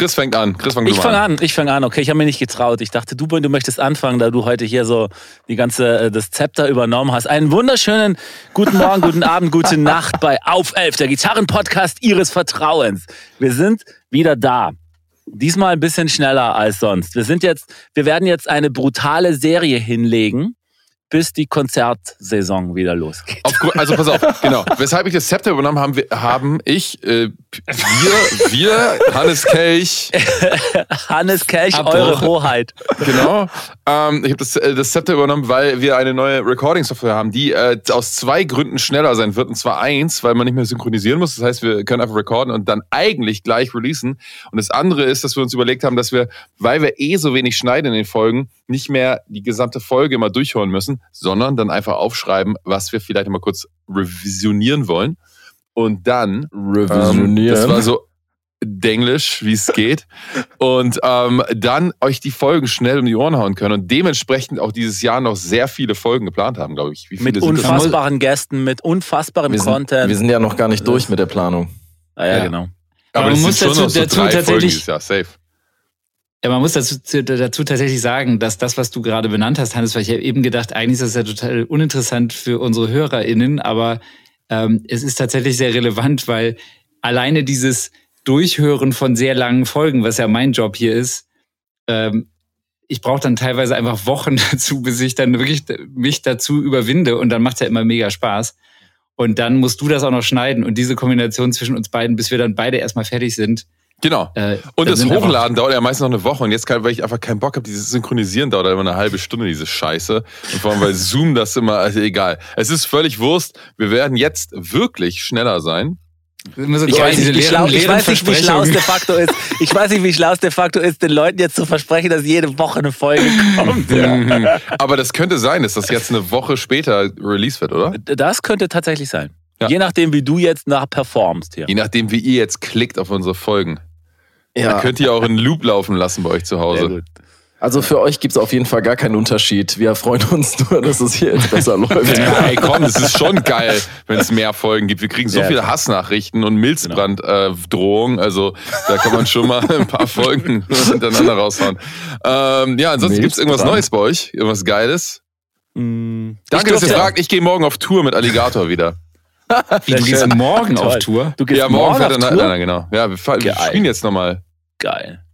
Chris fängt an. Chris fängt ich fange an. Ich fange an. Okay, ich habe mir nicht getraut. Ich dachte, du, du möchtest anfangen, da du heute hier so die ganze äh, das Zepter übernommen hast. Einen wunderschönen guten Morgen, guten Abend, gute Nacht bei Auf Elf, der Gitarrenpodcast Ihres Vertrauens. Wir sind wieder da. Diesmal ein bisschen schneller als sonst. Wir sind jetzt, wir werden jetzt eine brutale Serie hinlegen bis die Konzertsaison wieder losgeht. Auf, also pass auf, genau. Weshalb ich das Zepter übernommen haben, haben ich, äh, wir, wir, Hannes Kelch. Hannes Kelch, eure Hoheit. Genau. Ähm, ich habe das, äh, das Zepter übernommen, weil wir eine neue Recording-Software haben, die äh, aus zwei Gründen schneller sein wird. Und zwar eins, weil man nicht mehr synchronisieren muss. Das heißt, wir können einfach recorden und dann eigentlich gleich releasen. Und das andere ist, dass wir uns überlegt haben, dass wir, weil wir eh so wenig schneiden in den Folgen, nicht mehr die gesamte Folge immer durchhören müssen, sondern dann einfach aufschreiben, was wir vielleicht mal kurz revisionieren wollen. Und dann, revisionieren. Ähm, das war so Denglisch, wie es geht. Und ähm, dann euch die Folgen schnell um die Ohren hauen können und dementsprechend auch dieses Jahr noch sehr viele Folgen geplant haben, glaube ich. mit unfassbaren Gästen, mit unfassbarem wir Content. wir sind ja noch gar nicht durch mit der Planung. Ah, ja, ja. genau. Aber, Aber man muss dazu, so dazu tatsächlich. Jahr, safe. Ja, man muss dazu, dazu tatsächlich sagen, dass das, was du gerade benannt hast, Hannes, weil ich habe eben gedacht, eigentlich ist das ja total uninteressant für unsere HörerInnen, aber ähm, es ist tatsächlich sehr relevant, weil alleine dieses Durchhören von sehr langen Folgen, was ja mein Job hier ist, ähm, ich brauche dann teilweise einfach Wochen dazu, bis ich dann wirklich mich dazu überwinde und dann macht es ja immer mega Spaß. Und dann musst du das auch noch schneiden und diese Kombination zwischen uns beiden, bis wir dann beide erstmal fertig sind, Genau. Äh, und das Hochladen dauert ja meistens noch eine Woche. Und jetzt, kann, weil ich einfach keinen Bock habe, dieses Synchronisieren dauert immer eine halbe Stunde, diese Scheiße. Und vor allem, weil Zoom das immer, also egal. Es ist völlig Wurst. Wir werden jetzt wirklich schneller sein. Ich weiß, nicht, wie schlau, ich weiß nicht, wie schlau es de facto ist. Ich weiß nicht, wie schlau es de facto ist, den Leuten jetzt zu versprechen, dass jede Woche eine Folge kommt. Ja. Aber das könnte sein, dass das jetzt eine Woche später released wird, oder? Das könnte tatsächlich sein. Ja. Je nachdem, wie du jetzt nach performst hier. Je nachdem, wie ihr jetzt klickt auf unsere Folgen. Ja. Da könnt ihr auch einen Loop laufen lassen bei euch zu Hause. Also für euch gibt es auf jeden Fall gar keinen Unterschied. Wir freuen uns nur, dass es hier jetzt besser läuft. Ja, ey, komm, es ist schon geil, wenn es mehr Folgen gibt. Wir kriegen so ja. viele Hassnachrichten und Milzbranddrohungen. Äh, also da kann man schon mal ein paar Folgen hintereinander raushauen. Ähm, ja, ansonsten gibt es irgendwas Neues bei euch? Irgendwas Geiles? Mm, Danke, dass ihr fragt. Ich gehe morgen auf Tour mit Alligator wieder. Wie, du gehst morgen auf Tour? Du gehst ja, morgen, morgen fährt er nach, genau. Ja, wir, wir spielen jetzt nochmal. Geil.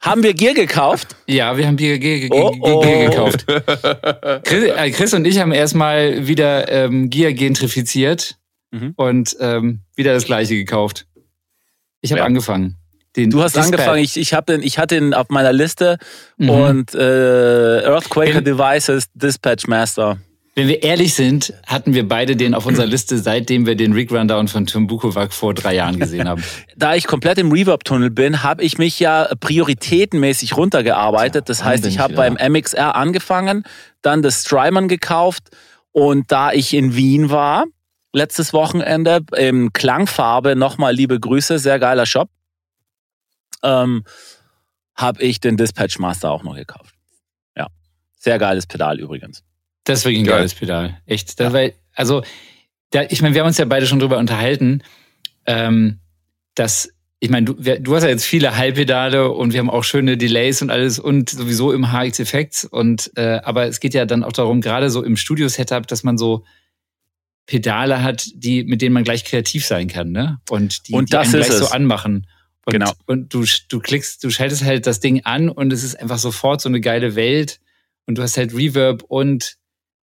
Haben wir Gier gekauft? Ja, wir haben Gier, Gier, Gier, oh, oh. Gier gekauft. Chris, äh, Chris, und ich haben erstmal wieder ähm, Gier gentrifiziert mhm. und ähm, wieder das gleiche gekauft. Ich habe ja. angefangen. Den du hast Dispatch. angefangen, ich, ich, hab den, ich hatte ihn auf meiner Liste mhm. und äh, Earthquaker Devices Dispatch Master. Wenn wir ehrlich sind, hatten wir beide den auf unserer Liste, seitdem wir den Rig Rundown von Tim Bukovac vor drei Jahren gesehen haben. da ich komplett im Reverb-Tunnel bin, habe ich mich ja prioritätenmäßig runtergearbeitet. Das heißt, ich habe beim MXR angefangen, dann das Strymon gekauft und da ich in Wien war, letztes Wochenende im Klangfarbe, nochmal liebe Grüße, sehr geiler Shop, ähm, habe ich den Dispatch Master auch noch gekauft. Ja, sehr geiles Pedal übrigens. Das ist wirklich ein Geil. geiles Pedal. Echt. Das, weil, also, da, ich meine, wir haben uns ja beide schon drüber unterhalten, ähm, dass, ich meine, du, du hast ja jetzt viele Halbpedale und wir haben auch schöne Delays und alles und sowieso im HX Effects und äh, aber es geht ja dann auch darum, gerade so im Studio-Setup, dass man so Pedale hat, die, mit denen man gleich kreativ sein kann, ne? Und die, und die einen gleich es. so anmachen. Und, genau. Und du, du klickst, du schaltest halt das Ding an und es ist einfach sofort so eine geile Welt. Und du hast halt Reverb und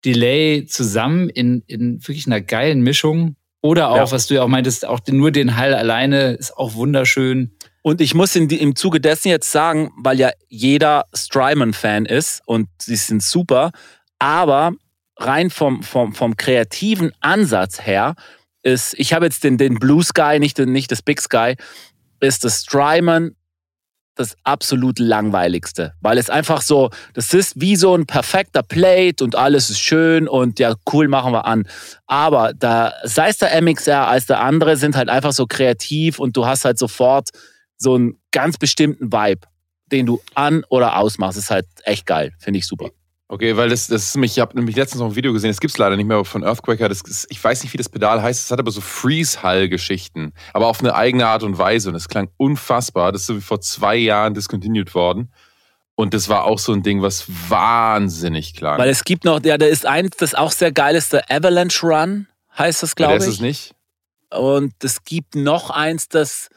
Delay zusammen in, in wirklich einer geilen Mischung. Oder auch, ja. was du ja auch meintest, auch nur den Hall alleine ist auch wunderschön. Und ich muss in im Zuge dessen jetzt sagen, weil ja jeder Strymon-Fan ist und sie sind super, aber rein vom, vom, vom kreativen Ansatz her ist, ich habe jetzt den, den Blue Sky, nicht, nicht das Big Sky, ist das Strymon das absolut langweiligste, weil es einfach so, das ist wie so ein perfekter Plate und alles ist schön und ja, cool, machen wir an. Aber da, sei es der MXR als der andere, sind halt einfach so kreativ und du hast halt sofort so einen ganz bestimmten Vibe, den du an- oder ausmachst. Ist halt echt geil, finde ich super. Okay, weil das, das ist mich, ich habe nämlich letztens noch ein Video gesehen, das gibt es leider nicht mehr von Earthquaker. Das ist, ich weiß nicht, wie das Pedal heißt, es hat aber so Freeze-Hall-Geschichten, aber auf eine eigene Art und Weise. Und es klang unfassbar. Das ist so wie vor zwei Jahren discontinued worden. Und das war auch so ein Ding, was wahnsinnig klang. Weil es gibt noch, ja, da ist eins, das auch sehr geil ist, der Avalanche Run, heißt das, glaube ja, ich. das ist es nicht. Und es gibt noch eins, das,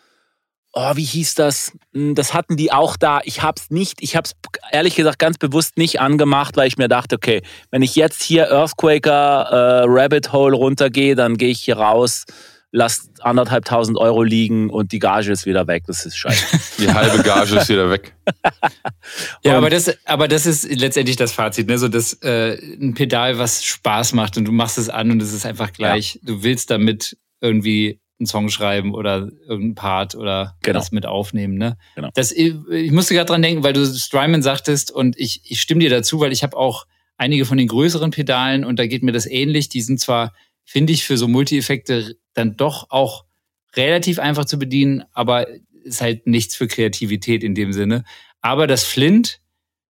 oh, wie hieß das? Hm, Das hatten die auch da. Ich hab's nicht, ich hab's ehrlich gesagt ganz bewusst nicht angemacht, weil ich mir dachte, okay, wenn ich jetzt hier Earthquaker äh, Rabbit Hole runtergehe, dann gehe ich hier raus, lass anderthalbtausend Euro liegen und die Gage ist wieder weg. Das ist scheiße. Die halbe Gage ist wieder weg. Ja, aber das, aber das ist letztendlich das Fazit, ne? So das äh, ein Pedal, was Spaß macht und du machst es an und es ist einfach gleich. Du willst damit irgendwie einen Song schreiben oder irgendeinen Part oder Genau. was mit aufnehmen, ne? Genau. Das, ich ich musste gerade dran denken, weil du Strymon sagtest und ich, ich stimme dir dazu, weil ich habe auch einige von den größeren Pedalen und da geht mir das ähnlich. Die sind zwar, finde ich, für so Multi-Effekte dann doch auch relativ einfach zu bedienen, aber ist halt nichts für Kreativität in dem Sinne. Aber das Flint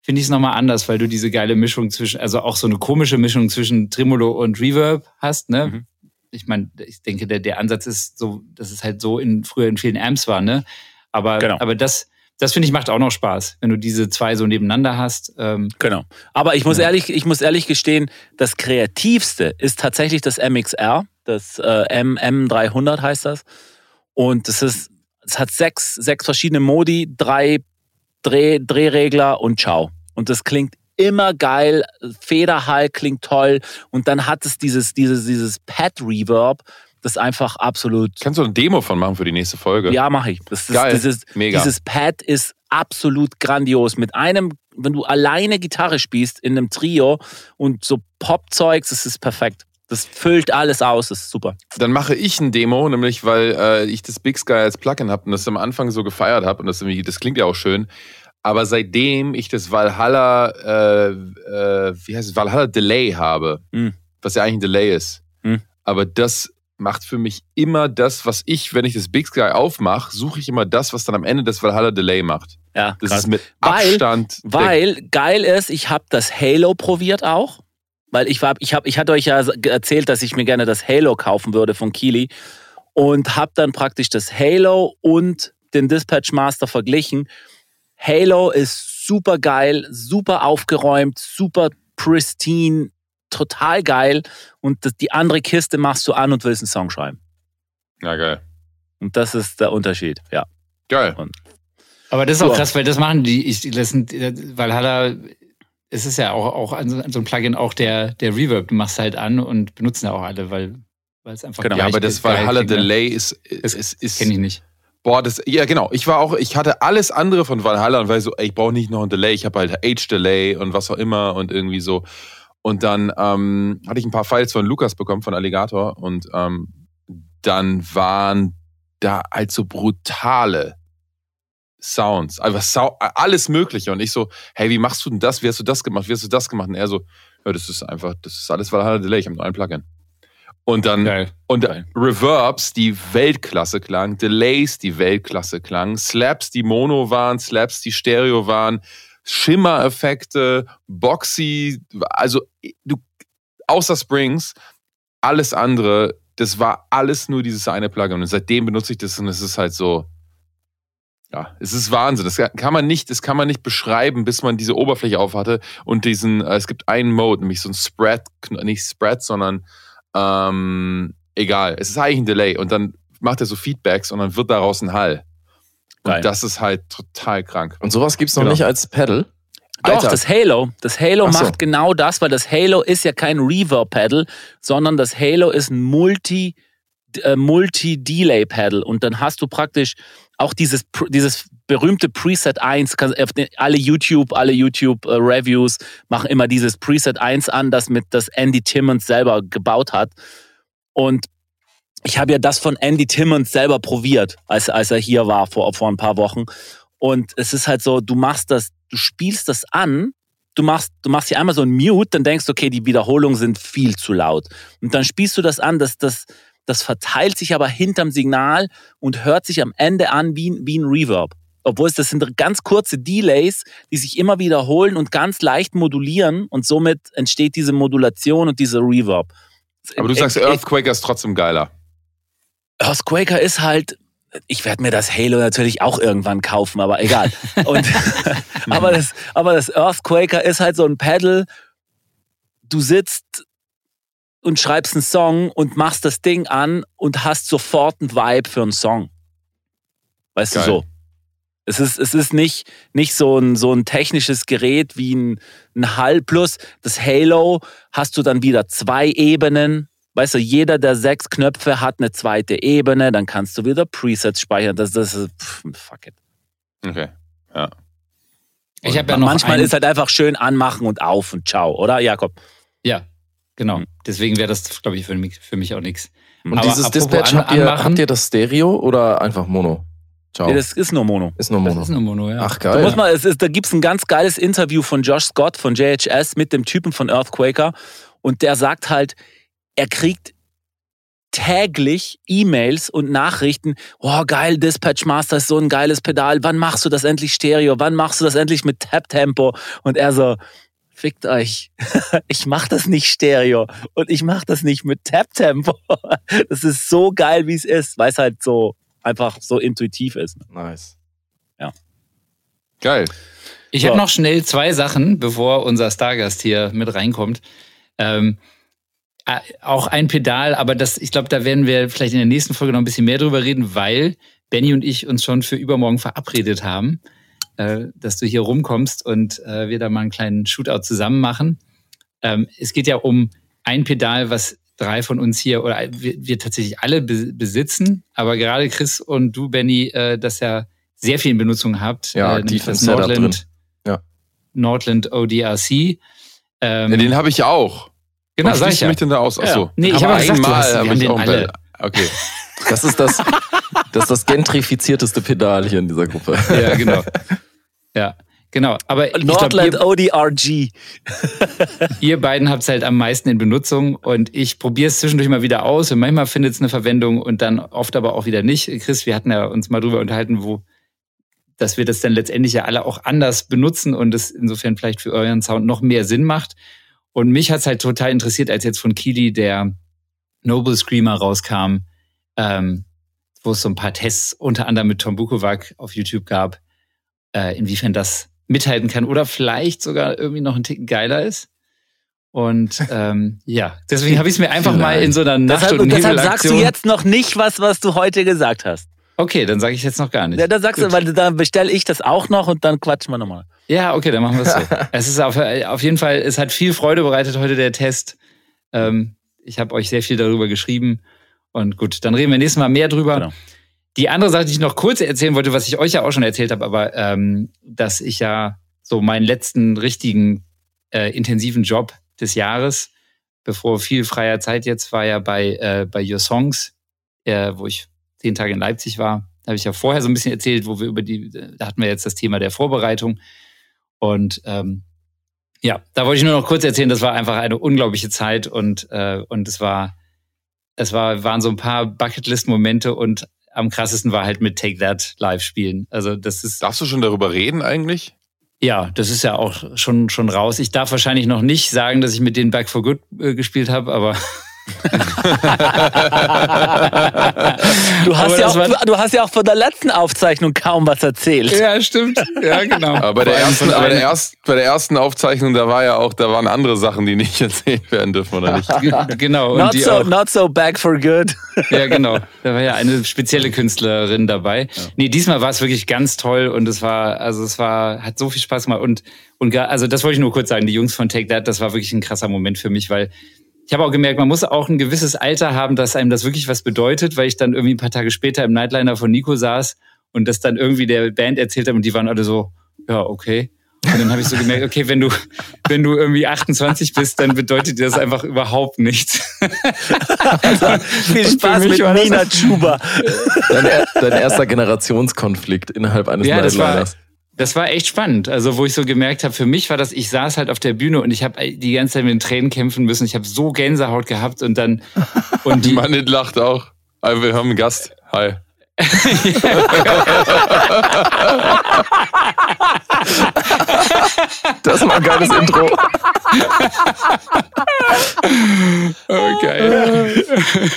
finde ich es nochmal anders, weil du diese geile Mischung zwischen, also auch so eine komische Mischung zwischen Tremolo und Reverb hast, ne? Mhm. Ich meine, ich denke, der, der Ansatz ist so, dass es halt so in früher in vielen Amps war, ne? Aber, Genau. aber das, das finde ich macht auch noch Spaß, wenn du diese zwei so nebeneinander hast. Ähm, Genau. Aber ich muss ehrlich, ich muss ehrlich gestehen, das kreativste ist tatsächlich das MXR, das äh, M M300 heißt das. Und das ist, es hat sechs, sechs verschiedene Modi, drei Dreh, Drehregler und ciao. Und das klingt immer geil, Federhall klingt toll und dann hat es dieses, dieses, dieses Pad-Reverb, das einfach absolut Kannst du eine Demo von machen für die nächste Folge? ja, mache ich. Das ist, Geil. Dieses, Mega. dieses Pad ist absolut grandios. Mit einem, wenn du alleine Gitarre spielst in einem Trio und so Pop-Zeugs, das ist perfekt. Das füllt alles aus, das ist super. Dann mache ich ein Demo, nämlich weil äh, ich das Big Sky als Plugin habe und das am Anfang so gefeiert habe und das, irgendwie, das klingt ja auch schön. Aber seitdem ich das Valhalla, äh, äh, wie heißt es, Valhalla Delay habe, Hm. was ja eigentlich ein Delay ist, Hm. aber das macht für mich immer das, was ich, wenn ich das Big Sky aufmache, suche ich immer das, was dann am Ende das Valhalla Delay macht. Ja, Das krass. ist mit Weil- Abstand. der- Weil geil ist, ich habe das Halo probiert auch. Weil ich war, ich habe, ich hatte euch ja erzählt, dass ich mir gerne das Halo kaufen würde von Keeley und habe dann praktisch das Halo und den Dispatch Master verglichen. Halo ist super geil, super aufgeräumt, super pristine, total geil. Und die andere Kiste machst du an und willst einen Song schreiben. Ja, geil. Und das ist der Unterschied. Ja. Geil. aber das ist auch krass, weil das machen die, ich, das sind, Valhalla, es ist ja auch, auch an so an so ein Plugin auch der, der Reverb. Du machst halt an und benutzen ja auch alle, weil, weil es einfach Genau. Ja, aber das Valhalla ne? Delay ist, Das ist, ist, Kenn ich nicht. Boah, das, ja genau. Ich war auch, ich hatte alles andere von Valhalla und war so, ey, ich brauche nicht noch ein Delay, ich habe halt Age-Delay und was auch immer und irgendwie so. Und dann ähm, hatte ich ein paar Files von Lukas bekommen, von Alligator und ähm, dann waren da halt so brutale Sounds, einfach Sau alles Mögliche. Und ich so, hey, wie machst du denn das? Wie hast du das gemacht? Wie hast du das gemacht? Und er so, ja, das ist einfach, das ist alles Valhalla Delay, ich habe nur ein Plugin. Und dann Geil. und Geil. Reverbs, die Weltklasse klangen, Delays, die Weltklasse klangen, Slaps, die Mono waren, Slaps, die Stereo waren, Schimmereffekte, Boxy, also du, außer Springs, alles andere, das war alles nur dieses eine Plugin. Und seitdem benutze ich das und es ist halt so, ja, es ist Wahnsinn. Das kann man nicht, das kann man nicht beschreiben, bis man diese Oberfläche aufhatte und diesen, äh, es gibt einen Mode, nämlich so ein Spread, nicht Spread, sondern ähm, egal, es ist eigentlich ein Delay und dann macht er so Feedbacks und dann wird daraus ein Hall. Und Geil. das ist halt total krank. Und sowas gibt's noch Genau. nicht als Pedal. Doch, Alter. das Halo. Das Halo so. macht genau das, weil das Halo ist ja kein Reverb-Pedal, sondern das Halo ist ein Multi, äh, Multi-Delay-Pedal. Und dann hast du praktisch auch dieses, dieses berühmte Preset 1. kannst- auf den- Alle YouTube, alle YouTube-Reviews machen immer dieses Preset 1 an, das mit das Andy Timmons selber gebaut hat. Und ich habe ja das von Andy Timmons selber probiert, als, als er hier war vor, vor ein paar Wochen. Und es ist halt so, du machst das, du spielst das an, du machst, du machst hier einmal so ein Mute, dann denkst du, okay, die Wiederholungen sind viel zu laut. Und dann spielst du das an, das, das, das verteilt sich aber hinterm Signal und hört sich am Ende an wie, wie ein Reverb. Obwohl es das sind ganz kurze Delays, die sich immer wiederholen und ganz leicht modulieren und somit entsteht diese Modulation und diese Reverb. Aber du sagst, Earthquaker ist trotzdem geiler. Earthquaker ist halt, ich werde mir das Halo natürlich auch irgendwann kaufen, aber egal. Und, aber, das, aber das Earthquaker ist halt so ein Pedal. Du sitzt und schreibst einen Song und machst das Ding an und hast sofort einen Vibe für einen Song. Weißt Geil. du so? Es ist, es ist nicht, nicht so, ein, so ein technisches Gerät wie ein, ein Hall. Plus das Halo hast du dann wieder zwei Ebenen. Weißt du, jeder der sechs Knöpfe hat eine zweite Ebene. Dann kannst du wieder Presets speichern. Das, das ist, pff, fuck it. Okay, ja. Ich ja manchmal ist halt einfach schön anmachen und auf und ciao, oder Jakob? Ja, genau. Hm. Deswegen wäre das, glaube ich, für mich, für mich auch nichts. Und Aber dieses Dispatch, habt ihr, habt ihr das Stereo oder einfach Mono? Ciao. Nee, das ist nur Mono. Ist nur Mono. Das ist nur Mono, ja. Ach, geil. Da, muss man, es ist, da gibt es ein ganz geiles Interview von Josh Scott von JHS mit dem Typen von Earthquaker. Und der sagt halt, er kriegt täglich E-Mails und Nachrichten. Oh, geil, Dispatch Master ist so ein geiles Pedal. Wann machst du das endlich Stereo? Wann machst du das endlich mit Tap-Tempo? Und er so, fickt euch. Ich mach das nicht Stereo und ich mach das nicht mit Tap-Tempo. Das ist so geil, wie es ist, weil es halt so einfach so intuitiv ist. Nice. Ja. Geil. Ich so. habe noch schnell zwei Sachen, bevor unser Stargast hier mit reinkommt. Ähm, äh, auch ein Pedal, aber das, ich glaube, da werden wir vielleicht in der nächsten Folge noch ein bisschen mehr drüber reden, weil Benny und ich uns schon für übermorgen verabredet haben, äh, dass du hier rumkommst und äh, wir da mal einen kleinen Shootout zusammen machen. Ähm, es geht ja um ein Pedal, was drei von uns hier oder wir, wir tatsächlich alle be besitzen, aber gerade Chris und du, Benny, äh, das ja sehr viel in Benutzung habt. Ja, äh, das Nordland, ja. Nordland ODRC. Ähm, ja, den habe ich auch. Genau, sag ich ja. mich denn da aus? Achso. Ja. Nee, ich habe gesagt, du hast, hab ich auch alle. Okay. Das ist das, das ist das gentrifizierteste Pedal hier in dieser Gruppe. Ja, genau. Ja. Genau, aber Nordland glaub, ihr, ODRG. ihr beiden habt es halt am meisten in Benutzung und ich probiere es zwischendurch mal wieder aus und manchmal findet es eine Verwendung und dann oft aber auch wieder nicht. Chris, wir hatten ja uns mal drüber unterhalten, wo dass wir das dann letztendlich ja alle auch anders benutzen und es insofern vielleicht für euren Sound noch mehr Sinn macht. Und mich hat es halt total interessiert, als jetzt von Kili der Noble Screamer rauskam, ähm, wo es so ein paar Tests unter anderem mit Tom Bukovac auf YouTube gab, äh, inwiefern das mithalten kann oder vielleicht sogar irgendwie noch ein Ticken geiler ist. Und ähm, ja, deswegen habe ich es mir einfach mal in so einer Nacht- deshalb, und Deshalb sagst du jetzt noch nicht was, was du heute gesagt hast. Okay, dann sage ich jetzt noch gar nicht. Ja, dann sagst Gut. du, weil dann bestelle ich das auch noch und dann quatschen wir nochmal. Ja, okay, dann machen wir es so. es ist auf, auf jeden Fall, es hat viel Freude bereitet heute der Test. Ähm, ich habe euch sehr viel darüber geschrieben. Und gut, dann reden wir nächstes Mal mehr drüber. Genau. Die andere Sache, die ich noch kurz erzählen wollte, was ich euch ja auch schon erzählt habe, aber ähm, dass ich ja so meinen letzten richtigen äh, intensiven Job des Jahres, bevor viel freier Zeit jetzt war ja bei, äh, bei Your Songs, äh, wo ich zehn Tage in Leipzig war. Da habe ich ja vorher so ein bisschen erzählt, wo wir über die, da hatten wir jetzt das Thema der Vorbereitung. Und ähm, ja, da wollte ich nur noch kurz erzählen, das war einfach eine unglaubliche Zeit und, äh, und es war, es war, waren so ein paar Bucketlist-Momente und am krassesten war halt mit Take That live spielen. Also das ist. Darfst du schon darüber reden eigentlich? Ja, das ist ja auch schon, schon raus. Ich darf wahrscheinlich noch nicht sagen, dass ich mit denen Back for Good äh, gespielt habe, aber du, hast ja auch, du hast ja auch von der letzten Aufzeichnung kaum was erzählt. Ja, stimmt. Ja, genau. Aber bei der, ersten, aber der erst, bei der ersten Aufzeichnung, da war ja auch, da waren andere Sachen, die nicht erzählt werden dürfen, oder nicht? genau. Not so, not so back for good. ja, genau. Da war ja eine spezielle Künstlerin dabei. Ja. Nee, diesmal war es wirklich ganz toll und es war, also es war, hat so viel Spaß gemacht und, und also das wollte ich nur kurz sagen, die Jungs von Take That, das war wirklich ein krasser Moment für mich, weil ich habe auch gemerkt, man muss auch ein gewisses Alter haben, dass einem das wirklich was bedeutet, weil ich dann irgendwie ein paar Tage später im Nightliner von Nico saß und das dann irgendwie der Band erzählt habe und die waren alle so, ja, okay. Und dann habe ich so gemerkt, okay, wenn du, wenn du irgendwie 28 bist, dann bedeutet dir das einfach überhaupt nichts. Also, viel Spaß mit Nina Chuba. Dein, dein, erster Generationskonflikt innerhalb eines ja, Nightliners das war echt spannend. Also wo ich so gemerkt habe, für mich war das, ich saß halt auf der Bühne und ich habe die ganze Zeit mit den Tränen kämpfen müssen. Ich habe so Gänsehaut gehabt und dann und die Mann lacht auch. Also wir haben einen Gast. Hi. Das war ein geiles Intro. Okay.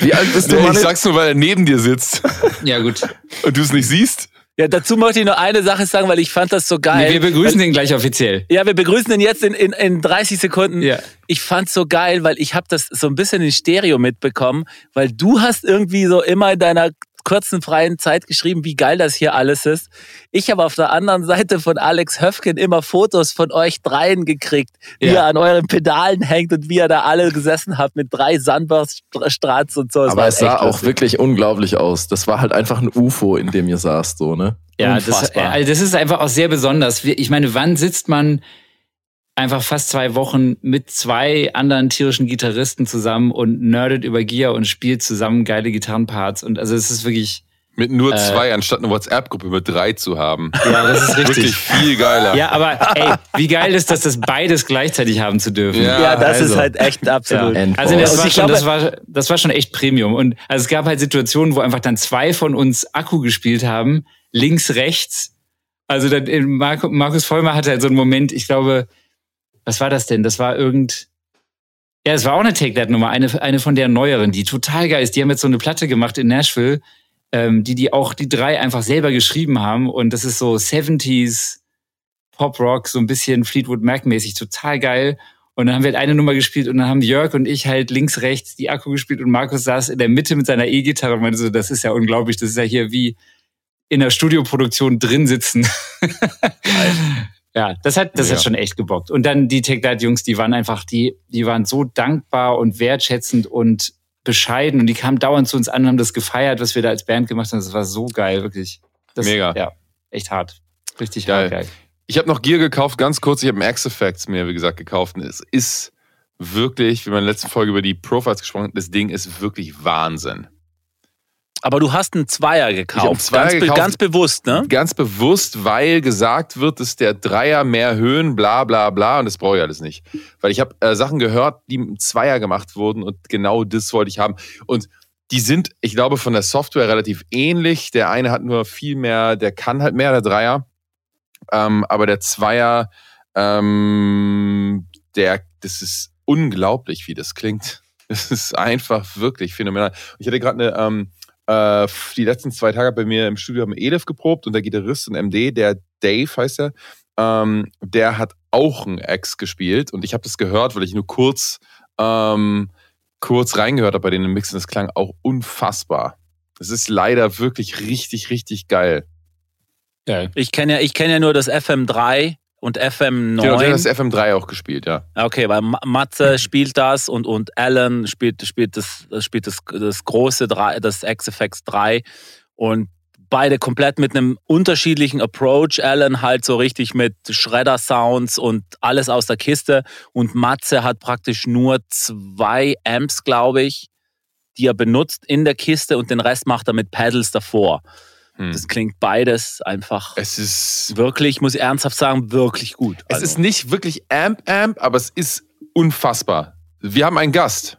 Wie alt bist du, Nee, ich sag's nur, weil er neben dir sitzt Ja, gut. und du es nicht siehst. Ja, dazu möchte ich nur eine Sache sagen, weil ich fand das so geil. Nee, wir begrüßen den gleich offiziell. Ja, wir begrüßen den jetzt in, in, in 30 Sekunden. Ja. Ich fand's so geil, weil ich habe das so ein bisschen in Stereo mitbekommen, weil du hast irgendwie so immer in deiner kurzen freien Zeit geschrieben, wie geil das hier alles ist. Ich habe auf der anderen Seite von Alex Höfgen immer Fotos von euch dreien gekriegt, wie Ja. ihr an euren Pedalen hängt und wie ihr da alle gesessen habt mit drei Sunburst-Strats und so. Das Aber es sah auch lustig. wirklich unglaublich aus. Das war halt einfach ein UFO, in dem ihr saßt, so, ne? Ja, das, Unfassbar. also das ist einfach auch sehr besonders. Ich meine, wann sitzt man einfach fast zwei Wochen mit zwei anderen tierischen Gitarristen zusammen und nerdet über Gear und spielt zusammen geile Gitarrenparts? Und also es ist wirklich, Mit nur Äh. zwei, anstatt eine WhatsApp-Gruppe mit drei zu haben. ja, das ist Wirklich richtig. viel geiler. Ja, aber ey, wie geil ist das, das beides gleichzeitig haben zu dürfen? Ja, Ja, das also. ist halt echt absolut. Ja. Also das war, schon, das, war, das war schon echt Premium. Und also es gab halt Situationen, wo einfach dann zwei von uns Akku gespielt haben, links, rechts. Also dann Markus Vollmer hatte halt so einen Moment, ich glaube, was war das denn? Das war irgend. Ja, es war auch eine Take That Nummer, eine, eine von der neueren, die total geil ist. Die haben jetzt so eine Platte gemacht in Nashville, ähm, die die auch die drei einfach selber geschrieben haben. Und das ist so 70s Pop Rock, so ein bisschen Fleetwood Mac mäßig, total geil. Und dann haben wir halt eine Nummer gespielt und dann haben Jörg und ich halt links, rechts die Akku gespielt und Markus saß in der Mitte mit seiner E-Gitarre und meinte so, das ist ja unglaublich, das ist ja hier wie in der Studioproduktion drin sitzen. Ja, das hat, das Ja. hat schon echt gebockt. Und dann die Take That Jungs, die waren einfach, die, die waren so dankbar und wertschätzend und bescheiden und die kamen dauernd zu uns an und haben das gefeiert, was wir da als Band gemacht haben. Das war so geil, wirklich. Das, Mega. Ja, echt hart. Richtig Geil. hart geil. Ich habe noch Gear gekauft, ganz kurz. Ich habe einen X-Effects mir, wie gesagt, gekauft. Und es ist wirklich, wie wir in der letzten Folge über die Profiles gesprochen haben, das Ding ist wirklich Wahnsinn. Aber du hast einen Zweier gekauft. einen Zweier ganz, gekauft. ganz bewusst, ne? Ganz bewusst, weil gesagt wird, dass der Dreier mehr Höhen, bla bla bla. Und das brauche ich alles nicht. Weil ich habe äh, Sachen gehört, die mit Zweier gemacht wurden und genau das wollte ich haben. Und die sind, ich glaube, von der Software relativ ähnlich. Der eine hat nur viel mehr, der kann halt mehr, der Dreier. Ähm, aber der Zweier, ähm, der, das ist unglaublich, wie das klingt. Das ist einfach wirklich phänomenal. Ich hatte gerade eine, ähm, äh, die letzten zwei Tage bei mir im Studio haben Elif geprobt und der Gitarrist und MD, der Dave heißt er, ähm, der hat auch ein Ex gespielt und ich habe das gehört, weil ich nur kurz, ähm, kurz reingehört habe bei denen im Mix und das klang auch unfassbar. Das ist leider wirklich richtig, richtig geil. Geil. Ich kenne ja, ich kenne ja nur das FM3 und FM9. Genau, der hat das FM3 auch gespielt, ja. Okay, weil Ma- Matze spielt das und, und Alan spielt, spielt, das, spielt das, das große, drei, das XFX 3 und beide komplett mit einem unterschiedlichen Approach. Alan halt so richtig mit Shredder-Sounds und alles aus der Kiste und Matze hat praktisch nur zwei Amps, glaube ich, die er benutzt in der Kiste und den Rest macht er mit Pedals davor. Hm. Das klingt beides einfach Es ist, wirklich, muss ich ernsthaft sagen, wirklich gut. es Also. ist nicht wirklich Amp Amp, aber es ist unfassbar. Wir haben einen Gast.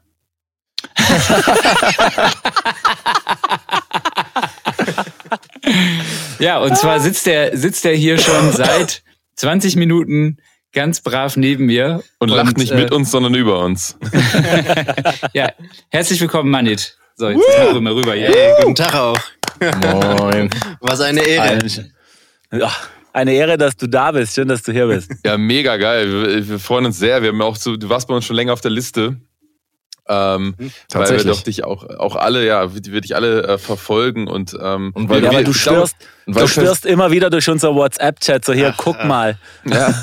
Ja, und zwar sitzt der, sitzt der hier schon seit 20 Minuten ganz brav neben mir. Und, lacht nicht äh, mit uns, sondern über uns. Ja, herzlich willkommen, Manit. So, jetzt mal rüber, rüber hier. Hey, guten Tag auch. Moin. Was eine Ehre. Eine, ja, eine Ehre, dass du da bist. Schön, dass du hier bist. Ja, mega geil. Wir, wir freuen uns sehr. Wir haben auch so, du warst bei uns schon länger auf der Liste. Ähm, weil wir Tatsächlich. doch dich auch, auch alle, ja, wir, wir dich alle äh, verfolgen und, ähm, Und weil wir, Ja, du schwirrst, Und du schwirst immer wieder durch unser WhatsApp-Chat. So, hier, guck mal. Ja,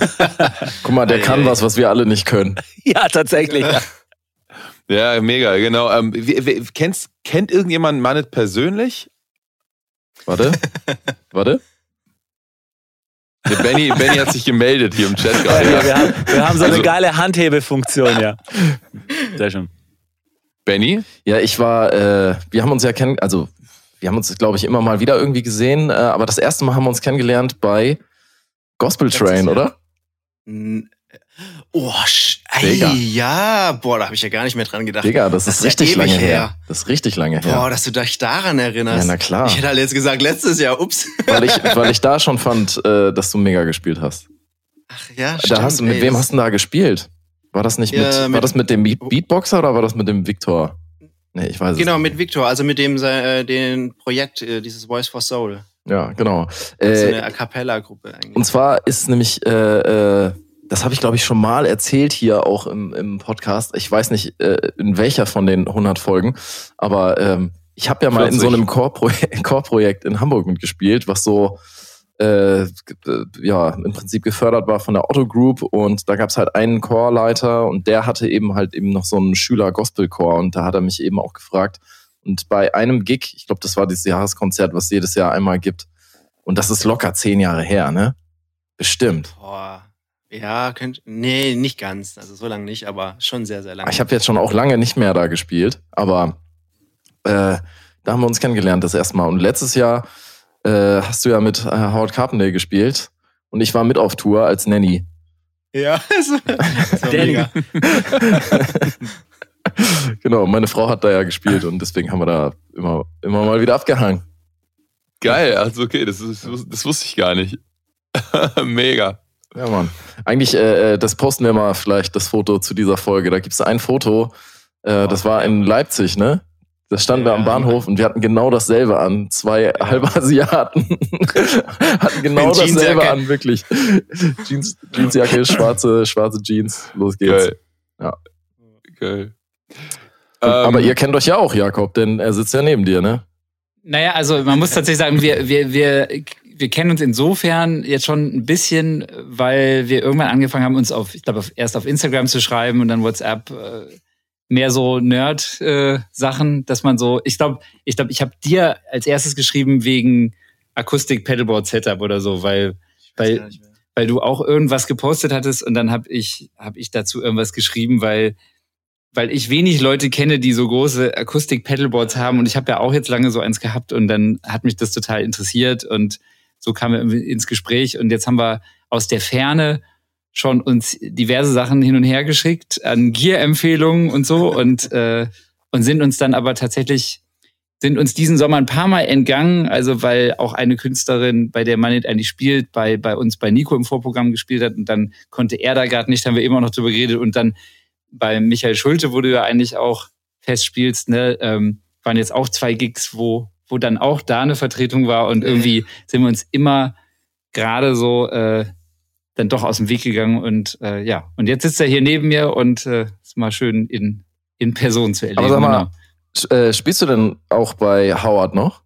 Guck mal, der kann was, was wir alle nicht können. Ja, tatsächlich. ja, mega, genau. Ähm, wie, wie, kennst, kennt irgendjemand Manet persönlich? Warte. Warte. Der Benny, Benny hat sich gemeldet hier im Chat Ja, gerade. wir, Ja. wir, haben, wir haben so eine Also- geile Handhebefunktion, ja. Sehr schön. Benny? Ja, ich war, äh, wir haben uns ja kennen, also wir haben uns, glaube ich, immer mal wieder irgendwie gesehen, äh, aber das erste Mal haben wir uns kennengelernt bei Gospel Train, oder? Oh, ey, ja, boah, da habe ich ja gar nicht mehr dran gedacht. Digga, das, ist ja richtig lange her. Das ist richtig lange her. Boah, dass du dich daran erinnerst. Ja, na klar. Ich hätte halt jetzt gesagt, letztes Jahr, ups. Weil ich, weil ich da schon fand, äh, dass du mega gespielt hast. Ach ja, da hast du, mit ey, wem das- hast du denn da gespielt? War das nicht Ja, mit, war mit- das mit dem Beat- Beatboxer oder war das mit dem Victor? Nee, ich weiß Genau, es mit. Victor, also mit dem äh, den Projekt, äh, dieses Voice for Soul. Ja, genau. so Äh, eine A Cappella-Gruppe eigentlich. Und zwar ist nämlich, äh, äh, das habe ich glaube ich schon mal erzählt hier auch im, im Podcast. Ich weiß nicht, äh, in welcher von den 100 Folgen, aber ähm, ich habe ja mal in so 40. einem Core-Projekt Core-Projekt in Hamburg mitgespielt, was so äh, äh, ja im Prinzip gefördert war von der Otto Group und da gab's halt einen Chorleiter und der hatte eben halt eben noch so einen Schüler-Gospel-Chor und da hat er mich eben auch gefragt. Und bei einem Gig, ich glaube, das war dieses Jahreskonzert, was jedes Jahr einmal gibt, und das ist locker zehn Jahre her, ne? Bestimmt. Boah. Ja, könnt. Nee, nicht ganz. Also so lange nicht, aber schon sehr, sehr lange. Ich habe jetzt schon auch lange nicht mehr da gespielt, aber äh, da haben wir uns kennengelernt das erste Mal. Und letztes Jahr äh, hast du ja mit äh, Howard Carpendale gespielt und ich war mit auf Tour als Nanny. Ja, das war, das war Danny. mega. genau, meine Frau hat da ja gespielt und deswegen haben wir da immer, immer mal wieder abgehangen. Geil, also okay, das, ist, das wusste ich gar nicht. Mega. Ja, Mann. Eigentlich, äh, äh, das posten wir mal vielleicht, das Foto zu dieser Folge. Da gibt's ein Foto, äh, das war in Leipzig, ne? Da standen wir am Ja. Bahnhof und wir hatten genau dasselbe an. Zwei halbe Asiaten hatten genau dasselbe an, wirklich. Jeans, Jeansjacke, schwarze, schwarze Jeans. Los geht's. Geil. Ja. Geil. Aber Ähm, ihr kennt euch ja auch, Jakob, denn er sitzt ja neben dir, ne? Naja, also man muss tatsächlich sagen, wir, wir, wir, wir kennen uns insofern jetzt schon ein bisschen, weil wir irgendwann angefangen haben, uns auf, ich glaube, erst auf Instagram zu schreiben und dann WhatsApp äh, mehr so Nerd-Sachen, dass man so, ich glaube, ich glaube, ich habe dir als erstes geschrieben wegen Akustik Pedalboard Setup oder so, weil, weil, weil du auch irgendwas gepostet hattest und dann habe ich, hab ich dazu irgendwas geschrieben, weil weil ich wenig Leute kenne, die so große Akustik-Pedalboards haben und ich habe ja auch jetzt lange so eins gehabt und dann hat mich das total interessiert und so kamen wir ins Gespräch und jetzt haben wir aus der Ferne schon uns diverse Sachen hin und her geschickt an Gear-Empfehlungen und so und äh, und sind uns dann aber tatsächlich sind uns diesen Sommer ein paar Mal entgangen, also weil auch eine Künstlerin, bei der Manit eigentlich spielt, bei, bei uns bei Nico im Vorprogramm gespielt hat und dann konnte er da gerade nicht, haben wir immer noch drüber geredet und dann bei Michael Schulte, wo du ja eigentlich auch festspielst, ne, ähm, waren jetzt auch zwei Gigs, wo, wo dann auch da eine Vertretung war und irgendwie sind wir uns immer gerade so äh, dann doch aus dem Weg gegangen und äh, ja, und jetzt sitzt er hier neben mir und äh, ist mal schön in, in Person zu erleben. Aber sag mal, genau. Äh, spielst du denn auch bei Howard noch?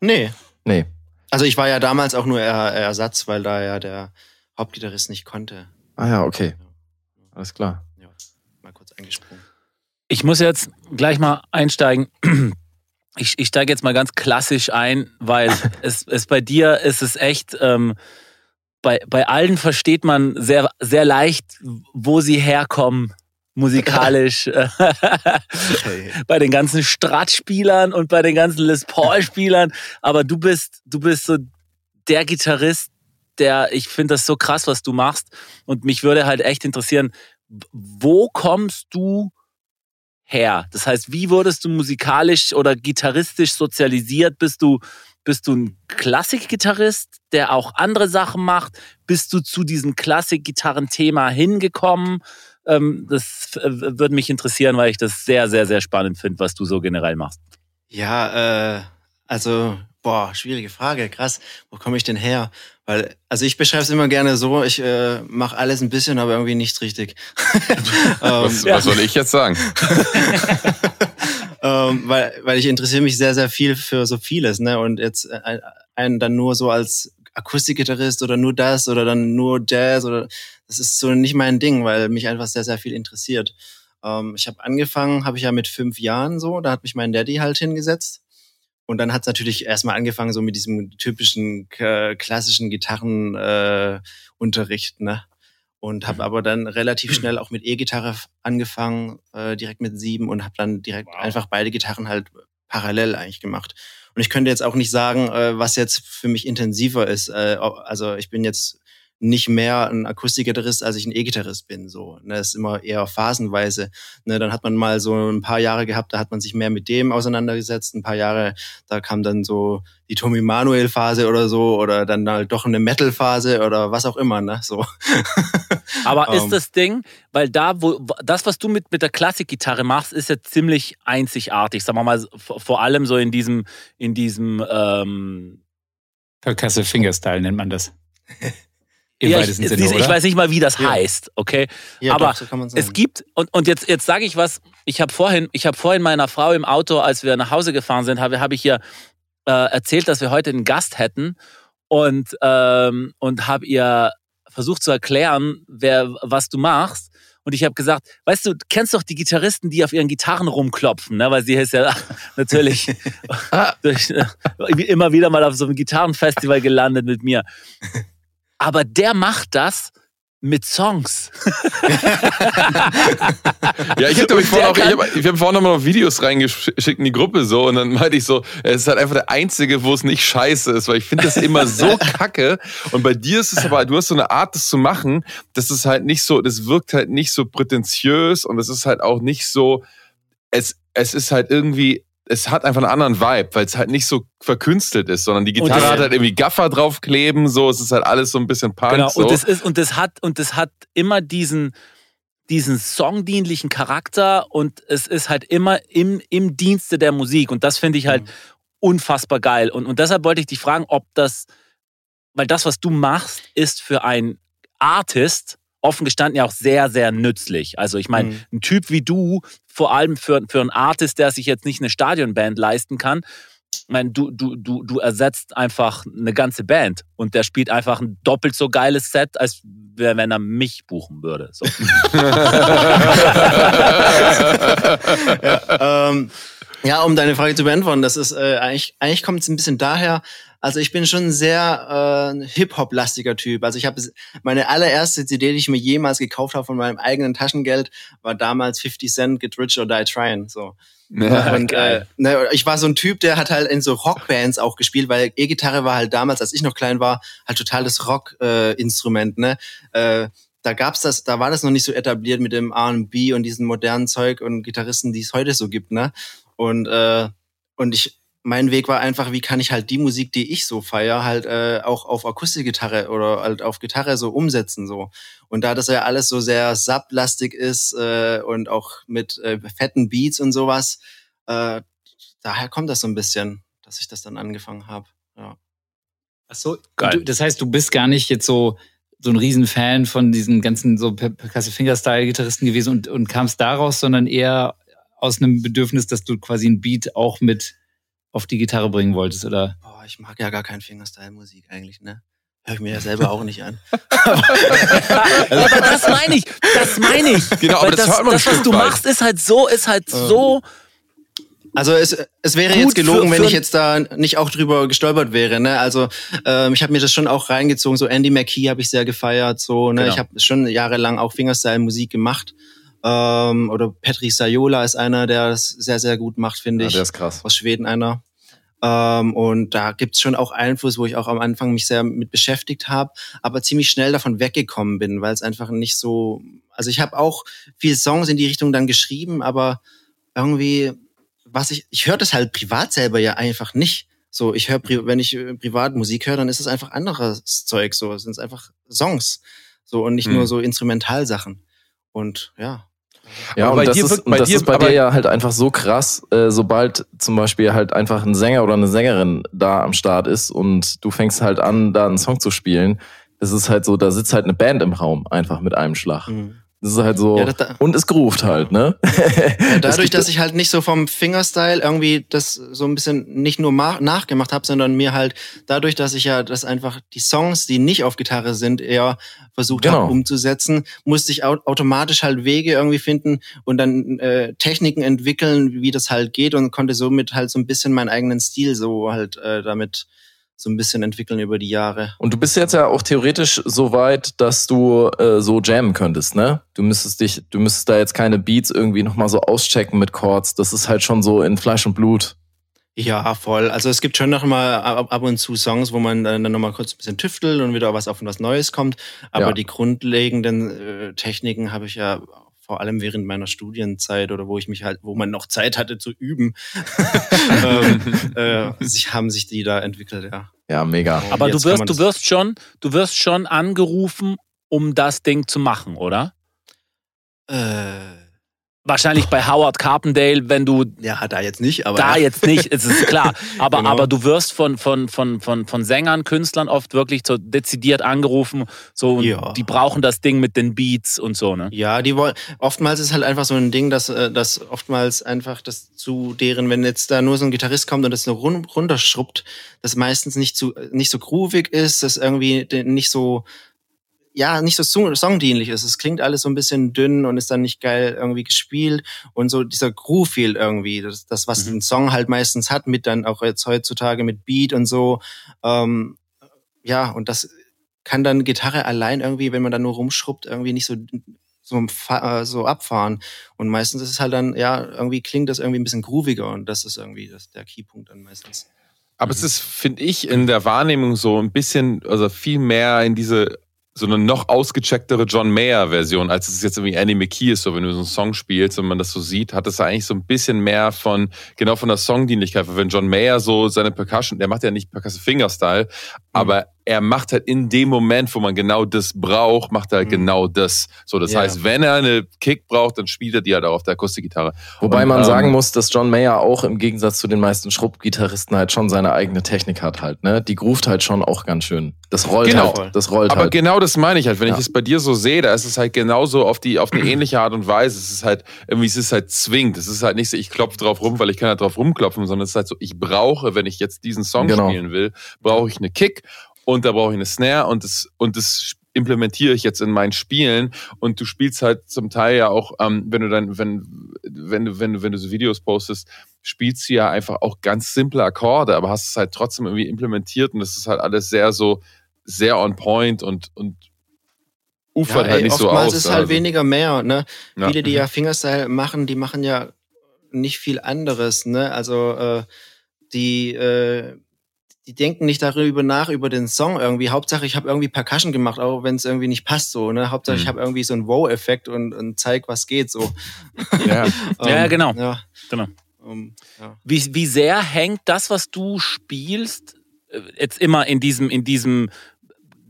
Nee. Nee. Also ich war ja damals auch nur er Ersatz, weil da ja der Hauptgitarrist nicht konnte. Ah ja, okay. Alles klar. Ja, mal kurz eingesprungen. Ich muss jetzt gleich mal einsteigen. Ich, ich steige jetzt mal ganz klassisch ein, weil es, es bei dir ist es echt, ähm, bei, bei allen versteht man sehr, sehr leicht, wo sie herkommen, musikalisch. bei den ganzen Strat-Spielern und bei den ganzen Les Paul-Spielern. Aber du bist, du bist so der Gitarrist, der, ich finde das so krass, was du machst. Und mich würde halt echt interessieren, wo kommst du her? Das heißt, wie wurdest du musikalisch oder gitarristisch sozialisiert? Bist du, bist du ein Klassikgitarrist, der auch andere Sachen macht? Bist du zu diesem Klassik-Gitarren-Thema hingekommen? Ähm, das äh, würde mich interessieren, weil ich das sehr, sehr, sehr spannend finde, was du so generell machst. Ja, äh, also, boah, schwierige Frage, krass. Wo komme ich denn her? Weil, also ich beschreibe es immer gerne so, ich äh, mache alles ein bisschen, aber irgendwie nichts richtig. was, ähm, was soll ich jetzt sagen? ähm, weil, weil ich interessiere mich sehr, sehr viel für so vieles, ne? Und jetzt äh, ein, ein dann nur so als Akustikgitarrist oder nur das oder dann nur Jazz oder das ist so nicht mein Ding, weil mich einfach sehr, sehr viel interessiert. Ähm, ich habe angefangen, habe ich ja mit fünf Jahren so, da hat mich mein Daddy halt hingesetzt. Und dann hat es natürlich erstmal angefangen, so mit diesem typischen äh, klassischen Gitarrenunterricht, äh, ne? Und habe aber dann relativ schnell auch mit E-Gitarre angefangen, äh, direkt mit sieben und habe dann direkt Wow. einfach beide Gitarren halt parallel eigentlich gemacht. Und ich könnte jetzt auch nicht sagen, äh, was jetzt für mich intensiver ist. Äh, also ich bin jetzt nicht mehr ein Akustikgitarrist, als ich ein E-Gitarrist bin. So, ne, das ist immer eher phasenweise. Ne, dann hat man mal so ein paar Jahre gehabt, da hat man sich mehr mit dem auseinandergesetzt. Ein paar Jahre, da kam dann so die Tommy Manuel Phase oder so oder dann halt doch eine Metal Phase oder was auch immer. Ne, so. Aber ist ähm. das Ding, weil da, wo das, was du mit mit der Klassikgitarre machst, ist ja ziemlich einzigartig. Sagen wir mal, vor allem so in diesem in diesem ähm, Percussive Fingerstyle nennt man das. Im ja, ich, Sinne, ich, weiß nicht mal, wie das ja. heißt, okay? Ja, Aber doch, so es gibt, und, und jetzt, jetzt sage ich was, ich habe vorhin, ich habe vorhin meiner Frau im Auto, als wir nach Hause gefahren sind, habe hab ich ihr äh, erzählt, dass wir heute einen Gast hätten und, ähm, und habe ihr versucht zu erklären, wer, was du machst. Und ich habe gesagt, weißt du, kennst doch die Gitarristen, die auf ihren Gitarren rumklopfen, ne? weil sie ist ja natürlich durch, äh, immer wieder mal auf so einem Gitarrenfestival gelandet mit mir aber der macht das mit Songs. ja, ich habe vorhin auch, ich hab, ich hab vorhin noch Videos reingeschickt in die Gruppe so und dann meinte ich so, es ist halt einfach der einzige, wo es nicht scheiße ist, weil ich finde das immer so kacke und bei dir ist es aber, du hast so eine Art, das zu machen, das ist halt nicht so, das wirkt halt nicht so prätentiös und es ist halt auch nicht so, es, es ist halt irgendwie es hat einfach einen anderen Vibe, weil es halt nicht so verkünstelt ist, sondern die Gitarre hat halt irgendwie Gaffer draufkleben, so, es ist halt alles so ein bisschen Punk. Genau, so. und das ist, und das hat, und das hat immer diesen, diesen songdienlichen Charakter und es ist halt immer im, im Dienste der Musik und das finde ich halt mhm. unfassbar geil und, und deshalb wollte ich dich fragen, ob das, weil das, was du machst, ist für ein Artist offen gestanden ja auch sehr, sehr nützlich. Also ich meine, mhm. ein Typ wie du, vor allem für, für einen Artist, der sich jetzt nicht eine Stadionband leisten kann, ich meine, du, du, du, du ersetzt einfach eine ganze Band und der spielt einfach ein doppelt so geiles Set, als wenn er mich buchen würde. So. ja, ähm, ja, um deine Frage zu beantworten, das ist äh, eigentlich, eigentlich kommt es ein bisschen daher, also ich bin schon ein sehr äh, Hip-Hop-lastiger Typ. Also ich habe meine allererste CD, die ich mir jemals gekauft habe von meinem eigenen Taschengeld, war damals 50 Cent Get Rich or Die Trying. So. Ja, und äh, ne, ich war so ein Typ, der hat halt in so Rockbands auch gespielt, weil E-Gitarre war halt damals, als ich noch klein war, halt total das Rock-Instrument. Äh, ne? Äh, da gab's das, da war das noch nicht so etabliert mit dem R&B und diesen modernen Zeug und Gitarristen, die es heute so gibt. Ne? Und äh, und ich mein Weg war einfach, wie kann ich halt die Musik, die ich so feier, halt äh, auch auf Akustikgitarre oder halt auf Gitarre so umsetzen so. Und da das ja alles so sehr sublastig ist äh, und auch mit äh, fetten Beats und sowas, äh, daher kommt das so ein bisschen, dass ich das dann angefangen habe. Ja. Ach so, geil. das heißt, du bist gar nicht jetzt so so ein Riesenfan von diesen ganzen so Percussive Fingerstyle Gitarristen gewesen und, und kamst daraus, sondern eher aus einem Bedürfnis, dass du quasi ein Beat auch mit auf die Gitarre bringen wolltest, oder? Boah, ich mag ja gar kein Fingerstyle-Musik eigentlich, ne? Hör ich mir ja selber auch nicht an. aber das meine ich, das meine ich. Genau, aber das, das, das was du machst, ist halt so, ist halt ähm. so. Also es, es wäre jetzt gelogen, für, für wenn ich jetzt da nicht auch drüber gestolpert wäre. Ne? Also ähm, ich habe mir das schon auch reingezogen. So Andy McKee habe ich sehr gefeiert. So, ne? Genau. Ich habe schon jahrelang auch Fingerstyle-Musik gemacht. Ähm, oder Petri Sajola ist einer, der das sehr, sehr gut macht, finde ja, ich. Der ist krass. Aus Schweden einer. Ähm, und da gibt's schon auch Einfluss, wo ich auch am Anfang mich sehr mit beschäftigt habe, aber ziemlich schnell davon weggekommen bin, weil es einfach nicht so. Also ich habe auch viele Songs in die Richtung dann geschrieben, aber irgendwie, was ich, ich höre das halt privat selber ja einfach nicht. So, ich höre, wenn ich äh, privat Musik höre, dann ist es einfach anderes Zeug. So, es sind einfach Songs. So und nicht hm. nur so Instrumentalsachen. Und ja, ja, und das, ist, und das dir, ist bei dir ja halt einfach so krass, äh, sobald zum Beispiel halt einfach ein Sänger oder eine Sängerin da am Start ist und du fängst halt an, da einen Song zu spielen, das ist halt so, da sitzt halt eine Band im Raum, einfach mit einem Schlag. Mhm. Das ist halt so. Ja, das, und es groovt halt, ne? Ja, dadurch, dass ich halt nicht so vom Fingerstyle irgendwie das so ein bisschen nicht nur nachgemacht habe, sondern mir halt dadurch, dass ich ja das einfach die Songs, die nicht auf Gitarre sind, eher versucht genau. habe umzusetzen, musste ich automatisch halt Wege irgendwie finden und dann äh, Techniken entwickeln, wie das halt geht und konnte somit halt so ein bisschen meinen eigenen Stil so halt äh, damit so ein bisschen entwickeln über die Jahre. Und du bist jetzt ja auch theoretisch so weit, dass du äh, so jammen könntest, ne? Du müsstest dich, du müsstest da jetzt keine Beats irgendwie nochmal so auschecken mit Chords. Das ist halt schon so in Fleisch und Blut. Ja, voll. Also es gibt schon noch mal ab, ab und zu Songs, wo man dann noch mal kurz ein bisschen tüftelt und wieder was auf was Neues kommt. Aber Ja. die grundlegenden äh, Techniken habe ich ja vor allem während meiner Studienzeit oder wo ich mich halt, wo man noch Zeit hatte zu üben, ähm, äh, sich, haben sich die da entwickelt, ja. Ja, mega. Aber du Jetzt wirst, du wirst schon, du wirst schon angerufen, um das Ding zu machen, oder? Äh, Wahrscheinlich bei Howard Carpendale, wenn du ja, da jetzt nicht, aber da ja. jetzt nicht, es ist klar. Aber, Genau. aber du wirst von, von, von, von, von Sängern, Künstlern oft wirklich so dezidiert angerufen, so Ja. die brauchen das Ding mit den Beats und so, ne? Ja, die wollen. Oftmals ist halt einfach so ein Ding, dass, äh, dass oftmals einfach das zu deren, wenn jetzt da nur so ein Gitarrist kommt und das nur run runterschrubbt, das meistens nicht zu nicht so groovig ist, das irgendwie nicht so ja nicht so song- songdienlich ist. Es klingt alles so ein bisschen dünn und ist dann nicht geil irgendwie gespielt und so dieser Groove fehlt irgendwie. Das, das was Mhm. ein Song halt meistens hat, mit dann auch jetzt heutzutage mit Beat und so. Ähm, ja, und das kann dann Gitarre allein irgendwie, wenn man da nur rumschrubbt, irgendwie nicht so so, äh, so abfahren. Und meistens ist es halt dann, ja, irgendwie klingt das irgendwie ein bisschen grooviger und das ist irgendwie das, der Keypunkt dann meistens. Aber es ist, finde ich, in der Wahrnehmung so ein bisschen, also viel mehr in diese so eine noch ausgechecktere John Mayer-Version, als es jetzt irgendwie Annie McKee ist, so wenn du so einen Song spielst und man das so sieht, hat es eigentlich so ein bisschen mehr von, genau von der Songdienlichkeit. Weil wenn John Mayer so seine Percussion, der macht ja nicht Percussive Fingerstyle, aber er macht halt in dem Moment, wo man genau das braucht, macht er halt Mhm. genau das. So, das Ja. heißt, wenn er eine Kick braucht, dann spielt er die halt auch auf der Akustikgitarre. Wobei Und, man ähm, sagen muss, dass John Mayer auch im Gegensatz zu den meisten Schrubbgitarristen halt schon seine eigene Technik hat halt, ne? Die groovt halt schon auch ganz schön. Das rollt Genau. halt, das rollt Aber halt. genau das meine ich halt. Wenn Ja. ich es bei dir so sehe, da ist es halt genauso auf die auf eine ähnliche Art und Weise. Es ist halt irgendwie, es ist halt zwingend. Es ist halt nicht so, ich klopfe drauf rum, weil ich kann halt drauf rumklopfen, sondern es ist halt so, ich brauche, wenn ich jetzt diesen Song Genau. spielen will, brauche ich eine Kick und da brauche ich eine Snare und das und das implementiere ich jetzt in meinen Spielen und du spielst halt zum Teil ja auch, ähm, wenn du dann, wenn, wenn du, wenn du, wenn du so Videos postest, spielst du ja einfach auch ganz simple Akkorde, aber hast es halt trotzdem irgendwie implementiert und das ist halt alles sehr so, sehr on point und, und ufert Ja, halt ey, nicht so oftmals aus. ist halt also. weniger mehr, ne? Ja. Viele, die ja Fingerstyle machen, die machen ja nicht viel anderes, ne? Also äh, die äh, die denken nicht darüber nach über den Song irgendwie. Hauptsache, ich habe irgendwie Percussion gemacht, auch wenn es irgendwie nicht passt so. Ne? Hauptsache, ich Mhm. habe irgendwie so einen Wow-Effekt und, und zeig, was geht so. Ja. Ja, genau. Ja, Genau. ähm, ja. Wie, wie sehr hängt das, was du spielst, äh, jetzt immer in diesem, in diesem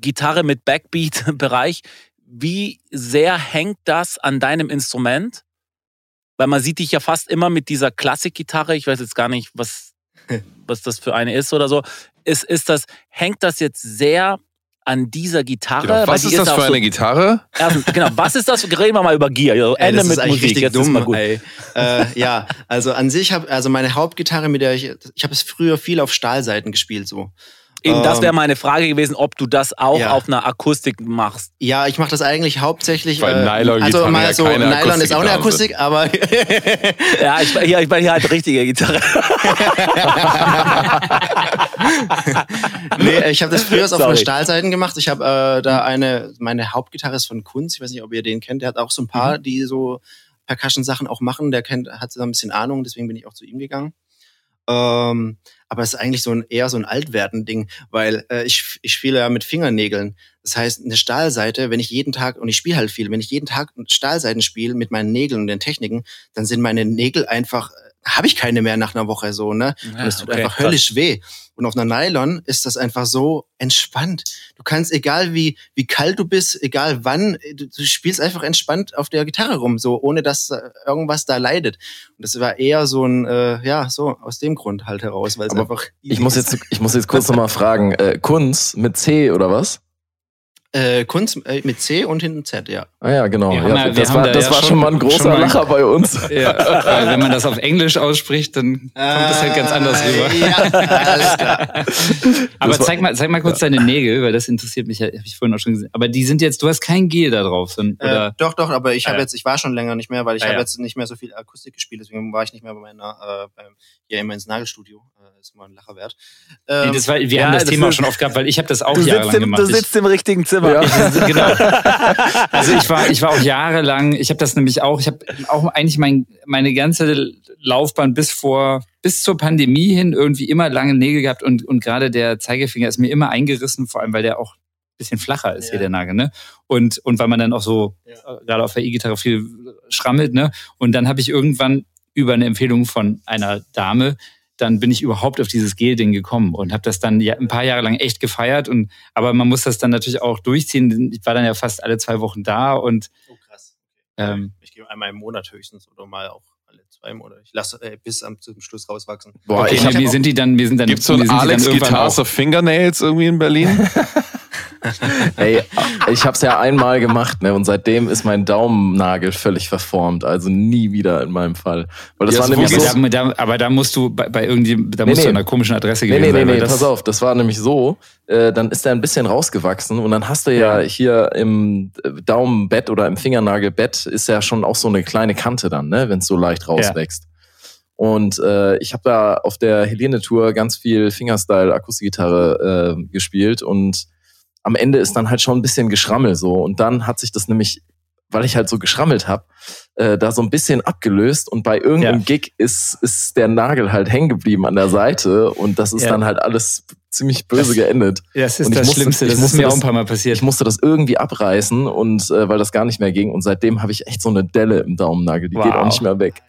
Gitarre mit Backbeat-Bereich, wie sehr hängt das an deinem Instrument? Weil man sieht dich ja fast immer mit dieser Klassikgitarre, ich weiß jetzt gar nicht, was, was das für eine ist oder so. Ist, ist das, hängt das jetzt sehr an dieser Gitarre? Genau. Weil Was die ist das für so- eine Gitarre? Erstens, genau, was ist das? Reden wir mal über Gear. Also Ey, Ende das ist mit Musik, richtig jetzt ist dumm, mal gut. ey. Äh, ja, also an sich habe also meine Hauptgitarre, mit der ich ich habe es früher viel auf Stahlseiten gespielt so. Eben, das Ähm, wäre meine Frage gewesen, ob du das auch ja. auf einer Akustik machst. Ja, ich mache das eigentlich hauptsächlich. Weil äh, Nylon-Gitarren also mal ja so, keine Nylon ist auch eine Akustik, aber Ja, ich, bin hier, ich bin hier halt richtige Gitarre. nee, ich habe das früher auf einer Stahlseiten gemacht. Ich habe äh, da eine, meine Hauptgitarre ist von Kunz. Ich weiß nicht, ob ihr den kennt. Der hat auch so ein paar, Mhm. die so Percussion-Sachen auch machen. Der kennt, hat so ein bisschen Ahnung, deswegen bin ich auch zu ihm gegangen. Ähm, aber es ist eigentlich so ein eher so ein Altwerden-Ding, weil äh, ich, ich spiele ja mit Fingernägeln. Das heißt, eine Stahlseite, wenn ich jeden Tag, und ich spiele halt viel, wenn ich jeden Tag Stahlseiten spiele mit meinen Nägeln und den Techniken, dann sind meine Nägel einfach, habe ich keine mehr nach einer Woche so, ne? Und es tut einfach höllisch weh. Und auf einer Nylon ist das einfach so entspannt. Du kannst, egal wie, wie kalt du bist, egal wann, du, du spielst einfach entspannt auf der Gitarre rum, so ohne dass äh, irgendwas da leidet. Und das war eher so ein, äh, ja, so aus dem Grund halt heraus, weil es einfach. Ich muss jetzt, ich muss jetzt kurz nochmal fragen, äh, Kunz mit C oder was? Äh, Kunst äh, mit C und hinten Z, ja. Ah ja, genau. Ja, ja- das war, da das ja war schon- schon mal ein großer mal- Lacher bei uns. Ja, weil wenn man das auf Englisch ausspricht, dann kommt das halt ganz anders rüber. Äh, Ja, alles klar. Aber war- zeig mal, zeig mal kurz deine Nägel, weil das interessiert mich, habe ich vorhin auch schon gesehen. Aber die sind jetzt, du hast kein Gel da drauf, Äh, oder? doch, doch, aber ich Ah, habe ja. jetzt, ich war schon länger nicht mehr, weil ich Ah, habe ja. jetzt nicht mehr so viel Akustik gespielt, deswegen war ich nicht mehr bei meiner, äh, hier immer ins Nagelstudio. Äh, ist mal ein Lacher wert. Ähm, war, wir ja, haben das, das Thema ist- schon oft gehabt, weil ich habe das auch jahrelang im, gemacht. du Ich- sitzt im richtigen Zimmer. mal. Ich, genau. Also ich war, ich war auch jahrelang, ich habe das nämlich auch, ich habe auch eigentlich mein, meine ganze Laufbahn bis vor, bis zur Pandemie hin irgendwie immer lange Nägel gehabt und, und gerade der Zeigefinger ist mir immer eingerissen, vor allem weil der auch ein bisschen flacher ist Ja. hier, der Nagel, ne? Und, und weil man dann auch so, Ja. äh, gerade auf der E-Gitarre viel schrammelt, ne? Und dann habe ich irgendwann über eine Empfehlung von einer Dame dann bin ich überhaupt auf dieses Gel-Ding gekommen und habe das dann ja ein paar Jahre lang echt gefeiert. Und aber man muss das dann natürlich auch durchziehen. Ich war dann ja fast alle zwei Wochen da und Oh, krass. ähm, Ich gehe einmal im Monat höchstens oder mal auch alle zwei Monate. Ich lasse äh, bis am, zum Schluss rauswachsen. Boah, okay, ich hab wir sind die dann, wir sind dann, Gibt es so ein Alex of Fingernails irgendwie in Berlin? Ey, ich habe es ja einmal gemacht, ne? Und seitdem ist mein Daumennagel völlig verformt. Also nie wieder in meinem Fall. Weil das Ja, war so nämlich so. aber, da, aber da musst du bei, bei irgendwie, da musst nee. du an einer komischen Adresse Nee, gewesen nee, nee, sein. nee, das, pass auf, das war nämlich so, äh, dann ist er ein bisschen rausgewachsen und dann hast du ja, Ja. hier im äh, Daumenbett oder im Fingernagelbett ist ja schon auch so eine kleine Kante dann, ne, wenn es so leicht rauswächst. Und äh, ich habe da auf der Helene-Tour ganz viel Fingerstyle Akustikgitarre äh, gespielt und am Ende ist dann halt schon ein bisschen Geschrammel so und dann hat sich das nämlich, weil ich halt so geschrammelt habe, äh, da so ein bisschen abgelöst und bei irgendeinem Ja. Gig ist, ist der Nagel halt hängen geblieben an der Seite und das ist Ja. dann halt alles ziemlich böse Das- geendet. das ist Und ich das musste- Schlimmste. ich Das ist mir auch das- ein paar Mal passiert. Ich musste das irgendwie abreißen und äh, weil das gar nicht mehr ging und seitdem habe ich echt so eine Delle im Daumennagel, die geht Wow. auch nicht mehr weg.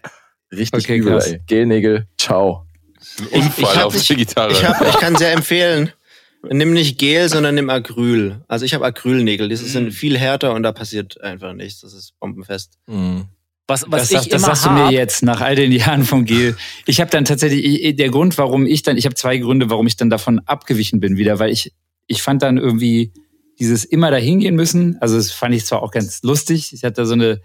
Richtig Okay, übel, ey. Gelnägel, ciao. Ein Unfall ich hab- auf ich- die Gitarre. Ich, hab, ich kann sehr empfehlen. Nimm nicht Gel, sondern nimm Acryl. Also ich habe Acrylnägel. Die sind viel härter und da passiert einfach nichts. Das ist bombenfest. Mhm. Was, was das, ich sag- das sagst du mir jetzt nach all den Jahren vom Gel. Ich habe dann tatsächlich ich- der Grund, warum ich dann, ich habe zwei Gründe, warum ich dann davon abgewichen bin wieder, weil ich ich fand dann irgendwie dieses immer dahin gehen müssen. Also das fand ich zwar auch ganz lustig. Ich hatte so eine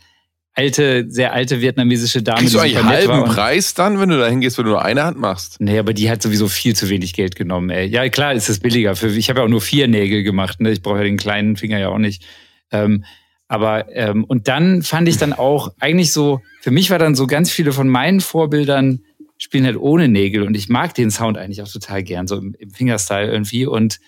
alte, sehr alte vietnamesische Dame, Kriegst du eigentlich war halben Preis dann, wenn du da hingehst, wenn du nur eine Hand machst? Nee, aber die hat sowieso viel zu wenig Geld genommen, ey. Ja, klar, ist es billiger. Für, ich habe ja auch nur vier Nägel gemacht, ne? Ich brauche ja den kleinen Finger ja auch nicht. Ähm, aber, ähm, und dann fand ich dann auch eigentlich so, für mich war dann so ganz viele von meinen Vorbildern spielen halt ohne Nägel und ich mag den Sound eigentlich auch total gern, so im, im Fingerstyle irgendwie. Und,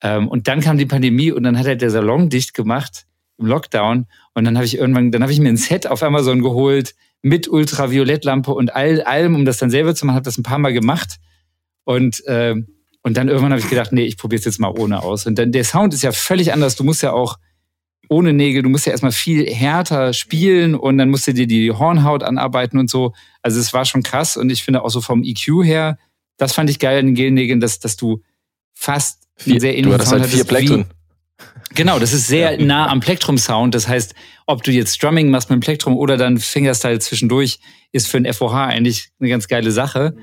ähm, und dann kam die Pandemie und dann hat halt der Salon dicht gemacht im Lockdown. Und dann habe ich irgendwann, dann habe ich mir ein Set auf Amazon geholt mit Ultraviolettlampe und all, allem, um das dann selber zu machen, habe das ein paar Mal gemacht. Und, ähm, und dann irgendwann habe ich gedacht, nee, ich probiere es jetzt mal ohne aus. Und dann der Sound ist ja völlig anders. Du musst ja auch ohne Nägel, du musst ja erstmal viel härter spielen und dann musst du dir die Hornhaut anarbeiten und so. Also es war schon krass und ich finde auch so vom EQ her, das fand ich geil an den Gelnägeln, dass, dass du fast einen Vier, sehr du ähnlichen hattest Sound halt vier hattest wie- Plektren. Genau, das ist sehr nah am Plektrum-Sound. Das heißt, ob du jetzt Strumming machst mit dem Plektrum oder dann Fingerstyle zwischendurch, ist für ein FOH eigentlich eine ganz geile Sache.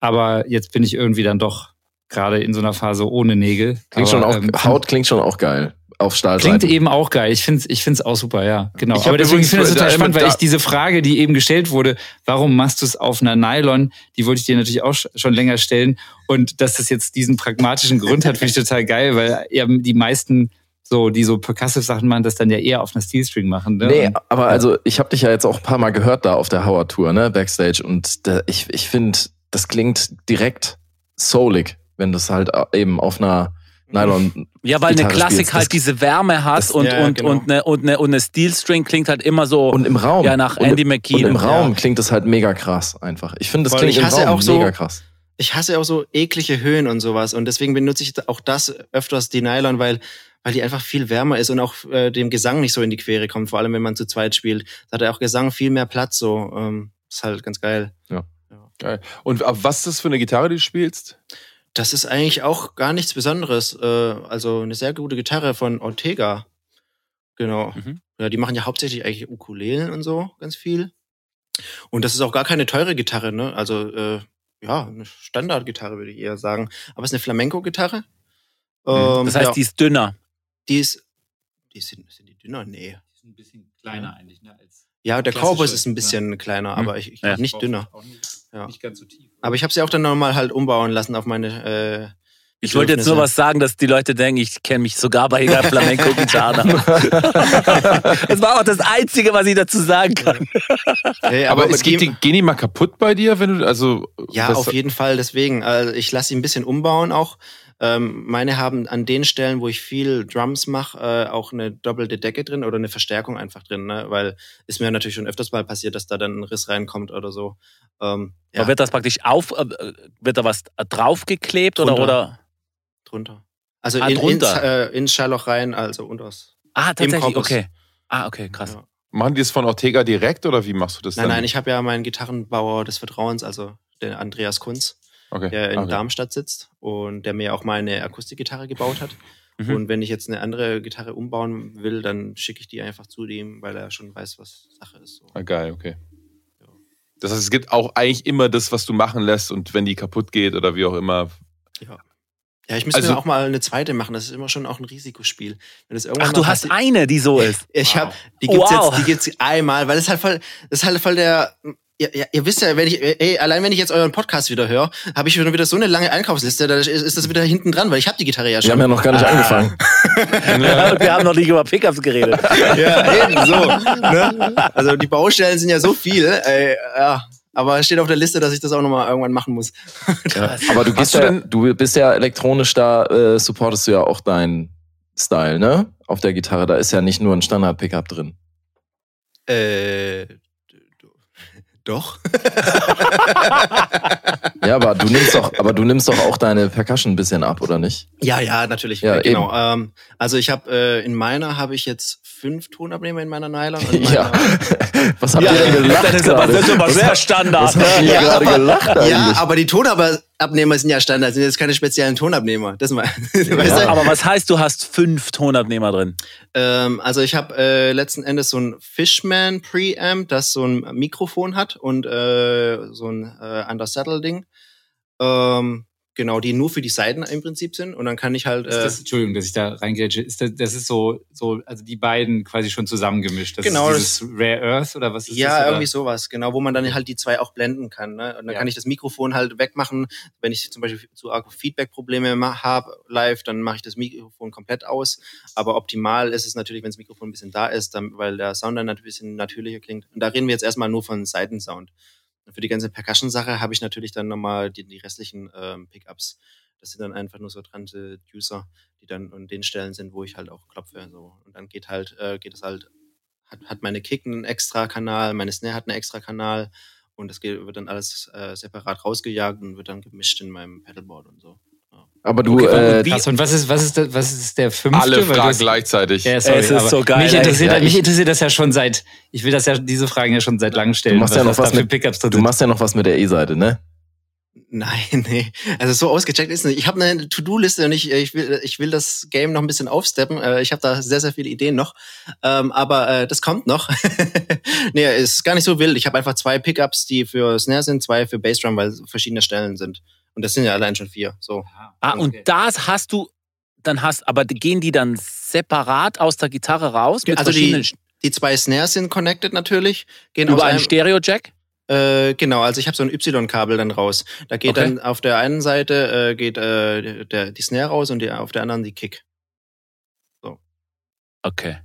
Aber jetzt bin ich irgendwie dann doch gerade in so einer Phase ohne Nägel. Klingt Aber, schon auch, ähm, Haut klingt schon auch geil. Auf Stahlseiten. Klingt eben auch geil. Ich finde es ich find's auch super, ja. Genau. Ich Aber deswegen übrigens finde ich es total da- spannend, weil da- ich diese Frage, die eben gestellt wurde, warum machst du es auf einer Nylon, die wollte ich dir natürlich auch sch- schon länger stellen. Und dass das jetzt diesen pragmatischen Grund hat, finde ich total geil, weil ja die meisten so, die so percussive Sachen machen, das dann ja eher auf einer Steelstring machen. Ne? Nee, aber also ich habe dich ja jetzt auch ein paar Mal gehört da auf der Howard Tour, ne, Backstage. Und da, ich, ich finde, das klingt direkt soulig, wenn du es halt eben auf einer Nylon. ja, weil eine Gitarre Klassik spielst. halt Das- diese Wärme hat das- und, ja, und, genau. und, eine, und, eine, und eine Steel String klingt halt immer so Und im Raum. ja, nach und, Andy Und McKean. im Raum Ja. klingt das halt mega krass einfach. Ich finde, das Voll, klingt ich im hasse Raum auch so- mega krass. Ich hasse auch so eklige Höhen und sowas. Und deswegen benutze ich auch das öfters, die Nylon, weil, weil die einfach viel wärmer ist und auch äh, dem Gesang nicht so in die Quere kommt, vor allem wenn man zu zweit spielt. Da hat er auch Gesang viel mehr Platz so. Ähm, ist halt ganz geil. Geil. Und was ist das für eine Gitarre, die du spielst? Das ist eigentlich auch gar nichts Besonderes. Äh, also eine sehr gute Gitarre von Ortega. Genau. Mhm. Ja, die machen ja hauptsächlich eigentlich Ukulelen und so ganz viel. Und das ist auch gar keine teure Gitarre, ne? Also äh, ja, eine Standardgitarre würde ich eher sagen. Aber es ist eine Flamenco-Gitarre. Ähm, das heißt, ja, die ist dünner. die ist, die sind, sind die dünner? Nee. Die ist ein bisschen kleiner eigentlich, ne? Als Ja, der Korpus ist ein bisschen kleiner, aber ich, ich Ja. nicht dünner. Ja. Nicht ganz so tief. Aber ich habe sie auch dann nochmal halt umbauen lassen auf meine. Äh, Ich wollte jetzt nur was sagen, dass die Leute denken, ich kenne mich sogar bei der Flamenco-Gitarre. das war auch das Einzige, was ich dazu sagen kann. Hey, Aber, mit es geht ihm- die, gehen die mal kaputt bei dir, wenn du, also. Ja, auf jeden Fall. Deswegen, also ich lasse sie ein bisschen umbauen auch. Ähm, meine haben an den Stellen, wo ich viel Drums mache, äh, auch eine doppelte Decke drin oder eine Verstärkung einfach drin, ne? weil ist mir natürlich schon öfters mal passiert, dass da dann ein Riss reinkommt oder so. Ähm, ja, Aber wird das praktisch auf, äh, wird da was draufgeklebt oder, Drunter. oder? drunter. Also Ah, in, ins, drunter. äh, ins Schallloch rein, also unters. Ah, tatsächlich, okay. Ah, okay, krass. Ja. Machen die es von Ortega direkt oder wie machst du das Nein, dann? nein, ich habe ja meinen Gitarrenbauer des Vertrauens, also den Andreas Kunz, okay. der in okay. Darmstadt sitzt und der mir auch meine Akustikgitarre gebaut hat. Mhm. Und wenn ich jetzt eine andere Gitarre umbauen will, dann schicke ich die einfach zu ihm, weil er schon weiß, was Sache ist. So. Ah, geil, okay. Ja. Das heißt, es gibt auch eigentlich immer das, was du machen lässt und wenn die kaputt geht oder wie auch immer. Ja, ich müsste Also- mir auch mal eine zweite machen. Das ist immer schon auch ein Risikospiel. Wenn das irgendwann Ach, mal du hast eine, die so ist. Ich Wow. habe, die gibt's Wow. jetzt, die gibt's einmal, weil das ist halt voll, das ist halt voll der. Ja, ja, ihr wisst ja, wenn ich, ey, allein wenn ich jetzt euren Podcast wieder höre, habe ich schon wieder so eine lange Einkaufsliste, da ist, ist das wieder hinten dran, weil ich habe die Gitarre ja Wir schon. haben ja noch gar nicht angefangen. Wir haben noch nicht über Pickups geredet. ja, eben so. Ne? Also die Baustellen sind ja so viel, ey, ja. Aber es steht auf der Liste, dass ich das auch nochmal irgendwann machen muss. Ja. Aber du, gehst du ja, denn- du bist ja elektronisch, da äh, supportest du ja auch deinen Style, ne? Auf der Gitarre, da ist ja nicht nur ein Standard-Pickup drin. Äh, doch. Ja, aber du nimmst doch, aber du nimmst doch auch deine Percussion ein bisschen ab, oder nicht? Ja, ja, natürlich. Ja, Ja, genau. Ähm, also ich habe äh, in meiner habe ich jetzt fünf Tonabnehmer in meiner Nylon. In meiner, Ja. Was habt ihr denn gelacht? das ist aber, das ist aber Was sehr Standard. Was habt ihr Ne? hier gerade aber- gelacht eigentlich? Ja, aber die Tonabnehmer sind ja Standard, sind jetzt keine speziellen Tonabnehmer. Das mal. weißt du? Aber was heißt, du hast fünf Tonabnehmer drin? Ähm, also ich habe äh, letzten Endes so ein Fishman Preamp, das so ein Mikrofon hat und äh, so ein äh, Undersaddle-Ding. Ähm, genau, die nur für die Seiten im Prinzip sind. Und dann kann ich halt. Äh, das, Entschuldigung, dass ich da reingrätsche. Ist das, das ist so, so, also die beiden quasi schon zusammengemischt. Das Genau, ist dieses Rare Earth oder was ist das? ja, irgendwie sowas, genau, wo man dann halt die zwei auch blenden kann. Ne? Und dann Ja. kann ich das Mikrofon halt wegmachen. Wenn ich zum Beispiel zu arg Feedback-Probleme habe live, dann mache ich das Mikrofon komplett aus. Aber optimal ist es natürlich, wenn das Mikrofon ein bisschen da ist, dann, weil der Sound dann ein bisschen natürlicher klingt. Und da reden wir jetzt erstmal nur von Seitensound. Für die ganze Percussion-Sache habe ich natürlich dann nochmal die, die restlichen ähm, Pickups. Das sind dann einfach nur so Transducer, die dann an den Stellen sind, wo ich halt auch klopfe. So. Und dann geht halt, äh, geht es halt hat, hat meine Kick einen extra Kanal, meine Snare hat einen extra Kanal und das geht, wird dann alles äh, separat rausgejagt und wird dann gemischt in meinem Pedalboard und so. Aber du, Okay, äh, und was ist, was ist, das, was ist der fünfte? Alle Fragen hast- gleichzeitig. Ja, sorry, Es ist so geil, Mich interessiert, Ja, mich ich- interessiert das ja schon seit, ich will das ja, diese Fragen ja schon seit langem stellen. Du machst ja noch was mit- du machst ja noch was mit der E-Seite, ne? Nein, nee. Also so ausgecheckt ist es nicht. Ich habe eine To-Do-Liste und ich, ich, will, ich will das Game noch ein bisschen aufsteppen. Äh, Ich habe da sehr, sehr viele Ideen noch. Ähm, aber äh, das kommt noch. nee, ist gar nicht so wild. Ich habe einfach zwei Pickups, die für Snare sind, zwei für Bassdrum, weil es verschiedene Stellen sind. Und das sind ja allein schon vier. So. Ah, und Okay. das hast du, dann hast, aber gehen die dann separat aus der Gitarre raus? Mit Also die- verschiedenen, Die zwei Snares sind connected natürlich. Gehen über einen Stereo-Jack? Äh, genau, also ich habe so ein Y-Kabel dann raus. Da geht Okay. dann auf der einen Seite äh, geht äh, der, die Snare raus und die, auf der anderen die Kick. Okay.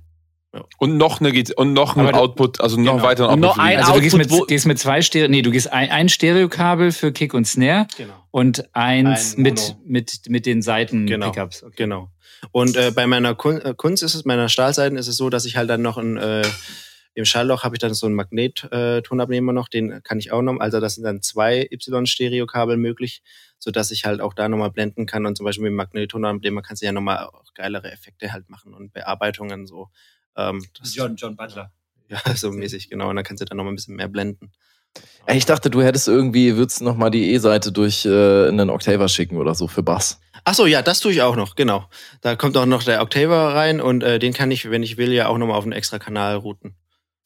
Und noch eine und noch ein Output, also noch Genau. weiteren Und noch Output. die- ein Also du gehst mit, gehst mit zwei Stereo, nee, du gehst ein, ein Stereokabel für Kick und Snare Genau. und eins Ein mit, mit, mit den Seiten Genau. Pickups. Okay. Genau. Und äh, bei meiner Kun äh, Kunst ist es, meiner Stahlseiten ist es so, dass ich halt dann noch ein äh, im Schallloch habe ich dann so einen Magnet-Tonabnehmer noch, den kann ich auch noch. Also das sind dann zwei Y-Stereo-Kabel möglich, so dass ich halt auch da nochmal blenden kann. Und zum Beispiel mit dem Magnet-Tonabnehmer kannst du ja nochmal auch geilere Effekte halt machen und Bearbeitungen so. Ähm, das, John, John Butler. Ja, so mäßig, genau. Und dann kannst du dann nochmal ein bisschen mehr blenden. Ich dachte, du hättest irgendwie, würdest noch mal die E-Seite durch äh, einen Octaver schicken oder so für Bass. Ach so, ja, das tue ich auch noch, genau. Da kommt auch noch der Octaver rein und äh, den kann ich, wenn ich will, ja auch nochmal auf einen extra Kanal routen.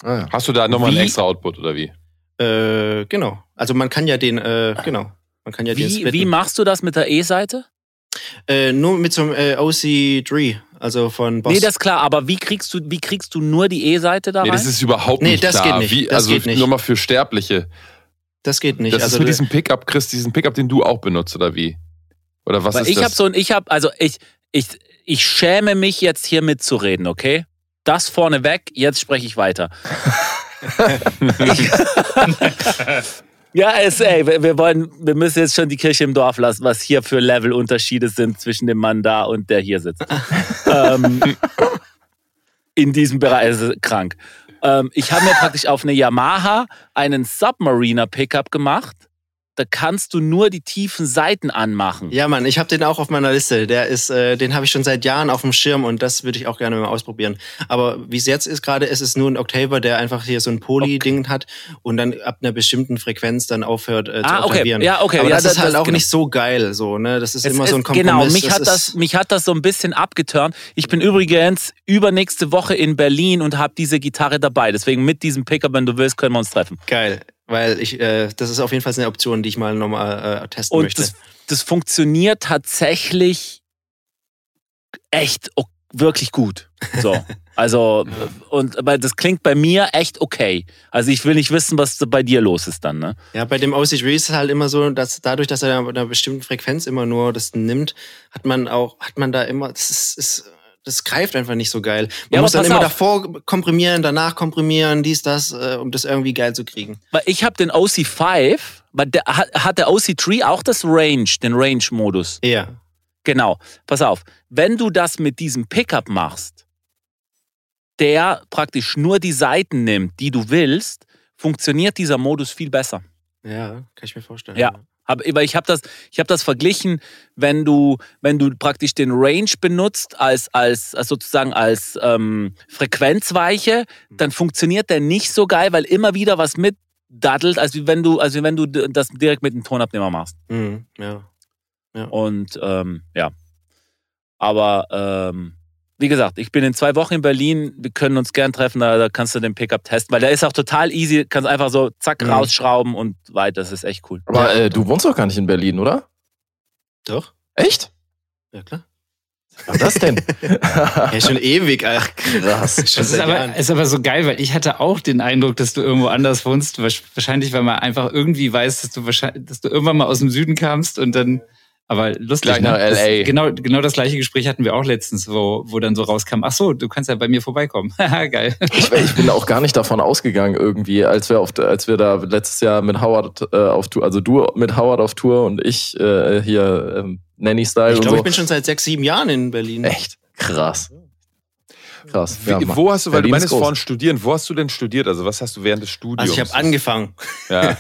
Ah, ja. Hast du da nochmal einen extra Output oder wie? Äh, genau. Also man kann ja den, äh, genau. Man kann ja den Wie, splitten. wie machst du das mit der E-Seite? Äh, nur mit so einem äh, OC3, also von Boss. Nee, das ist klar, aber wie kriegst du, wie kriegst du nur die E-Seite da Nee, rein? das ist überhaupt Nee, nicht das klar. geht nicht. Wie, Das also geht nicht. nur mal für Sterbliche. das geht nicht. Das also ist mit du- diesem Pickup, Chris, diesen Pickup, den du auch benutzt, oder wie? Oder was Weil ist ich das? habe so ein, ich habe, also ich, ich, ich schäme mich jetzt hier mitzureden, okay? Das vorneweg, jetzt spreche ich weiter. ich, Ja, es, ey, wir, wollen, wir müssen jetzt schon die Kirche im Dorf lassen, was hier für Levelunterschiede sind zwischen dem Mann da und der hier sitzt. ähm, in diesem Bereich ist es krank. Ähm, ich habe mir praktisch auf eine Yamaha einen Submariner Pickup gemacht. Da kannst du nur die tiefen Seiten anmachen. Ja, Mann, ich habe den auch auf meiner Liste. Der ist, äh, den habe ich schon seit Jahren auf dem Schirm und das würde ich auch gerne mal ausprobieren. Aber wie es jetzt ist gerade, ist es nur ein Octaver, der einfach hier so ein Poly-Ding hat und dann ab einer bestimmten Frequenz dann aufhört äh, zu Ah, okay. Ja, okay. Aber Ja, das, das- ist halt das- auch genau. nicht so geil, so ne. Das ist Es immer so ein ist- Kompromiss. Genau, mich hat, ist- das, mich hat das so ein bisschen abgeturnt. Ich bin übrigens übernächste Woche in Berlin und habe diese Gitarre dabei. Deswegen mit diesem Pickup, wenn du willst, können wir uns treffen. geil, weil ich, äh, das ist auf jeden Fall eine Option, die ich mal nochmal äh, testen Und möchte. das, das funktioniert tatsächlich echt wirklich gut. So. Also, und aber das klingt bei mir echt okay. Also ich will nicht wissen, was bei dir los ist dann, ne? Ja, bei dem OC Reese ist es halt immer so, dass dadurch, dass er bei einer bestimmten Frequenz immer nur das nimmt, hat man auch, hat man da immer, das ist, ist das greift einfach nicht so geil. Man Ja, muss dann immer auf. davor komprimieren, danach komprimieren, dies, das, äh, um das irgendwie geil zu kriegen. Weil ich habe den OC5, weil der, hat, hat der OC3 auch das Range, den Range-Modus. Ja. Genau. Pass auf, wenn du das mit diesem Pickup machst, der praktisch nur die Seiten nimmt, die du willst, funktioniert dieser Modus viel besser. Ja, kann ich mir vorstellen. Ja. Aber ich habe das, ich hab das verglichen, wenn du, wenn du praktisch den Range benutzt als, als, als sozusagen als ähm, Frequenzweiche, dann funktioniert der nicht so geil, weil immer wieder was mitdaddelt, als wenn du, als wenn du das direkt mit einem Tonabnehmer machst. Mhm, ja. Und ähm, ja. Aber ähm, wie gesagt, ich bin in zwei Wochen in Berlin. Wir können uns gern treffen, da, da kannst du den Pickup testen, weil der ist auch total easy. Kannst einfach so zack Mhm. rausschrauben und weiter. Das ist echt cool. Aber äh, du wohnst doch gar nicht in Berlin, oder? Doch? Echt? Ja, klar. Was das denn? Ja, schon ewig, Alter. Krass. Schon Das ist aber, ist aber so geil, weil ich hatte auch den Eindruck, dass du irgendwo anders wohnst. Wahrscheinlich, weil man einfach irgendwie weiß, dass du wahrscheinlich, dass du irgendwann mal aus dem Süden kamst und dann. Aber lustig, Gleich ne? nach Das, LA. genau, genau das gleiche Gespräch hatten wir auch letztens, wo, wo dann so rauskam, ach so, du kannst ja bei mir vorbeikommen. Haha, geil. Ich, ich bin auch gar nicht davon ausgegangen irgendwie, als wir auf, als wir da letztes Jahr mit Howard äh, auf Tour, also du mit Howard auf Tour und ich äh, hier ähm, Nanny Style Ich und glaube, so. ich bin schon seit sechs, sieben Jahren in Berlin. Echt krass. Krass. Wie, Ja, wo hast du, weil Berlin du meinst vorhin studieren, wo hast du denn studiert? Also was hast du während des Studiums? Also ich habe angefangen Ja.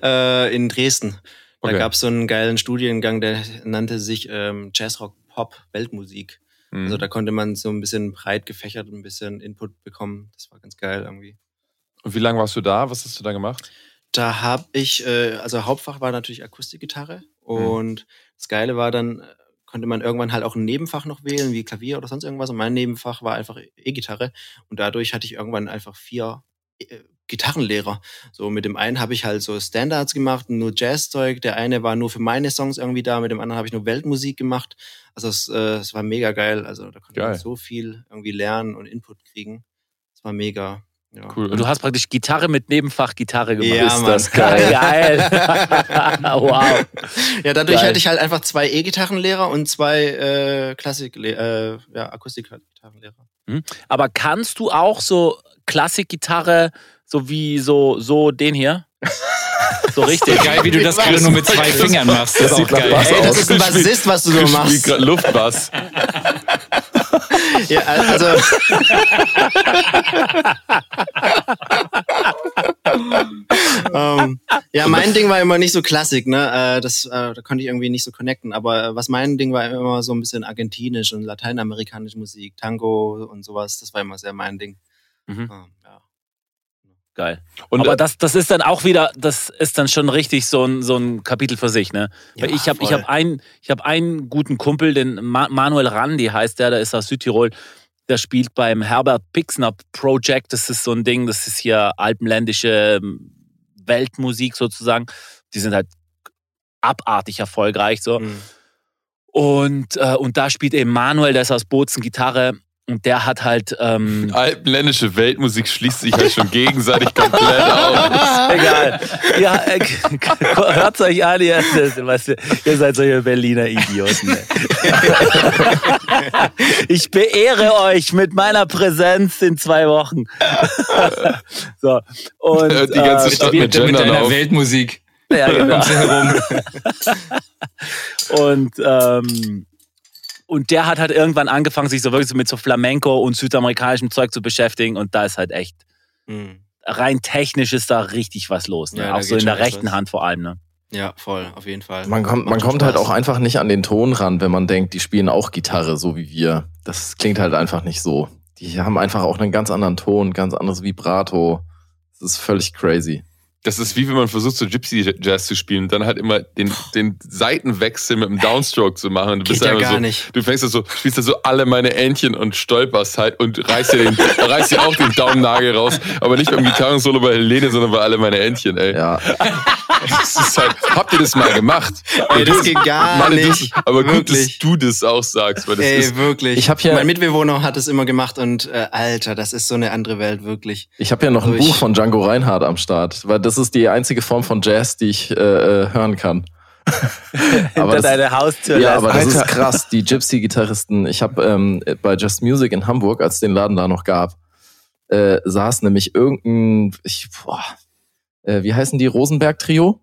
äh, in Dresden. Da Okay. gab es so einen geilen Studiengang, der nannte sich ähm, Jazzrock Pop Weltmusik. Mhm. Also da konnte man so ein bisschen breit gefächert ein bisschen Input bekommen. Das war ganz geil irgendwie. Und wie lange warst du da? Was hast du da gemacht? Da habe ich, äh, also Hauptfach war natürlich Akustikgitarre und das Geile war dann, äh, konnte man irgendwann halt auch ein Nebenfach noch wählen, wie Klavier oder sonst irgendwas. Und mein Nebenfach war einfach E-Gitarre und dadurch hatte ich irgendwann einfach vier äh, Gitarrenlehrer. So mit dem einen habe ich halt so Standards gemacht, nur Jazzzeug. Der eine war nur für meine Songs irgendwie da, mit dem anderen habe ich nur Weltmusik gemacht. Also es, äh, es war mega geil. Also da konnte man Geil. so viel irgendwie lernen und Input kriegen. Das war mega. Ja. Cool. Und du hast praktisch Gitarre mit Nebenfach Gitarre gemacht. Ja, ist Mann. das geil. geil. wow. Ja, dadurch Geil. hatte ich halt einfach zwei E-Gitarrenlehrer und zwei äh, Klassik, äh, ja, Akustik-Gitarrenlehrer. Aber kannst du auch so Klassikgitarre, so wie so, so den hier? So richtig. Geil, wie du das gerade nur mit zwei Fingern machst. Das ist auch geil. Bass Hey, das aus. ist ein Bassist, was du so machst. grad Luftbass. Ja, also. ähm, ja, mein Ding war immer nicht so Klassik, ne? Äh, das, äh, da konnte ich irgendwie nicht so connecten. Aber äh, was mein Ding war immer so ein bisschen argentinisch und lateinamerikanische Musik, Tango und sowas. Das war immer sehr mein Ding. Mhm. Ähm. Geil. Und Aber äh, das, das ist dann auch wieder, das ist dann schon richtig so ein, so ein Kapitel für sich, ne? Weil Ja, ich habe ich voll. hab einen, ich hab einen guten Kumpel, den Ma Manuel Randi heißt der, der ist aus Südtirol. Der spielt beim Herbert Pixner Project. Das ist so ein Ding, das ist hier alpenländische ähm, Weltmusik sozusagen. Die sind halt abartig erfolgreich so. Mhm. Und, äh, und da spielt eben Manuel, der ist aus Bozen Gitarre. Und der hat halt. Ähm, Alpenländische Weltmusik schließt sich halt schon gegenseitig komplett aus. Egal. Ja, äh, hört's euch an, ihr, ihr seid solche Berliner Idioten. ich beehre euch mit meiner Präsenz in zwei Wochen. so. Und, Die ganze äh, Stadt mit, mit deiner auf. Weltmusik ja, genau. Und, ähm, und der hat halt irgendwann angefangen, sich so wirklich so mit so Flamenco und südamerikanischem Zeug zu beschäftigen. Und da ist halt echt, Mhm. rein technisch ist da richtig was los. Ne? Ja, auch so in der rechten was. Hand vor allem. Ne? Ja, voll, auf jeden Fall. Man kommt, man Macht kommt halt auch einfach nicht an den Ton ran, wenn man denkt, die spielen auch Gitarre, so wie wir. Das klingt halt einfach nicht so. Die haben einfach auch einen ganz anderen Ton, ganz anderes Vibrato. Das ist völlig crazy. Das ist wie wenn man versucht, so Gypsy Jazz zu spielen und dann halt immer den, den Seitenwechsel mit dem Downstroke zu machen. Und du Geht bist ja gar so, nicht. Du fängst da so, spielst da so alle meine Entchen und stolperst halt und reißt dir, den, reißt dir auch den Daumennagel raus. Aber nicht beim Gitarrensolo bei Helene, sondern bei alle meine Entchen, ey. Ja, Das ist halt, habt ihr das mal gemacht? Ey, das geht gar Meine, nicht. Du, aber gut, dass Wirklich. du das auch sagst, weil das Ey, ist, wirklich. Ich hab ja- mein Mitbewohner hat es immer gemacht und äh, Alter, das ist so eine andere Welt, wirklich. ich habe ja noch ein Buch von Django Reinhardt am Start, weil das ist die einzige Form von Jazz, die ich äh, äh, hören kann. Hinter das- deine Haustür Ja, lässt. aber das Alter. ist krass. Die Gypsy-Gitarristen, ich habe ähm, bei Just Music in Hamburg, als es den Laden da noch gab, äh, saß nämlich irgendein, ich, boah, äh, wie heißen die, Rosenberg-Trio?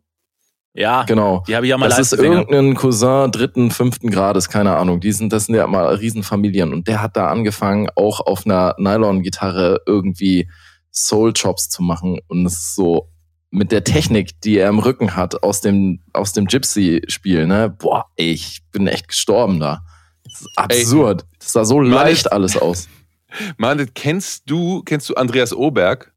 ja, Genau. die habe ich auch mal Das ist gesehen. irgendein Cousin dritten, fünften Grades, keine Ahnung. Die sind, das sind ja mal Riesenfamilien. Und der hat da angefangen, auch auf einer Nylon-Gitarre irgendwie Soul-Chops zu machen. Und es ist so mit der Technik, die er im Rücken hat, aus dem, aus dem Gypsy-Spiel, ne? Boah, ey, ich bin echt gestorben da. Das ist absurd. Das sah so leicht alles aus. Mann, kennst du, kennst du Andreas Oberg?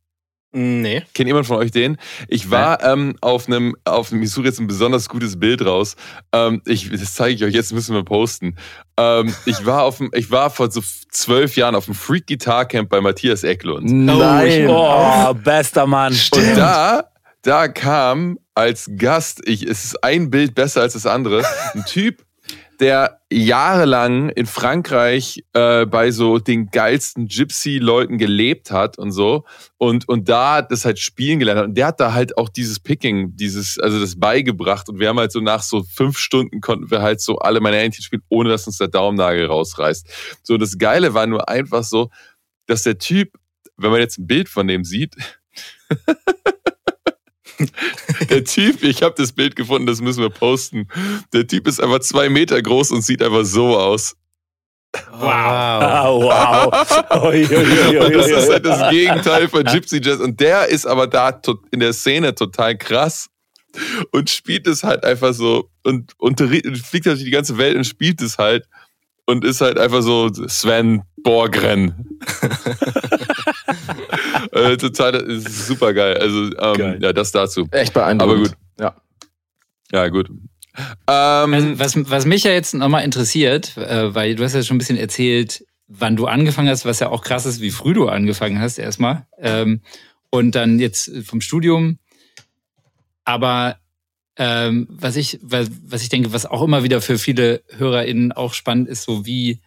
Nee. Kennt jemand von euch den? Ich war ähm, auf einem, auf einem, ich suche jetzt ein besonders gutes Bild raus. Ähm, ich, das zeige ich euch jetzt, müssen wir posten. Ähm, ich war auf dem, ich war vor so zwölf Jahren auf dem Freak Guitar Camp bei Matthias Ecklund. Nein. Oh, bester Mann. Und da, da kam als Gast, ich, es ist ein Bild besser als das andere, ein Typ, der jahrelang in Frankreich äh, bei so den geilsten Gypsy-Leuten gelebt hat und so und, und da das halt spielen gelernt hat. Und der hat da halt auch dieses Picking, dieses, also das beigebracht. Und wir haben halt so nach so fünf Stunden konnten wir halt so alle meine Entchen spielen, ohne dass uns der Daumennagel rausreißt. So, das Geile war nur einfach so, dass der Typ, wenn man jetzt ein Bild von dem sieht, der Typ, ich habe das Bild gefunden, das müssen wir posten. Der Typ ist einfach zwei Meter groß und sieht einfach so aus. Wow. Oh, wow. Und das ist halt das Gegenteil von Gypsy Jazz. Und der ist aber da in der Szene total krass und spielt es halt einfach so und unterricht, fliegt halt durch die ganze Welt und spielt es halt und ist halt einfach so Sven Borgren. äh, total, ist super geil. Also, ähm, Geil. ja, das dazu. Echt beeindruckend. Aber gut. Ja. Ja, gut. Also, Ähm, was, was mich ja jetzt nochmal interessiert, äh, weil du hast ja schon ein bisschen erzählt, wann du angefangen hast, was ja auch krass ist, wie früh du angefangen hast erstmal. Ähm, und dann jetzt vom Studium. Aber ähm, was ich, was, was ich denke, was auch immer wieder für viele HörerInnen auch spannend ist, so wie,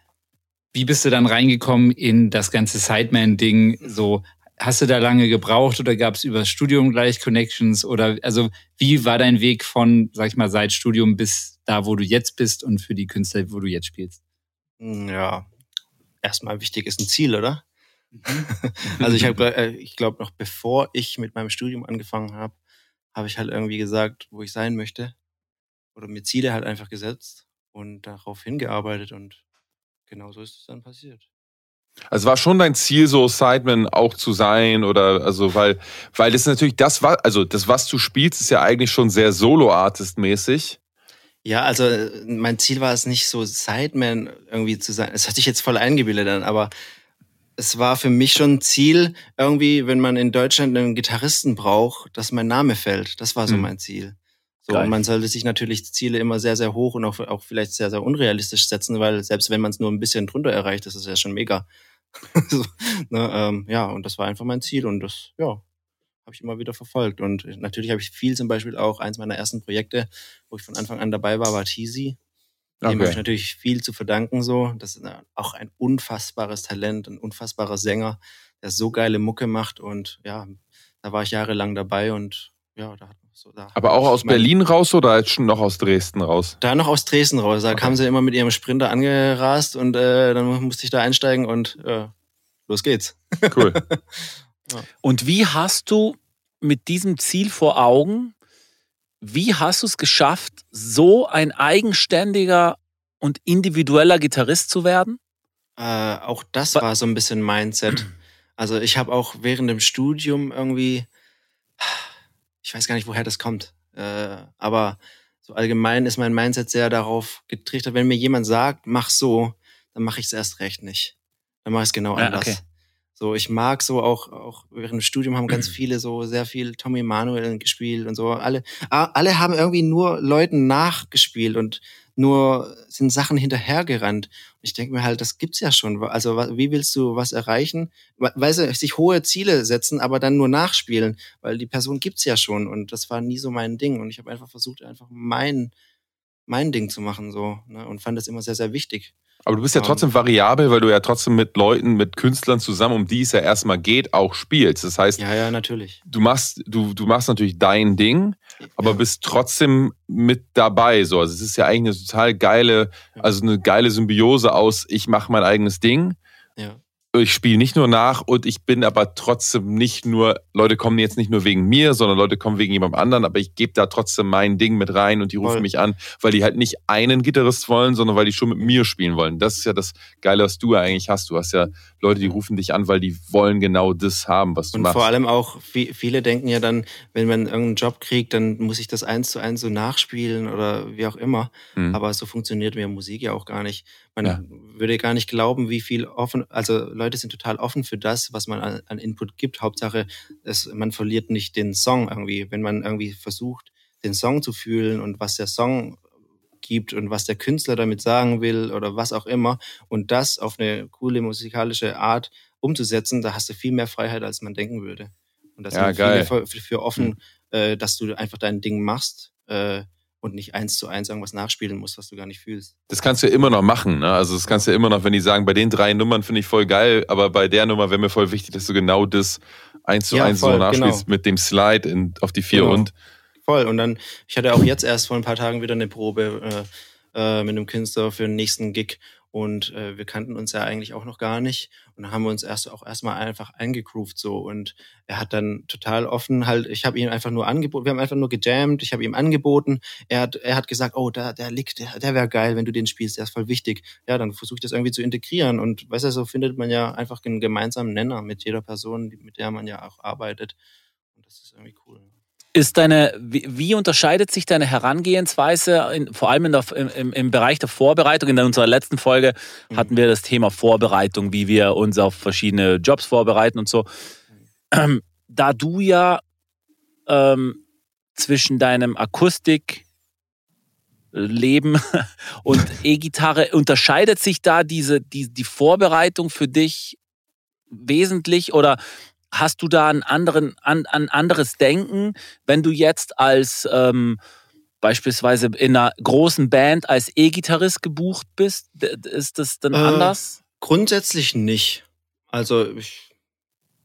wie bist du dann reingekommen in das ganze Sideman-Ding? So, hast du da lange gebraucht oder gab es über das Studium gleich Connections? Oder also wie war dein Weg von, sag ich mal, seit Studium bis da, wo du jetzt bist und für die Künstler, wo du jetzt spielst? Ja. Erstmal wichtig ist ein Ziel, oder? also ich habe, äh, ich glaube noch bevor ich mit meinem Studium angefangen habe, habe ich halt irgendwie gesagt, wo ich sein möchte oder mir Ziele halt einfach gesetzt und darauf hingearbeitet und genau so ist es dann passiert. Also war schon dein Ziel, so Sideman auch zu sein oder also weil weil das ist natürlich das was also das was du spielst ist ja eigentlich schon sehr Solo-Artist-mäßig. Ja, also äh, mein Ziel war es nicht so Sideman irgendwie zu sein. Es hat sich jetzt voll eingebildet an, aber es war für mich schon ein Ziel, irgendwie, wenn man in Deutschland einen Gitarristen braucht, dass mein Name fällt. Das war so Hm. mein Ziel. So, Geil. und man sollte sich natürlich Ziele immer sehr, sehr hoch und auch, auch vielleicht sehr, sehr unrealistisch setzen, weil selbst wenn man es nur ein bisschen drunter erreicht, das ist ja schon mega. so, ne, ähm, ja, und das war einfach mein Ziel und das, ja, habe ich immer wieder verfolgt. Und natürlich habe ich viel zum Beispiel auch, eins meiner ersten Projekte, wo ich von Anfang an dabei war, war Teasy. Dem Okay. habe ich natürlich viel zu verdanken so. Das ist auch ein unfassbares Talent, ein unfassbarer Sänger, der so geile Mucke macht und ja, da war ich jahrelang dabei und ja, da hat so da Aber auch aus Berlin raus oder jetzt schon noch aus Dresden raus? Da noch aus Dresden raus. Da Okay. kamen sie immer mit ihrem Sprinter angerast und äh, dann musste ich da einsteigen und äh, los geht's. Cool. Und wie hast du mit diesem Ziel vor Augen, wie hast du es geschafft, so ein eigenständiger und individueller Gitarrist zu werden? Äh, auch das Wa- war so ein bisschen Mindset. Also ich habe auch während dem Studium irgendwie, ich weiß gar nicht, woher das kommt, äh, aber so allgemein ist mein Mindset sehr darauf getrichtert, wenn mir jemand sagt, mach so, dann mache ich es erst recht nicht. Dann mache ich es genau Ja, anders. okay. So, ich mag so auch, auch während dem Studium haben ganz viele so sehr viel Tommy Manuel gespielt und so. Alle, alle haben irgendwie nur Leuten nachgespielt und nur sind Sachen hinterhergerannt. Und ich denke mir halt, das gibt's ja schon. Also wie willst du was erreichen? We- Weil sie sich hohe Ziele setzen, aber dann nur nachspielen, weil die Person gibt's ja schon. Und das war nie so mein Ding. Und ich habe einfach versucht, einfach mein mein Ding zu machen so ne? und fand das immer sehr sehr wichtig. Aber du bist ja Ähm. trotzdem variabel, weil du ja trotzdem mit Leuten, mit Künstlern zusammen, um die es ja erstmal geht, auch spielst. Das heißt, Ja ja natürlich. du machst, du, du machst natürlich dein Ding, aber ja. bist trotzdem mit dabei. So. Also es ist ja eigentlich eine total geile, also eine geile Symbiose aus, ich mache mein eigenes Ding, ja. Ich spiele nicht nur nach und ich bin aber trotzdem nicht nur, Leute kommen jetzt nicht nur wegen mir, sondern Leute kommen wegen jemandem anderen, aber ich gebe da trotzdem mein Ding mit rein und die rufen Voll. mich an, weil die halt nicht einen Gitarrist wollen, sondern weil die schon mit mir spielen wollen. Das ist ja das Geile, was du eigentlich hast. Du hast ja Leute, die rufen dich an, weil die wollen genau das haben, was du Und machst. vor allem auch, vi- viele denken ja dann, wenn man irgendeinen Job kriegt, dann muss ich das eins zu eins so nachspielen oder wie auch immer. Mhm. Aber so funktioniert mir Musik ja auch gar nicht. Man Ja. würde gar nicht glauben, wie viel offen, also Leute sind total offen für das, was man an, an Input gibt. Hauptsache, es, man verliert nicht den Song irgendwie. Wenn man irgendwie versucht, den Song zu fühlen und was der Song gibt und was der Künstler damit sagen will oder was auch immer und das auf eine coole musikalische Art umzusetzen, da hast du viel mehr Freiheit, als man denken würde. Und das Ja, viele für, für offen, äh, dass du einfach dein Ding machst äh, und nicht eins zu eins irgendwas nachspielen musst, was du gar nicht fühlst. Das kannst du ja immer noch machen. Ne? Also das kannst du ja immer noch, wenn die sagen, bei den drei Nummern finde ich voll geil, aber bei der Nummer wäre mir voll wichtig, dass du genau das eins zu Ja, eins so voll, nachspielst genau. mit dem Slide in, auf die vier Genau. und. Voll. Und dann, ich hatte auch jetzt erst vor ein paar Tagen wieder eine Probe äh, äh, mit einem Künstler für den nächsten Gig. Und äh, wir kannten uns ja eigentlich auch noch gar nicht. Und dann haben wir uns erst auch erstmal einfach eingegroovt so. Und er hat dann total offen halt, ich habe ihm einfach nur angeboten, wir haben einfach nur gejammt, ich habe ihm angeboten. Er hat, er hat gesagt, oh, da, der liegt, der, der wäre geil, wenn du den spielst, der ist voll wichtig. Ja, dann versuche ich das irgendwie zu integrieren. Und weißt du, so findet man ja einfach einen gemeinsamen Nenner mit jeder Person, mit der man ja auch arbeitet. Und das ist irgendwie cool. Ist deine, wie, unterscheidet sich deine Herangehensweise, in, vor allem in der, im- im, Bereich der Vorbereitung? In unserer letzten Folge Mhm. hatten wir das Thema Vorbereitung, wie wir uns auf verschiedene Jobs vorbereiten und so. Ähm, da du ja ähm, zwischen deinem Akustik Leben und E-Gitarre unterscheidet sich da diese die, die Vorbereitung für dich wesentlich oder hast du da ein, anderen, an, ein anderes Denken, wenn du jetzt als ähm, beispielsweise in einer großen Band als E-Gitarrist gebucht bist? Ist das dann Äh, anders? Grundsätzlich nicht. Also ich,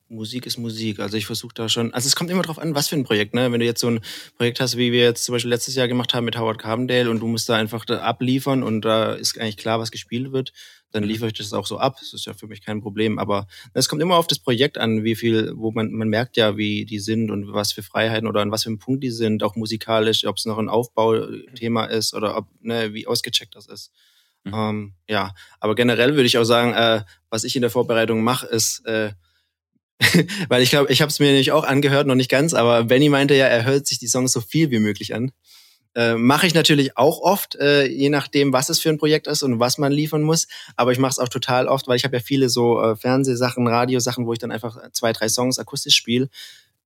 Musik ist Musik. Also ich versuche da schon. Also es kommt immer drauf an, was für ein Projekt. Ne? Wenn du jetzt so ein Projekt hast, wie wir jetzt zum Beispiel letztes Jahr gemacht haben mit Howard Carbondale und du musst da einfach da abliefern und da ist eigentlich klar, was gespielt wird, dann liefere ich das auch so ab. Das ist ja für mich kein Problem. Aber es kommt immer auf das Projekt an, wie viel, wo man man merkt ja, wie die sind und was für Freiheiten oder an was für einem Punkt die sind, auch musikalisch, ob es noch ein Aufbauthema ist oder ob ne, wie ausgecheckt das ist. Mhm. Ähm, ja, aber generell würde ich auch sagen, äh, was ich in der Vorbereitung mache, ist, äh, weil ich glaube, ich habe es mir nämlich auch angehört, noch nicht ganz, aber Benny meinte ja, er hört sich die Songs so viel wie möglich an. Äh, mache ich natürlich auch oft, äh, je nachdem, was es für ein Projekt ist und was man liefern muss. Aber ich mache es auch total oft, weil ich habe ja viele so äh, Fernsehsachen, Radiosachen, wo ich dann einfach zwei, drei Songs akustisch spiele.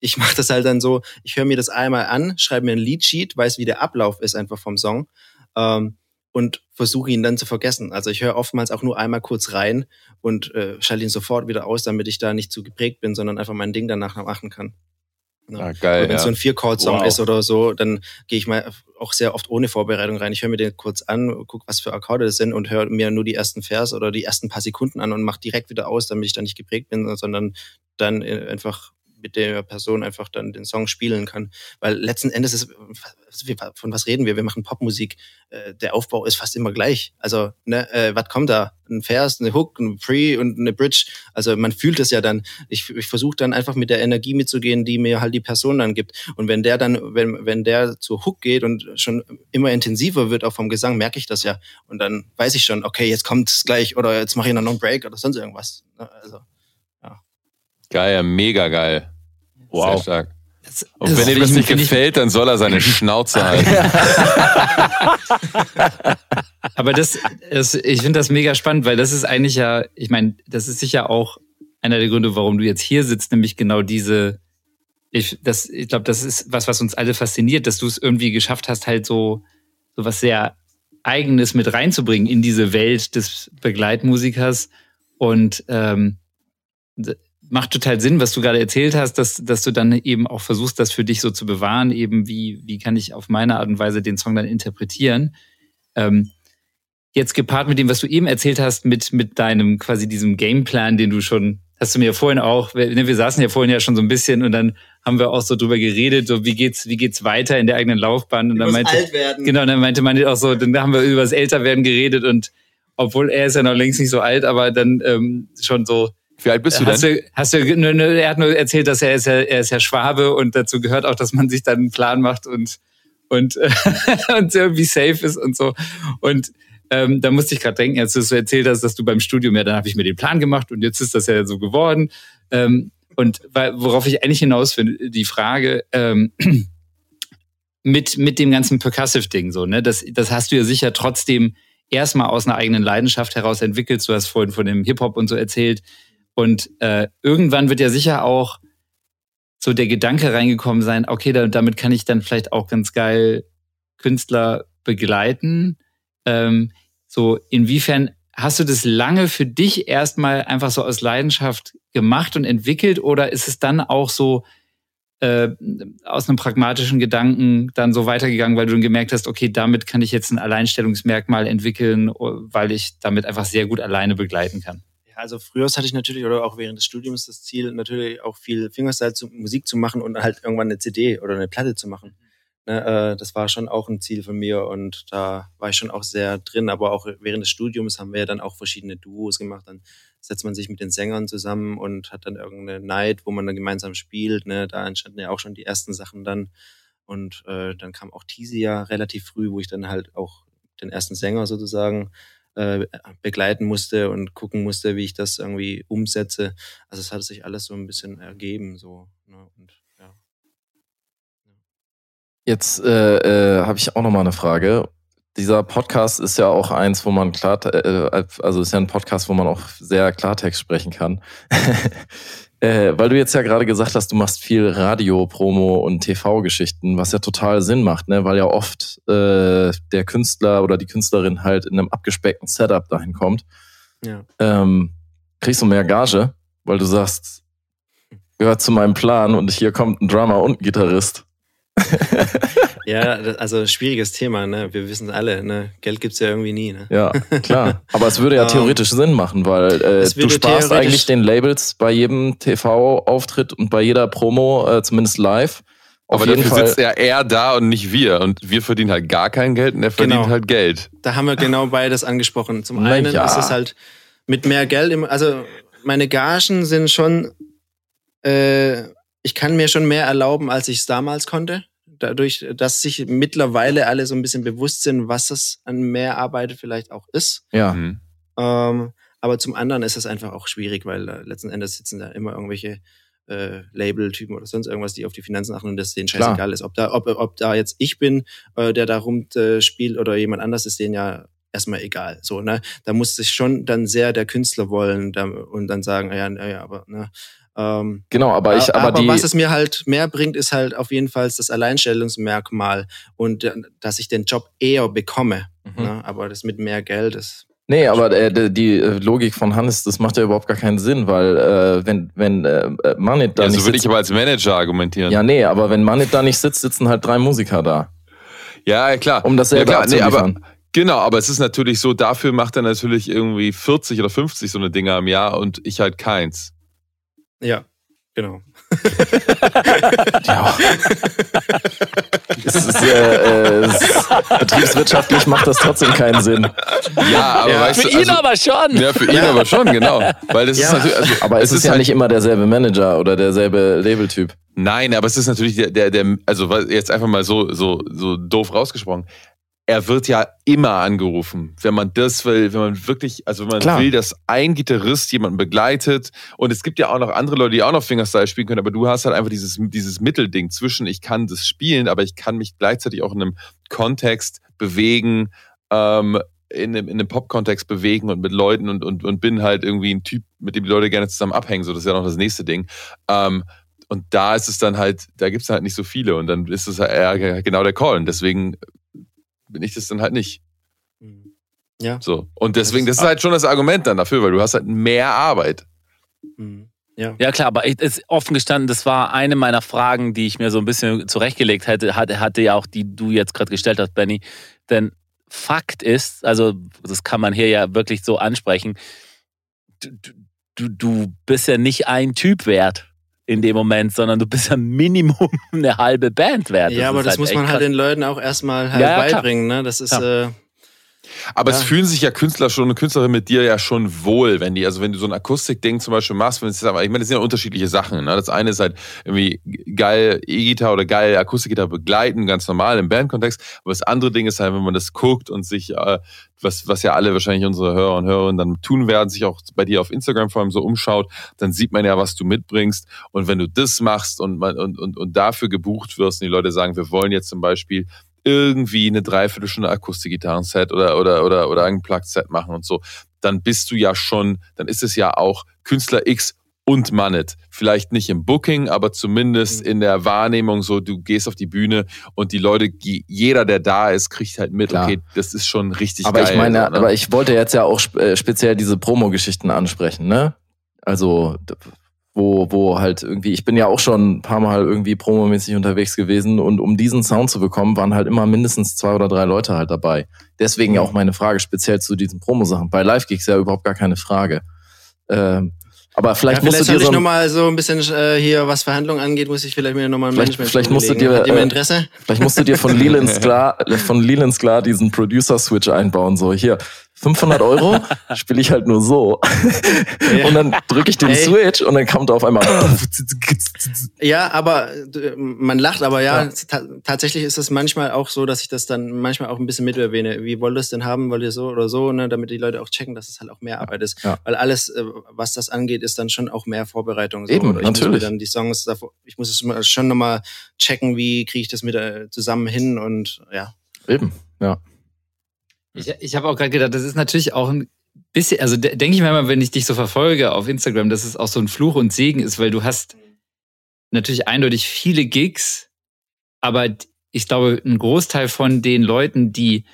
Ich mache das halt dann so, ich höre mir das einmal an, schreibe mir ein Liedsheet, weiß, wie der Ablauf ist einfach vom Song. Ähm, und versuche ihn dann zu vergessen. Also ich höre oftmals auch nur einmal kurz rein und äh, schalte ihn sofort wieder aus, damit ich da nicht zu geprägt bin, sondern einfach mein Ding danach machen kann. Ne? Ah, geil. Wenn es Ja. so ein Vier-Chord-Song Wow. ist oder so, dann gehe ich mal auch sehr oft ohne Vorbereitung rein. Ich höre mir den kurz an, guck, was für Akkorde das sind und höre mir nur die ersten Vers oder die ersten paar Sekunden an und mache direkt wieder aus, damit ich da nicht geprägt bin, sondern dann äh, einfach mit der Person einfach dann den Song spielen kann. Weil letzten Endes ist, von was reden wir? Wir machen Popmusik. Äh, Der Aufbau ist fast immer gleich. Also, ne, äh, was kommt da? Ein Vers, eine Hook, ein Pre und eine Bridge. Also man fühlt es ja dann. Ich, ich versuche dann einfach mit der Energie mitzugehen, die mir halt die Person dann gibt. Und wenn der dann, wenn, wenn der zur Hook geht und schon immer intensiver wird, auch vom Gesang, merke ich das ja. Und dann weiß ich schon, okay, jetzt kommt es gleich oder jetzt mache ich noch einen Break oder sonst irgendwas. Ne, Also, Geil, mega geil. Sehr Wow. stark. Das, Und wenn ihm das ich- nicht gefällt, dann soll er seine Schnauze halten. Aber das, das ich finde das mega spannend, weil das ist eigentlich ja, ich meine, das ist sicher auch einer der Gründe, warum du jetzt hier sitzt, nämlich genau diese, ich, das, ich glaube, das ist was, was uns alle fasziniert, dass du es irgendwie geschafft hast, halt so, so was sehr Eigenes mit reinzubringen in diese Welt des Begleitmusikers und ähm, macht total Sinn, was du gerade erzählt hast, dass, dass du dann eben auch versuchst, das für dich so zu bewahren, eben wie, wie kann ich auf meine Art und Weise den Song dann interpretieren. Ähm, jetzt gepaart mit dem, was du eben erzählt hast, mit, mit deinem quasi diesem Gameplan, den du schon, hast du mir ja vorhin auch, wir, ne, wir saßen ja vorhin ja schon so ein bisschen und dann haben wir auch so drüber geredet, so wie geht's, wie geht's weiter in der eigenen Laufbahn und dann meinte, werden. genau, dann meinte man auch so, dann haben wir über das Älterwerden geredet und obwohl er ist ja noch längst nicht so alt, aber dann ähm, schon so, Wie alt bist du hast denn? du, hast du, nö, nö, er hat nur erzählt, dass er ist ja, er ist ja Schwabe und dazu gehört auch, dass man sich dann einen Plan macht und und, und irgendwie safe ist und so. Und ähm, da musste ich gerade denken, als du so erzählt hast, dass du beim Studium, ja, dann habe ich mir den Plan gemacht und jetzt ist das ja so geworden. Ähm, und worauf ich eigentlich hinaus will, die Frage, ähm, mit, mit dem ganzen Percussive-Ding so, ne? Das, das hast du ja sicher trotzdem erstmal aus einer eigenen Leidenschaft heraus entwickelt. Du hast vorhin von dem Hip-Hop und so erzählt. Und äh, irgendwann wird ja sicher auch so der Gedanke reingekommen sein, okay, da, damit kann ich dann vielleicht auch ganz geil Künstler begleiten. Ähm, so, inwiefern hast du das lange für dich erstmal einfach so aus Leidenschaft gemacht und entwickelt oder ist es dann auch so äh, aus einem pragmatischen Gedanken dann so weitergegangen, weil du dann gemerkt hast, okay, damit kann ich jetzt ein Alleinstellungsmerkmal entwickeln, weil ich damit einfach sehr gut alleine begleiten kann? Also früher hatte ich natürlich oder auch während des Studiums das Ziel, natürlich auch viel Fingerstyle zu Musik zu machen und halt irgendwann eine CD oder eine Platte zu machen. Ne, äh, das war schon auch ein Ziel von mir und da war ich schon auch sehr drin. Aber auch während des Studiums haben wir ja dann auch verschiedene Duos gemacht. Dann setzt man sich mit den Sängern zusammen und hat dann irgendeine Night, wo man dann gemeinsam spielt. Ne? Da entstanden ja auch schon die ersten Sachen dann. Und äh, dann kam auch Teasy ja relativ früh, wo ich dann halt auch den ersten Sänger sozusagen äh, begleiten musste und gucken musste, wie ich das irgendwie umsetze. Also es hat sich alles so ein bisschen ergeben. So, ne? und, ja. Jetzt äh, äh, habe ich auch noch mal eine Frage. Dieser Podcast ist ja auch eins, wo man klar, äh, also ist ja ein Podcast, wo man auch sehr Klartext sprechen kann. äh, weil du jetzt ja gerade gesagt hast, du machst viel Radio, Promo und TV-Geschichten, was ja total Sinn macht, ne? Weil ja oft äh, der Künstler oder die Künstlerin halt in einem abgespeckten Setup dahin kommt. Ja. Ähm, kriegst du mehr Gage, weil du sagst, gehört zu meinem Plan und hier kommt ein Drummer und ein Gitarrist. Ja, das- also schwieriges Thema, ne? Wir wissen alle, ne? Geld gibt's ja irgendwie nie, ne? Ja, klar. Aber es würde ja Ähm, theoretisch Sinn machen, weil äh, es du würde sparst eigentlich den Labels bei jedem TV-Auftritt und bei jeder Promo, äh, zumindest live. Auf Aber jeden dafür Fall. sitzt ja er da und nicht wir. Und wir verdienen halt gar kein Geld und er verdient Genau. halt Geld. Da haben wir genau beides angesprochen. Zum Na einen ja. ist es halt mit mehr Geld, im, also meine Gagen sind schon, äh, ich kann mir schon mehr erlauben, als ich es damals konnte. Dadurch, dass sich mittlerweile alle so ein bisschen bewusst sind, was es an Mehrarbeit vielleicht auch ist. ja. Mhm. Ähm, aber zum anderen ist es einfach auch schwierig, weil äh, letzten Endes sitzen da immer irgendwelche äh, Label-Typen oder sonst irgendwas, die auf die Finanzen achten und das denen Klar. scheißegal ist. Ob da, ob, ob da jetzt ich bin, äh, der da rum äh, spielt oder jemand anders, ist denen ja erstmal egal. So, ne? Da muss sich schon dann sehr der Künstler wollen da, und dann sagen, ja, ja, ja, aber, ne? Ähm, Genau, aber ich, aber, die. was es mir halt mehr bringt, ist halt auf jeden Fall das Alleinstellungsmerkmal und äh, dass ich den Job eher bekomme. Mhm. Ne? Aber das mit mehr Geld, das Nee, aber äh, die äh, Logik von Hannes, das macht ja überhaupt gar keinen Sinn, weil äh, wenn, wenn äh, Manit da Ja, nicht so würde ich sitzt. aber als Manager argumentieren. Ja, nee, aber wenn Manit da nicht sitzt, sitzen halt drei Musiker da. Ja, klar. Um dasselbe ja, klar. Nee, aber, genau, aber es ist natürlich so, dafür macht er natürlich irgendwie 40 oder 50 so eine Dinger im Jahr und ich halt keins. Ja, genau. Ja. es ist, äh, äh, es, betriebswirtschaftlich macht das trotzdem keinen Sinn. Ja, aber Ja. weißt Für du, ihn also, aber schon. ja, für ihn aber schon, genau. Weil das ist Ja. natürlich, also, Aber es, ist, ja halt, nicht immer derselbe Manager oder derselbe Labeltyp. Nein, aber es ist natürlich der, der, der also jetzt einfach mal so, so, so doof rausgesprochen. Er wird ja immer angerufen, wenn man das will, wenn man wirklich, also wenn man Klar. will, dass ein Gitarrist jemanden begleitet. Und es gibt ja auch noch andere Leute, die auch noch Fingerstyle spielen können, aber du hast halt einfach dieses, dieses Mittelding zwischen, ich kann das spielen, aber ich kann mich gleichzeitig auch in einem Kontext bewegen, ähm, in einem, in einem Pop-Kontext bewegen und mit Leuten und, und, und bin halt irgendwie ein Typ, mit dem die Leute gerne zusammen abhängen. So, das ist ja noch das nächste Ding. Ähm, und da ist es dann halt, da gibt es halt nicht so viele und dann ist es halt eher genau der Call. Und deswegen bin ich das dann halt nicht. Mhm. Ja. So. Und deswegen, das ist halt schon das Argument dann dafür, weil du hast halt mehr Arbeit. Mhm. Ja. Ja klar, aber ich, ist offen gestanden, das war eine meiner Fragen, die ich mir so ein bisschen zurechtgelegt hätte, hatte, hatte ja auch die du jetzt gerade gestellt hast, Benny. Denn Fakt ist, also das kann man hier ja wirklich so ansprechen, du, du, du bist ja nicht ein Typ wert in dem Moment, sondern du bist ja Minimum eine halbe Band wert. ja, aber ist das muss echt man halt den Leuten auch erstmal halt Ja, ja, beibringen. Ne? Das ist, Ja. äh, Aber es Ja. fühlen sich ja Künstler schon und Künstlerinnen mit dir ja schon wohl, wenn die, also wenn du so ein Akustikding zum Beispiel machst, wenn es aber, ich meine, das sind ja unterschiedliche Sachen. Ne? Das eine ist halt irgendwie geil E-Gitarre oder geil Akustikgitarre begleiten, ganz normal im Bandkontext. Aber das andere Ding ist halt, wenn man das guckt und sich, äh, was, was ja alle wahrscheinlich unsere Hörer und Hörerinnen dann tun werden, sich auch bei dir auf Instagram vor allem so umschaut, dann sieht man ja, was du mitbringst. Und wenn du das machst und, man, und, und, und dafür gebucht wirst und die Leute sagen, wir wollen jetzt zum Beispiel irgendwie eine Dreiviertelstunde Akustikgitarren-Set oder, oder, oder, oder ein Plug-Set machen und so, dann bist du ja schon, dann ist es ja auch Künstler X und Mannet. Vielleicht nicht im Booking, aber zumindest Mhm. in der Wahrnehmung so, du gehst auf die Bühne und die Leute, jeder, der da ist, kriegt halt mit, Klar. okay, das ist schon richtig Aber geil. ich meine, so, ne? aber ich wollte jetzt ja auch äh, speziell diese Promo-Geschichten ansprechen, ne? Also, wo, wo halt irgendwie, ich bin ja auch schon ein paar Mal irgendwie promomäßig unterwegs gewesen und um diesen Sound zu bekommen, waren halt immer mindestens zwei oder drei Leute halt dabei. Deswegen ja auch meine Frage speziell zu diesen Promo-Sachen. Bei Live-Gigs ja überhaupt gar keine Frage. Ähm, aber vielleicht ja, musst vielleicht du soll dir ich so ein- nochmal so ein bisschen äh, hier, was Verhandlungen angeht, muss ich vielleicht mir nochmal ein Vielleicht- Management vielleicht musst du dir, äh, Interesse? Vielleicht musst du dir von Leland Sklar, von Leland Sklar diesen Producer-Switch einbauen. So, hier, 500 Euro spiele ich halt nur so. Und dann drücke ich den Ey. Switch und dann kommt auf einmal. Ja, aber äh, man lacht, aber ja, Ja. ta tatsächlich ist es manchmal auch so, dass ich das dann manchmal auch ein bisschen mit erwähne. Wie wollt ihr es denn haben? Wollt ihr so oder so, ne? damit die Leute auch checken, dass es halt auch mehr Arbeit ist. Ja. Weil alles, äh, was das angeht, ist dann schon auch mehr Vorbereitung. So. Eben, Oder ich Muss natürlich. dann die Songs davor, ich muss es schon nochmal checken, wie kriege ich das mit äh, zusammen hin und ja. Eben, ja. Ich, ich habe auch gerade gedacht, das ist natürlich auch ein bisschen, also de- denke ich mir mal, wenn ich dich so verfolge auf Instagram, dass es auch so ein Fluch und Segen ist, weil du hast natürlich eindeutig viele Gigs, aber ich glaube, ein Großteil von den Leuten, die,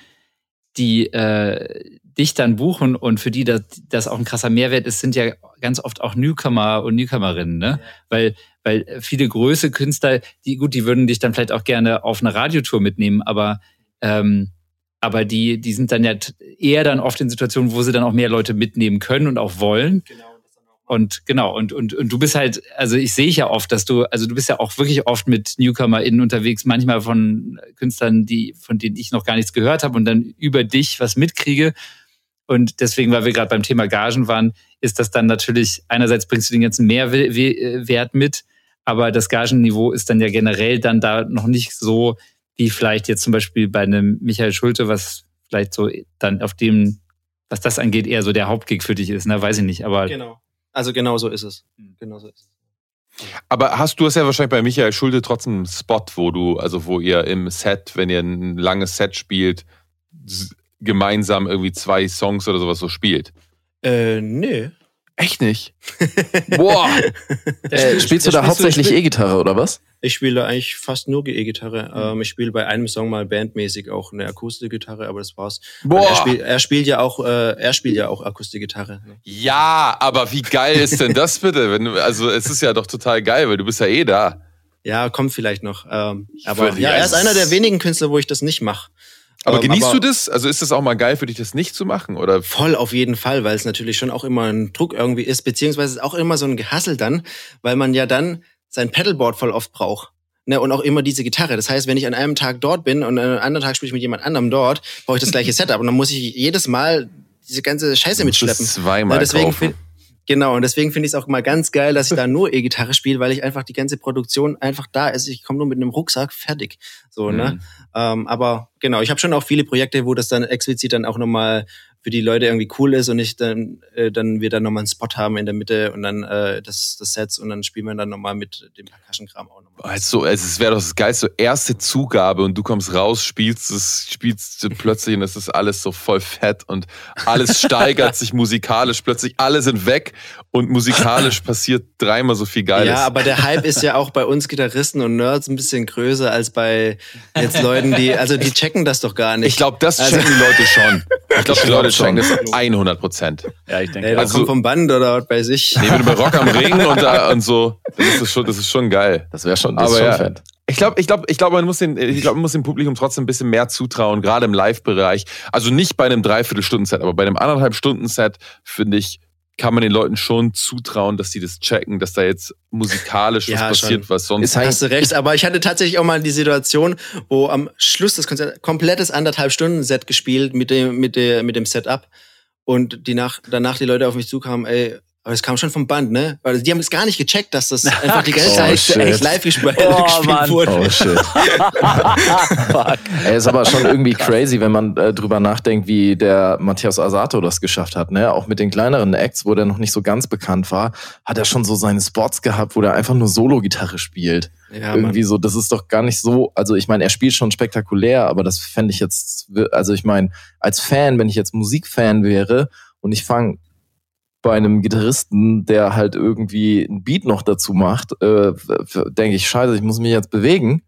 die äh, dich dann buchen und für die das, das auch ein krasser Mehrwert ist, sind ja ganz oft auch Newcomer und Newcomerinnen, ne? Weil, weil viele größere Künstler, die, gut, die würden dich dann vielleicht auch gerne auf eine Radiotour mitnehmen, aber ähm, aber die, die sind dann ja eher dann oft in Situationen, wo sie dann auch mehr Leute mitnehmen können und auch wollen. Und genau, und, und, und du bist halt, also ich sehe ja oft, dass du, also du bist ja auch wirklich oft mit NewcomerInnen unterwegs, manchmal von Künstlern, die, von denen ich noch gar nichts gehört habe und dann über dich was mitkriege. Und deswegen, weil wir gerade beim Thema Gagen waren, ist das dann natürlich, einerseits bringst du den ganzen Mehrwert mit, aber das Gagenniveau ist dann ja generell dann da noch nicht so, wie vielleicht jetzt zum Beispiel bei einem Michael Schulte, was vielleicht so dann auf dem, was das angeht, eher so der Hauptgig für dich ist, ne? Weiß ich nicht. Aber Genau. Also genau so ist es. Genau so ist es. Aber hast du es ja wahrscheinlich bei Michael Schulte trotzdem einen Spot, wo du, also wo ihr im Set, wenn ihr ein langes Set spielt, gemeinsam irgendwie zwei Songs oder sowas so spielt? Äh, nö. Echt nicht? Boah. Äh, spielst du da hauptsächlich E-Gitarre oder was? Ich spiele eigentlich fast nur E-Gitarre. Ähm, ich spiele bei einem Song mal bandmäßig auch eine Akustikgitarre, aber das war's. Boah. Er, spielt, er spielt ja auch, äh, er spielt ja auch Akustikgitarre. ne? Ja, aber wie geil ist denn das bitte? Wenn du, also es ist ja doch total geil, weil du bist ja eh da. Ja, kommt vielleicht noch. Ähm, aber ja, er ist einer der wenigen Künstler, wo ich das nicht mache. Aber Ähm, genießt aber- du das? Also ist das auch mal geil für dich, das nicht zu machen? Oder Voll auf jeden Fall, weil es natürlich schon auch immer ein Druck irgendwie ist, beziehungsweise auch immer so ein Gehassel dann, weil man ja dann sein Pedalboard voll oft braucht. Ne, und auch immer diese Gitarre. Das heißt, wenn ich an einem Tag dort bin und an einem anderen Tag spiele ich mit jemand anderem dort, brauche ich das gleiche Setup. Und dann muss ich jedes Mal diese ganze Scheiße mitschleppen. zweimal Ne, deswegen kaufen? Genau, und deswegen finde ich es auch mal ganz geil, dass ich da nur E-Gitarre spiele, weil ich einfach die ganze Produktion einfach da ist. Ich komme nur mit einem Rucksack fertig. So, ne? Mhm. Ähm, aber genau, ich habe schon auch viele Projekte, wo das dann explizit dann auch nochmal für die Leute irgendwie cool ist und ich dann, äh, dann wir dann nochmal einen Spot haben in der Mitte und dann äh, das, das Sets und dann spielen wir dann nochmal mit dem Percussion-Kram auch nochmal. Also, also es wäre doch das geilste, so erste Zugabe und du kommst raus, spielst es, spielst du plötzlich und es ist alles so voll fett und alles steigert sich musikalisch, plötzlich alle sind weg und musikalisch passiert dreimal so viel Geiles. Ja, aber der Hype ist ja auch bei uns Gitarristen und Nerds ein bisschen größer als bei jetzt Leuten, die, also die checken das doch gar nicht. ich glaube, das Also- checken die Leute schon. Ich glaube, die Leute schon. checken das 100 Prozent. Ja, ich denke. Ey, das also- kommt vom Band oder bei sich. Nee, wenn du bei Rock am Ring und, da, und so, das ist schon, das ist schon geil. Das wäre schon, das Aber ist schon ja. fett. Ich glaube, ich glaube, ich glaube, man muss den, ich glaube, man muss dem Publikum trotzdem ein bisschen mehr zutrauen, gerade im Live-Bereich. Also nicht bei einem Dreiviertelstunden-Set, aber bei einem anderthalb Stunden-Set finde ich, kann man den Leuten schon zutrauen, dass sie das checken, dass da jetzt musikalisch Ja, was passiert, schon. was sonst. Ist Hast du recht, aber ich hatte tatsächlich auch mal die Situation, wo am Schluss des Konzerts komplettes anderthalb Stunden Set gespielt mit dem mit der mit dem Setup und die nach, danach die Leute auf mich zukamen, ey, aber es kam schon vom Band, ne? Weil die haben es gar nicht gecheckt, dass das einfach die ganze Oh, Zeit shit. echt live gespielt, Oh, gespielt Mann. wurde. Oh shit. Fuck. Ey, ist aber schon irgendwie crazy, wenn man äh, drüber nachdenkt, wie der Matthias Asato das geschafft hat. Ne? Auch mit den kleineren Acts, wo der noch nicht so ganz bekannt war, hat er schon so seine Spots gehabt, wo der einfach nur Solo-Gitarre spielt. Ja, irgendwie Mann. so, das ist doch gar nicht so, also ich meine, er spielt schon spektakulär, aber das fände ich jetzt, also ich meine, als Fan, wenn ich jetzt Musikfan wäre und ich fange bei einem Gitarristen, der halt irgendwie ein Beat noch dazu macht, äh, denke ich, scheiße, ich muss mich jetzt bewegen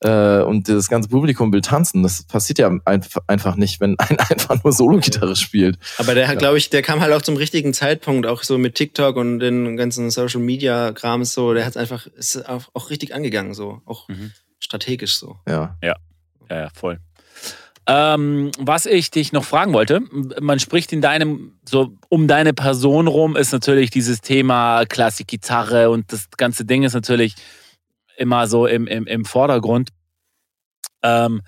äh, und das ganze Publikum will tanzen. Das passiert ja einf einfach nicht, wenn ein einfach nur Solo-Gitarre spielt. Aber der hat, glaube ich, der kam halt auch zum richtigen Zeitpunkt, auch so mit TikTok und den ganzen Social Media Kram so, der hat einfach ist auch, auch richtig angegangen so, auch Mhm. strategisch so. Ja. Ja, ja, voll. Ähm, was ich dich noch fragen wollte, man spricht in deinem, so um deine Person rum, ist natürlich dieses Thema Klassik-Gitarre und das ganze Ding ist natürlich immer so im, im, im Vordergrund. Ähm,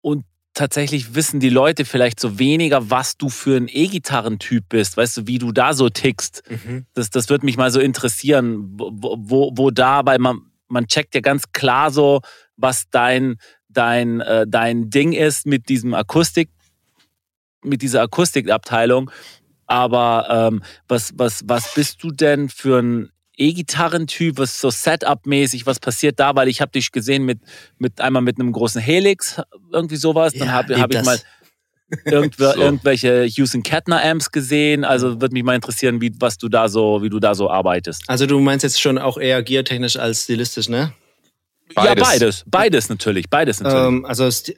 und tatsächlich wissen die Leute vielleicht so weniger, was du für ein E-Gitarrentyp bist, weißt du, wie du da so tickst. Das, das würde mich mal so interessieren, wo, wo, wo da, weil man, man checkt ja ganz klar so, was dein, dein, äh, dein Ding ist mit diesem Akustik, mit dieser Akustikabteilung. Aber ähm, was, was, was bist du denn für ein E-Gitarrentyp, was so Setup-mäßig, was passiert da? Weil ich habe dich gesehen mit, mit einmal mit einem großen Helix, irgendwie sowas. Dann Ja, habe hab ich mal irgendw So. irgendwelche Houston Kettner Amps gesehen. Also würde mich mal interessieren, wie, was du da so, wie du da so arbeitest. Also du meinst jetzt schon auch eher geartechnisch als stilistisch, ne? Ja, Beides. beides. Beides natürlich. Beides natürlich. Ähm, also es,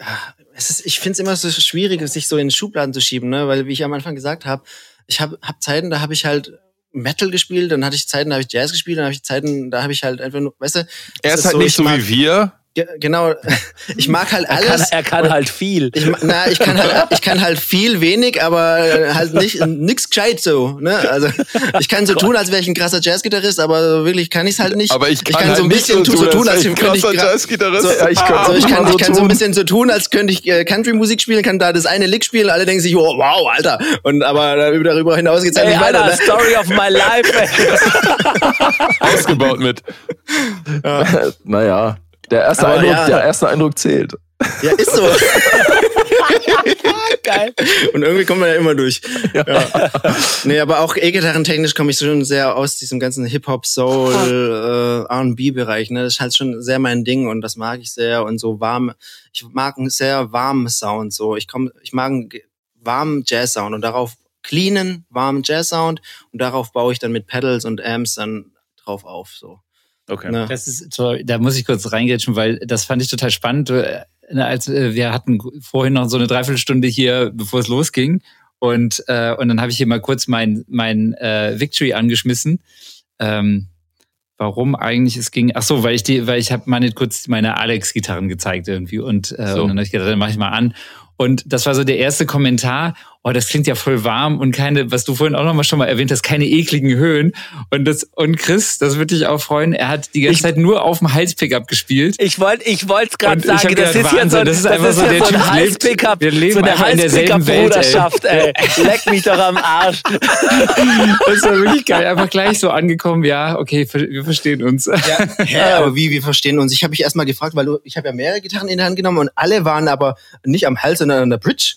es ist, ich finde es immer so schwierig, sich so in Schubladen zu schieben, ne? Weil wie ich am Anfang gesagt habe, ich habe hab Zeiten, da habe ich halt Metal gespielt, dann hatte ich Zeiten, da habe ich Jazz gespielt, dann habe ich Zeiten, da habe ich halt einfach nur, weißt du, er das ist halt nicht ich so mag- wie wir. Ge genau, ich mag halt er kann, alles. er kann halt viel. ich, na, ich kann halt, ich kann halt viel wenig, aber halt nicht nix gescheit so. Ne? Also ich kann so tun, als wäre ich ein krasser Jazzgitarrist, aber wirklich kann ich es halt nicht. Aber ich kann, so halt ein nicht bisschen so tun, als wäre ich könnte ich krasser Jazzgitarrist. so, Ja, ich also ich auch kann, ich so kann so ein bisschen so tun, als könnte ich äh, Country-Musik spielen, kann da das eine Lick spielen, alle denken sich, oh, wow, Alter. Und aber darüber hinaus geht's halt Ey, nicht weiter. Alter, Ne? Story of my life. Ey. Ausgebaut mit. naja, der erste, Aber Eindruck, ja. der erste Eindruck zählt. Ja, ist so. Geil. Und irgendwie kommt man ja immer durch. Ja. Nee, aber auch E-Gitarrentechnisch komme ich schon sehr aus diesem ganzen Hip-Hop, Soul, äh, R&B-Bereich. Ne? Das ist halt schon sehr mein Ding und das mag ich sehr. Und so warm, ich mag einen sehr warmen Sound. So, ich komme, ich mag einen warmen Jazz-Sound und darauf cleanen, warmen Jazz-Sound und darauf baue ich dann mit Pedals und Amps dann drauf auf. So. Okay. Ne? Das ist. Da muss ich kurz reingrätschen, weil das fand ich total spannend. Äh, Als äh, wir hatten vorhin noch so eine Dreiviertelstunde hier, bevor es losging. Und, äh, und dann habe ich hier mal kurz mein, mein äh, Victory angeschmissen. Ähm, warum eigentlich es ging? Ach so, weil ich die, weil ich habe meine kurz meine Alex-Gitarren gezeigt irgendwie und, äh, So. und dann habe ich gedacht, dann mache ich mal an. Und das war so der erste Kommentar. Oh, das klingt ja voll warm und keine, was du vorhin auch noch mal schon mal erwähnt hast, keine ekligen Höhen. Und das und Chris, das würde dich auch freuen. Er hat die ganze Ich- Zeit nur auf dem Halspickup gespielt. Ich wollte ich wollte gerade Und ich sagen, das gedacht, ist hier so, Wahnsinn, das ist einfach so, hier der so ein Halspickup, wir leben so eine einfach in derselben Welt, ey. Halspickup-Bruderschaft, ey. Leck mich doch am Arsch. Das war wirklich geil. Einfach gleich so angekommen. Ja, okay, wir verstehen uns. Ja, hä, aber wie, wir verstehen uns. Ich habe mich erstmal gefragt, weil du, ich habe ja mehrere Gitarren in der Hand genommen und alle waren aber nicht am Hals, sondern an der Bridge.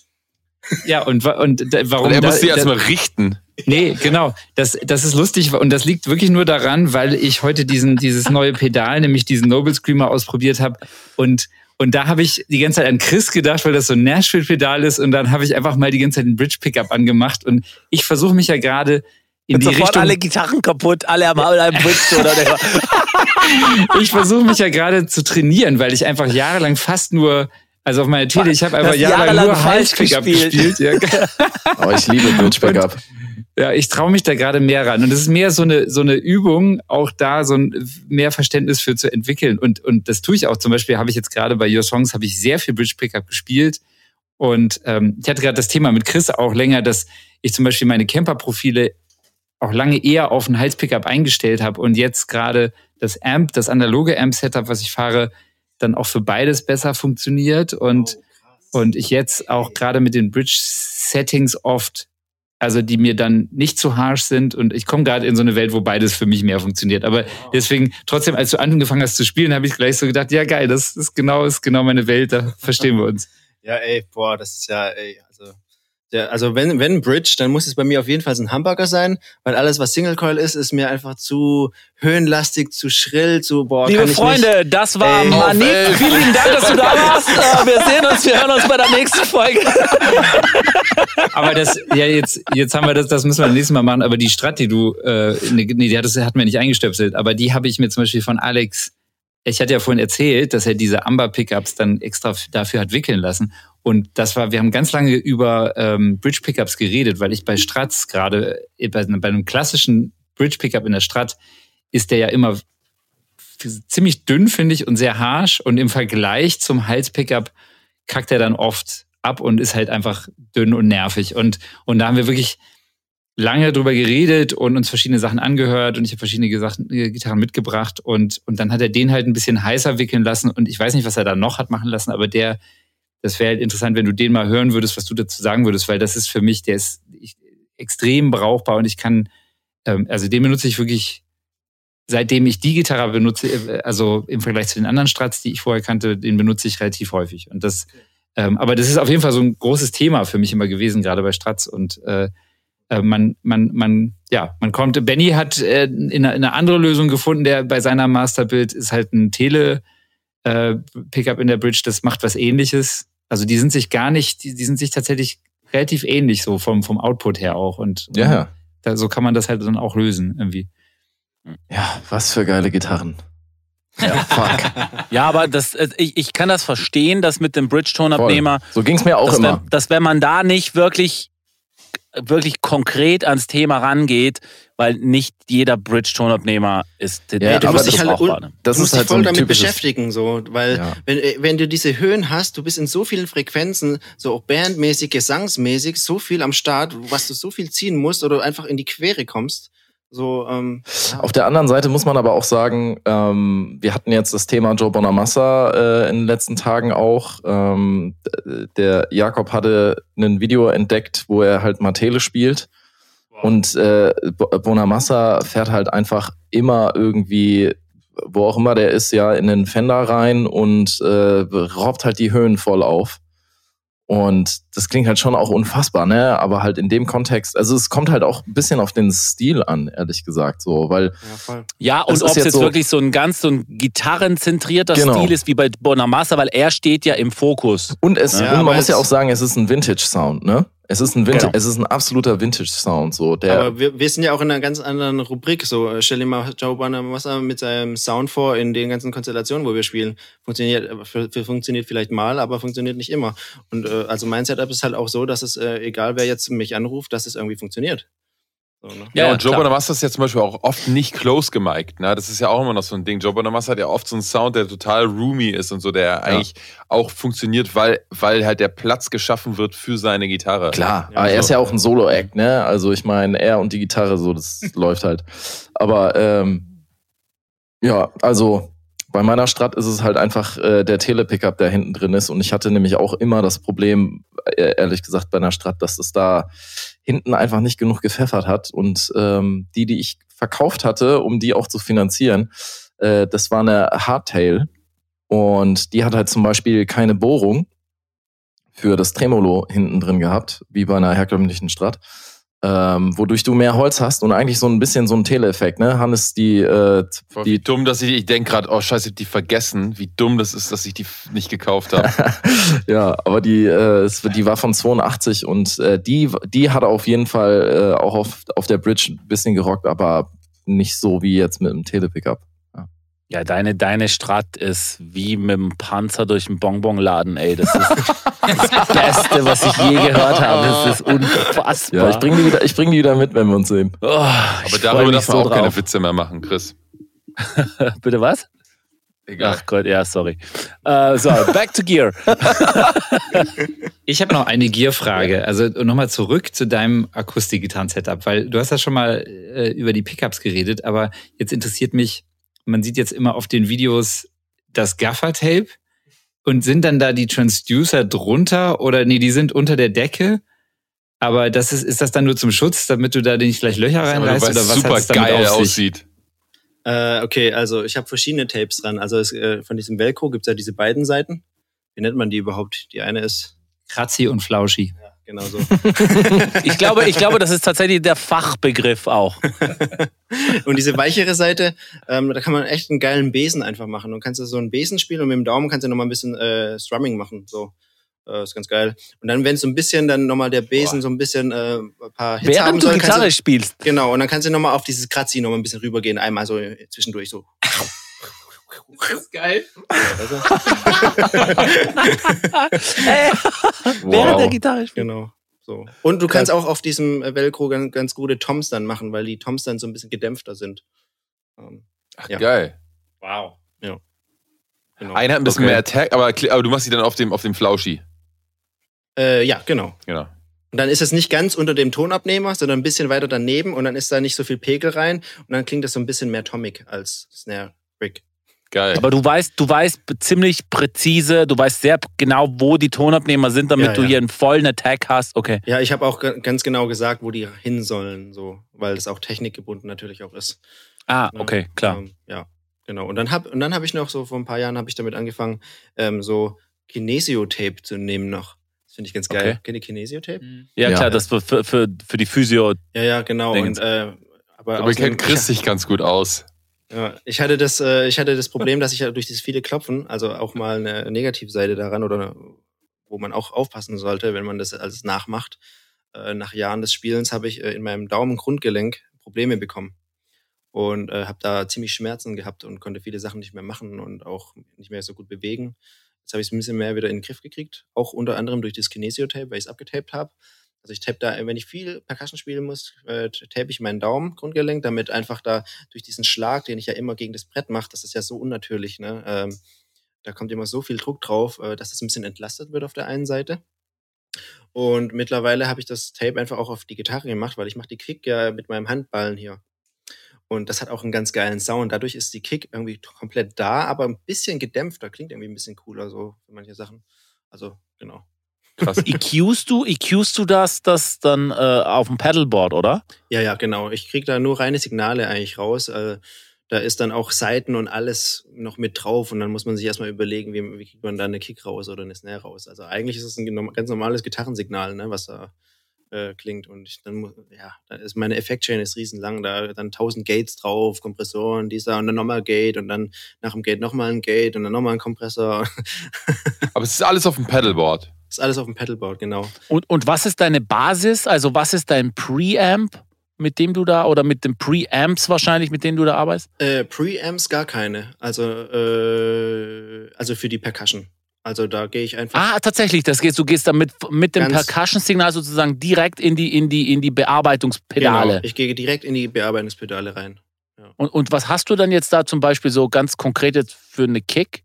Ja, und, und warum Und er muss die da- erstmal richten. Nee, genau. Das, das ist lustig und das liegt wirklich nur daran, weil ich heute diesen, dieses neue Pedal, nämlich diesen Noble Screamer ausprobiert habe und und da habe ich die ganze Zeit an Chris gedacht, weil das so ein Nashville-Pedal ist und dann habe ich einfach mal die ganze Zeit einen Bridge-Pickup angemacht und ich versuche mich ja gerade in die sofort Richtung... alle Gitarren kaputt, alle am einem Bridge oder der, ich versuche mich ja gerade zu trainieren, weil ich einfach jahrelang fast nur, also auf meiner Tele, ich habe einfach jahrelang, jahrelang nur falsch Halspickup gespielt. gespielt. Aber ich liebe Bridge Backup. ja ich traue mich da gerade mehr ran. Und das ist mehr so eine, so eine Übung, auch da so ein mehr Verständnis für zu entwickeln. Und, und das tue ich auch. Zum Beispiel habe ich jetzt gerade bei Your Songs habe ich sehr viel Bridge Pickup gespielt. Und ähm, ich hatte gerade das Thema mit Chris auch länger, dass ich zum Beispiel meine Camper-Profile auch lange eher auf ein Hals-Pickup eingestellt habe und jetzt gerade das Amp, das analoge Amp-Setup, was ich fahre, dann auch für beides besser funktioniert und, und ich jetzt auch gerade mit den Bridge-Settings oft, also die mir dann nicht zu harsh sind und ich komme gerade in so eine Welt, wo beides für mich mehr funktioniert. Aber deswegen, trotzdem, als du angefangen hast zu spielen, habe ich gleich so gedacht, ja geil, das ist genau, ist genau meine Welt, da verstehen wir uns. Ja, ey, boah, das ist ja, ey. Der, also wenn, wenn Bridge, dann muss es bei mir auf jeden Fall so ein Hamburger sein, weil alles, was Single Coil ist, ist mir einfach zu höhenlastig, zu schrill, zu boah. Liebe kann ich Freunde, das war Ey, Manik. elf. Vielen lieben Dank, dass du da warst. Äh, Wir sehen uns, wir hören uns bei der nächsten Folge. Aber das, ja, jetzt, jetzt haben wir das, das müssen wir das nächste Mal machen. Aber die Strat, die du, äh, nee, die hat, das hat mir nicht eingestöpselt, aber die habe ich mir zum Beispiel von Alex, ich hatte ja vorhin erzählt, dass er diese Amber-Pickups dann extra dafür hat wickeln lassen. Und das war, wir haben ganz lange über ähm, Bridge-Pickups geredet, weil ich bei Strats gerade, äh, bei, bei einem klassischen Bridge-Pickup in der Strat, ist der ja immer ziemlich dünn, finde ich, und sehr harsh. Und im Vergleich zum Hals-Pickup kackt er dann oft ab und ist halt einfach dünn und nervig. Und, und da haben wir wirklich lange drüber geredet und uns verschiedene Sachen angehört und ich habe verschiedene Sachen, äh, Gitarren mitgebracht und, und dann hat er den halt ein bisschen heißer wickeln lassen und ich weiß nicht, was er da noch hat machen lassen, aber der, das wäre halt interessant, wenn du den mal hören würdest, was du dazu sagen würdest, weil das ist für mich, der ist ich, extrem brauchbar und ich kann, ähm, also den benutze ich wirklich, seitdem ich die Gitarre benutze, äh, also im Vergleich zu den anderen Strats, die ich vorher kannte, den benutze ich relativ häufig und das, ähm, aber das ist auf jeden Fall so ein großes Thema für mich immer gewesen, gerade bei Strats und äh, äh, man, man, man, ja, man kommt. Benny hat äh, in, eine, in eine andere Lösung gefunden, der bei seiner Masterbild ist halt ein Tele äh, Pickup in der Bridge, das macht was ähnliches. Also die sind sich gar nicht, die, die sind sich tatsächlich relativ ähnlich so vom, vom Output her auch. Und Ja, ja. da, so kann man das halt dann auch lösen irgendwie. Ja, was für geile Gitarren. Ja, fuck. Ja, aber das, äh, ich, ich kann das verstehen, dass mit dem Bridge-Tonabnehmer, So ging's mir auch dass, immer. wenn, dass wenn man da nicht wirklich, wirklich konkret ans Thema rangeht, weil nicht jeder Bridge-Tonabnehmer ist Ja, der aber ist das- brauchbar. ne? Das du musst ist halt dich voll so damit typisches beschäftigen, so, weil Ja. wenn, äh, wenn du diese Höhen hast, du bist in so vielen Frequenzen, so auch bandmäßig, gesangsmäßig, so viel am Start, was du so viel ziehen musst oder einfach in die Quere kommst. So, ähm. Auf der anderen Seite muss man aber auch sagen, ähm, wir hatten jetzt das Thema Joe Bonamassa äh, in den letzten Tagen auch. Ähm, der Jakob hatte ein Video entdeckt, wo er halt Matele spielt. Und äh, Bo- Bonamassa fährt halt einfach immer irgendwie, wo auch immer der ist, ja, in den Fender rein und äh, raubt halt die Höhen voll auf. Und das klingt halt schon auch unfassbar, ne? Aber halt in dem Kontext, also es kommt halt auch ein bisschen auf den Stil an, ehrlich gesagt, so, weil ja, voll. Ja, und ob es jetzt jetzt so- wirklich so ein ganz so ein gitarrenzentrierter Genau. Stil ist wie bei Bonamassa, weil er steht ja im Fokus. Und, es, Ja, und man muss ja auch sagen, es ist ein Vintage-Sound, ne? Es ist ein, Vintage, Genau. es ist ein absoluter Vintage-Sound. So. Der, Aber wir, wir sind ja auch in einer ganz anderen Rubrik. So, äh, stell dir mal Joe Bonamassa mit seinem Sound vor in den ganzen Konstellationen, wo wir spielen. Funktioniert, äh, funktioniert vielleicht mal, aber funktioniert nicht immer. Und äh, also mein Setup ist halt auch so, dass es, äh, egal wer jetzt mich anruft, dass es irgendwie funktioniert. So, ne? Ja, Ja, und Joe klar. Bonamassa ist ja zum Beispiel auch oft nicht close gemiked. Ne? Das ist ja auch immer noch so ein Ding. Joe Bonamassa hat ja oft so einen Sound, der total roomy ist und so, der eigentlich auch funktioniert, weil, weil halt der Platz geschaffen wird für seine Gitarre. Klar, Ja, aber er so. ist ja auch ein Solo-Act, ne? Also ich meine, er und die Gitarre, so, das läuft halt. Aber ähm, ja, also bei meiner Strat ist es halt einfach äh, der Tele-Pickup, der hinten drin ist. Und ich hatte nämlich auch immer das Problem, äh, ehrlich gesagt, bei einer Strat, dass es da hinten einfach nicht genug gepfeffert hat. Und ähm, die, die ich verkauft hatte, um die auch zu finanzieren, äh, das war eine Hardtail. Und die hat halt zum Beispiel keine Bohrung für das Tremolo hinten drin gehabt, wie bei einer herkömmlichen Strat. Ähm, wodurch du mehr Holz hast und eigentlich so ein bisschen so ein Tele-Effekt, ne? Hannes, die, äh, Boah, die dumm, dass ich, ich denke gerade, oh scheiße, ich hab die vergessen, wie dumm das ist, dass ich die nicht gekauft habe. ja, aber die, äh, es, die war von 82 und äh, die, die hat auf jeden Fall äh, auch auf, auf der Bridge ein bisschen gerockt, aber nicht so wie jetzt mit dem Tele-Pickup. Ja, deine, deine Strat ist wie mit dem Panzer durch den Bonbonladen, ey. Das ist das Beste, was ich je gehört habe. Das ist unfassbar. Ja, ich bring die wieder, ich bring die wieder mit, wenn wir uns sehen. oh, Aber darüber darfst du auch keine drauf. Witze mehr machen, Chris. Bitte was? Egal. Ach Gott, ja, sorry. Äh, so, back to Gear. Ich habe noch eine Gear-Frage. Also nochmal zurück zu deinem Akustikgitarren-Setup, weil du hast ja schon mal äh, über die Pickups geredet, aber jetzt interessiert mich, man sieht jetzt immer auf den Videos das Gaffer-Tape und sind dann da die Transducer drunter oder nee, die sind unter der Decke? Aber das ist, ist das dann nur zum Schutz, damit du da nicht gleich Löcher reinreißt? Oder was super es geil auf sich? aussieht. Äh, okay, also ich habe verschiedene Tapes dran. Also es, äh, von diesem Velcro gibt's ja diese beiden Seiten. Wie nennt man die überhaupt? Die eine ist, Kratzi und Flauschi. Genau so. Ich glaube, ich glaube, das ist tatsächlich der Fachbegriff auch. Und diese weichere Seite, ähm, da kann man echt einen geilen Besen einfach machen. Und kannst du so einen Besen spielen und mit dem Daumen kannst du nochmal ein bisschen äh, Strumming machen. So. Äh, ist ganz geil. Und dann, wenn so ein bisschen dann nochmal der Besen Boah. so ein bisschen äh, ein paar Hits haben Während du soll, kannst Gitarre du, spielst. Genau, und dann kannst du nochmal auf dieses Kratzi nochmal ein bisschen rübergehen. Einmal so zwischendurch so. Das ist geil. Weißt du? Ey, Während der Gitarre spielt. Genau. So. Und du kannst auch auf diesem Velcro ganz, ganz gute Toms dann machen, weil die Toms dann so ein bisschen gedämpfter sind. Ähm, Ach, Ja. geil. Wow. genau. Einer hat ein bisschen Okay. mehr Attack, aber, aber du machst sie dann auf dem, auf dem Flauschi. Äh, ja, genau. Genau. Und dann ist es nicht ganz unter dem Tonabnehmer, sondern ein bisschen weiter daneben und dann ist da nicht so viel Pegel rein und dann klingt das so ein bisschen mehr Tomic als Snare Brick. Geil. Aber du weißt, du weißt ziemlich präzise, du weißt sehr genau, wo die Tonabnehmer sind, damit Ja, du ja. hier einen vollen Attack hast. Okay. Ja, ich habe auch ga- ganz genau gesagt, wo die hin sollen, so, weil es auch technikgebunden natürlich auch ist. Ah, Ne? okay, klar. Ähm, ja, genau. Und dann hab und dann habe ich noch so vor ein paar Jahren habe ich damit angefangen, ähm, so Kinesio-Tape zu nehmen noch. Das finde ich ganz geil. Okay. Kennt ihr Kinesio-Tape? Ja, Ja. klar, das für, für, für, die Physio. Ja, ja, genau. Und, äh, aber aber kennt einem- Chris sich ganz gut aus. Ja, ich hatte das, äh, ich hatte das Problem, dass ich ja durch dieses viele Klopfen, also auch mal eine Negativseite daran oder eine, wo man auch aufpassen sollte, wenn man das alles nachmacht. Äh, nach Jahren des Spielens habe ich äh, in meinem Daumen-Grundgelenk Probleme bekommen und äh, habe da ziemlich Schmerzen gehabt und konnte viele Sachen nicht mehr machen und auch nicht mehr so gut bewegen. Jetzt habe ich es ein bisschen mehr wieder in den Griff gekriegt, auch unter anderem durch das Kinesio-Tape, weil ich es abgetaped habe. Also ich tape da, wenn ich viel Percussion spielen muss, äh, tape ich meinen Daumen, Grundgelenk, damit einfach da durch diesen Schlag, den ich ja immer gegen das Brett mache, das ist ja so unnatürlich, ne? Ähm, da kommt immer so viel Druck drauf, äh, dass es ein bisschen entlastet wird auf der einen Seite. Und mittlerweile habe ich das Tape einfach auch auf die Gitarre gemacht, weil ich mache die Kick ja mit meinem Handballen hier. Und das hat auch einen ganz geilen Sound. Dadurch ist die Kick irgendwie komplett da, aber ein bisschen gedämpfter. Klingt irgendwie ein bisschen cooler so für manche Sachen. Also, genau. Krass. EQst du, EQst du das, das dann äh, auf dem Paddleboard, oder? Ja, ja, genau. Ich krieg da nur reine Signale eigentlich raus. Äh, da ist dann auch Seiten und alles noch mit drauf und dann muss man sich erstmal überlegen, wie, wie kriegt man da eine Kick raus oder eine Snare raus. Also eigentlich ist es ein ganz normales Gitarrensignal, ne, was da äh, klingt und ich, dann muss, ja, da ist meine Effektchain ist riesenlang, da dann tausend Gates drauf, Kompressoren, dieser und dann nochmal Gate und dann nach dem Gate nochmal ein Gate und dann nochmal ein Kompressor. Aber es ist alles auf dem Pedalboard. Ist alles auf dem Pedalboard, genau. Und, und was ist deine Basis? Also was ist dein Preamp, mit dem du da, oder mit den Preamps wahrscheinlich, mit denen du da arbeitest? Äh, Preamps gar keine. Also, äh, also für die Percussion. Also da gehe ich einfach. Ah, tatsächlich, das geht, du gehst dann mit, mit dem Percussion-Signal sozusagen direkt in die, in die, in die Bearbeitungspedale. Genau, ich gehe direkt in die Bearbeitungspedale rein. Und, und was hast du dann jetzt da zum Beispiel so ganz konkret jetzt für eine Kick,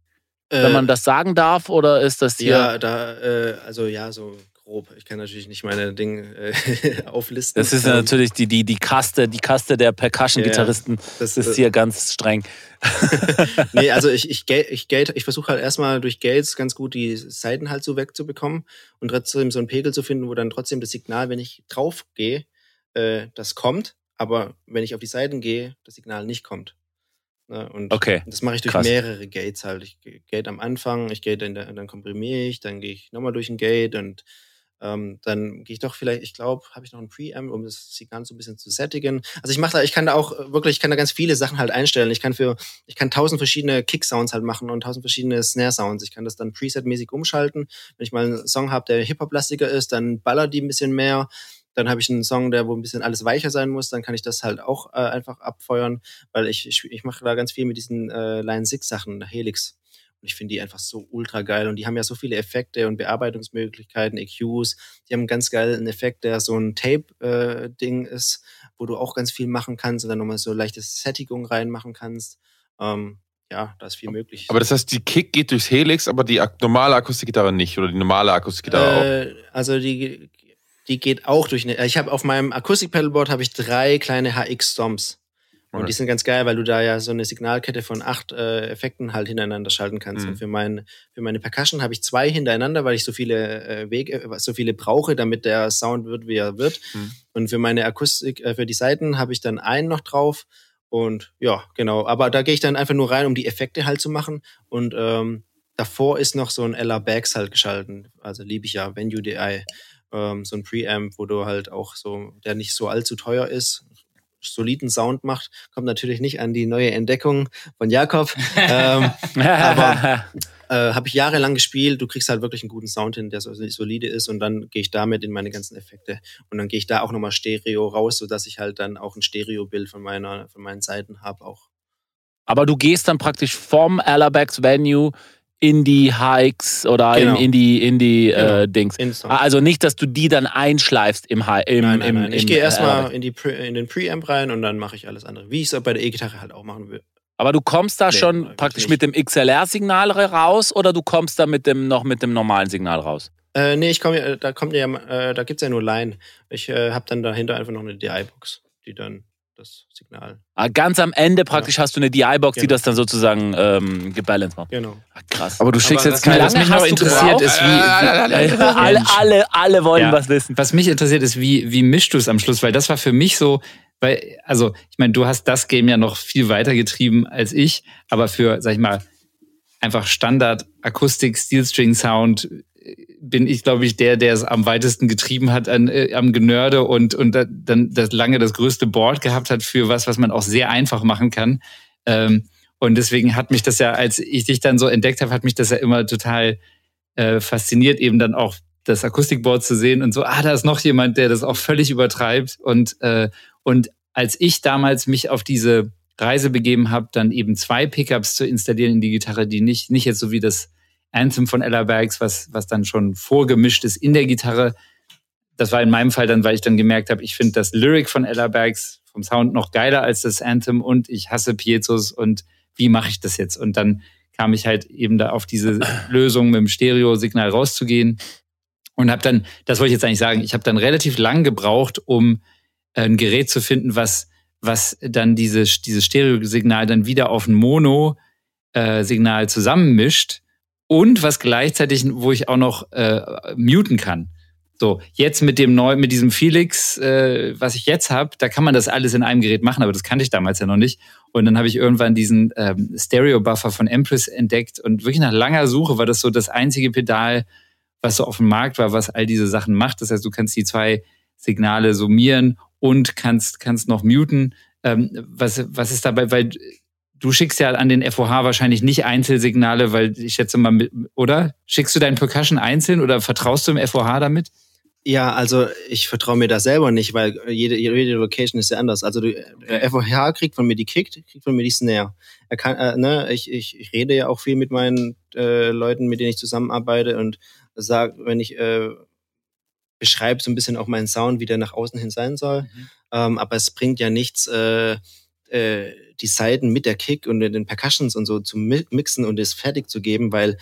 wenn Äh, man das sagen darf, oder ist das hier? Ja, da, äh, also ja, so grob. Ich kann natürlich nicht meine Dinge äh, auflisten. Das ist ja Ähm, natürlich die, die, die Kaste, die Kaste der Percussion-Gitarristen das ist hier ganz streng. nee, also ich, ich, gate- ich, gate- ich versuche halt erstmal durch Gates ganz gut die Seiten halt so wegzubekommen und trotzdem so einen Pegel zu finden, wo dann trotzdem das Signal, wenn ich drauf gehe, äh, das kommt, aber wenn ich auf die Seiten gehe, das Signal nicht kommt. Ne? Und Okay, das mache ich durch krass. mehrere Gates halt. Ich gate am Anfang, ich gate in der, dann komprimiere ich, dann gehe ich nochmal durch ein Gate und ähm, dann gehe ich doch vielleicht, ich glaube, habe ich noch ein Preamp, um das Signal so ein bisschen zu sättigen. Also ich mache da, ich kann da auch äh, wirklich, ich kann da ganz viele Sachen halt einstellen. Ich kann für, ich kann tausend verschiedene Kick-Sounds halt machen und tausend verschiedene Snare-Sounds. Ich kann das dann preset-mäßig umschalten. Wenn ich mal einen Song habe, der Hip-Hop-lastiger ist, dann ballert die ein bisschen mehr. Dann habe ich einen Song, der wo ein bisschen alles weicher sein muss, dann kann ich das halt auch äh, einfach abfeuern, weil ich, ich, ich mache da ganz viel mit diesen äh, Line 6 Sachen, Helix. Und ich finde die einfach so ultra geil. Und die haben ja so viele Effekte und Bearbeitungsmöglichkeiten, EQs. Die haben einen ganz geilen Effekt, der so ein Tape-Ding ist, wo du auch ganz viel machen kannst und dann nochmal so leichte Sättigung reinmachen kannst. Ähm, ja, da ist viel möglich. Aber das heißt, die Kick geht durchs Helix, aber die normale Akustikgitarre nicht oder die normale Akustikgitarre auch. äh, also die, die geht auch durch eine. Ich habe auf meinem Akustik-Pedalboard habe ich drei kleine HX-Stomps. Und Alright. die sind ganz geil, weil du da ja so eine Signalkette von acht äh, Effekten halt hintereinander schalten kannst. Mhm. Und für, mein, für meine Percussion habe ich zwei hintereinander, weil ich so viele äh, Wege, äh, so viele brauche, damit der Sound wird, wie er wird. Mhm. Und für meine Akustik, äh, für die Seiten habe ich dann einen noch drauf. Und ja, genau. Aber da gehe ich dann einfach nur rein, um die Effekte halt zu machen. Und ähm, davor ist noch so ein LR Bags halt geschalten. Also liebe ich ja, Venue DI. Ähm, so ein Preamp, wo du halt auch so, der nicht so allzu teuer ist, soliden Sound macht, kommt natürlich nicht an die neue Entdeckung von Jakob. ähm, aber- äh, habe ich jahrelang gespielt. Du kriegst halt wirklich einen guten Sound hin, der so solide ist und dann gehe ich damit in meine ganzen Effekte und dann gehe ich da auch nochmal Stereo raus, sodass ich halt dann auch ein Stereobild von meiner von meinen Seiten habe auch. Aber du gehst dann praktisch vom Alabax Venue in die Hikes oder Genau. in, in die, in die Genau. äh, Dings. Instant. Also nicht, dass du die dann einschleifst im Hi im, nein, nein, im, nein. Ich gehe erstmal Alabax. in, die Pre in den Preamp rein und dann mache ich alles andere. Wie ich es bei der E-Gitarre halt auch machen will. Aber du kommst da Nee, schon praktisch nicht. mit dem XLR-Signal raus oder du kommst da mit dem noch mit dem normalen Signal raus? Äh, nee, ich komme ja, da kommt ja, äh, da gibt's ja nur Line. Ich äh, habe dann dahinter einfach noch eine DI-Box, die dann das Signal. Ah, Ganz am Ende praktisch hast du eine DI-Box, die Genau. das dann sozusagen ähm, gebalanced macht. Genau. Ah, krass. Aber du schickst Aber jetzt keine. was mich noch interessiert ist, wie, wie alle, alle, alle wollen Ja. was wissen. Was mich interessiert ist, wie, wie mischst du es am Schluss? Weil das war für mich so, weil, also, ich meine, du hast das Game ja noch viel weiter getrieben als ich, aber für, sag ich mal, einfach Standard Akustik, Steelstring Sound äh, bin ich, glaube ich, der, der es am weitesten getrieben hat an, äh, am Genörde und, und da, dann das lange das größte Board gehabt hat für was, was man auch sehr einfach machen kann. Ähm, und deswegen hat mich das ja, als ich dich dann so entdeckt habe, hat mich das ja immer total äh, fasziniert, eben dann auch das Akustikboard zu sehen und so, ah, da ist noch jemand, der das auch völlig übertreibt. Und, äh, und als ich damals mich auf diese Reise begeben habe, dann eben zwei Pickups zu installieren in die Gitarre, die nicht, nicht jetzt so wie das Anthem von Ella Bags, was, was dann schon vorgemischt ist in der Gitarre. Das war in meinem Fall dann, weil ich dann gemerkt habe, ich finde das Lyric von Ella Bags vom Sound noch geiler als das Anthem und ich hasse Piezos und wie mache ich das jetzt? Und dann kam ich halt eben da auf diese Lösung mit dem Stereo-Signal rauszugehen und habe dann, das wollte ich jetzt eigentlich sagen, ich habe dann relativ lang gebraucht, um äh, ein Gerät zu finden, was, was dann diese, dieses Stereo-Signal dann wieder auf ein Mono-Signal zusammenmischt und was gleichzeitig, wo ich auch noch äh, muten kann. So, jetzt mit dem neuen, mit diesem Felix, äh, was ich jetzt habe, da kann man das alles in einem Gerät machen, aber das kannte ich damals ja noch nicht. Und dann habe ich irgendwann diesen ähm, Stereo-Buffer von Empress entdeckt und wirklich nach langer Suche war das so das einzige Pedal, was so auf dem Markt war, was all diese Sachen macht. Das heißt, du kannst die zwei Signale summieren und kannst, kannst noch muten. Ähm, was, was ist dabei, weil du schickst ja an den FOH wahrscheinlich nicht Einzelsignale, weil ich schätze mal, oder? Schickst du deinen Percussion einzeln oder vertraust du im FOH damit? Ja, also ich vertraue mir da selber nicht, weil jede, jede Location ist ja anders. Also der FOH kriegt von mir die Kick, kriegt von mir die Snare. Er kann, äh, ne, ich, ich, ich rede ja auch viel mit meinen äh, Leuten, mit denen ich zusammenarbeite und sag, wenn ich äh, beschreibe so ein bisschen auch meinen Sound, wie der nach außen hin sein soll. Mhm. Ähm, aber es bringt ja nichts, äh, äh, die Seiten mit der Kick und den Percussions und so zu mixen und es fertig zu geben, weil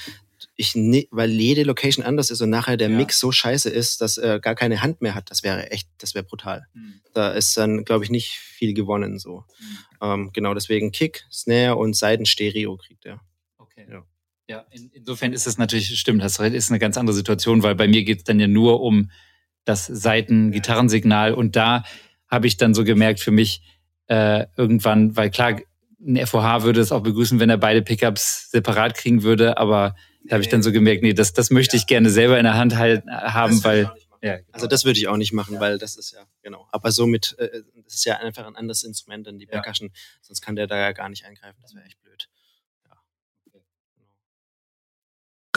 ich ne, weil jede Location anders ist und nachher der ja. Mix so scheiße ist, dass er gar keine Hand mehr hat. Das wäre echt, das wäre brutal. Mhm. Da ist dann, glaube ich, nicht viel gewonnen so. Mhm. Ähm, genau, deswegen Kick, Snare und Seitenstereo kriegt er. Okay. Ja. Ja, in, insofern ist es natürlich, stimmt, das ist eine ganz andere Situation, weil bei mir geht es dann ja nur um das Seiten-Gitarrensignal und da habe ich dann so gemerkt für mich äh, irgendwann, weil klar, ein FOH würde es auch begrüßen, wenn er beide Pickups separat kriegen würde, aber da habe ich dann so gemerkt, nee, das, das möchte ich gerne selber in der Hand halt haben, weil. Ja, genau. Also das würde ich auch nicht machen, ja. weil das ist ja, genau. Aber somit, äh, das ist ja einfach ein anderes Instrument dann die Percussion, ja. sonst kann der da ja gar nicht eingreifen, das wäre echt blöd.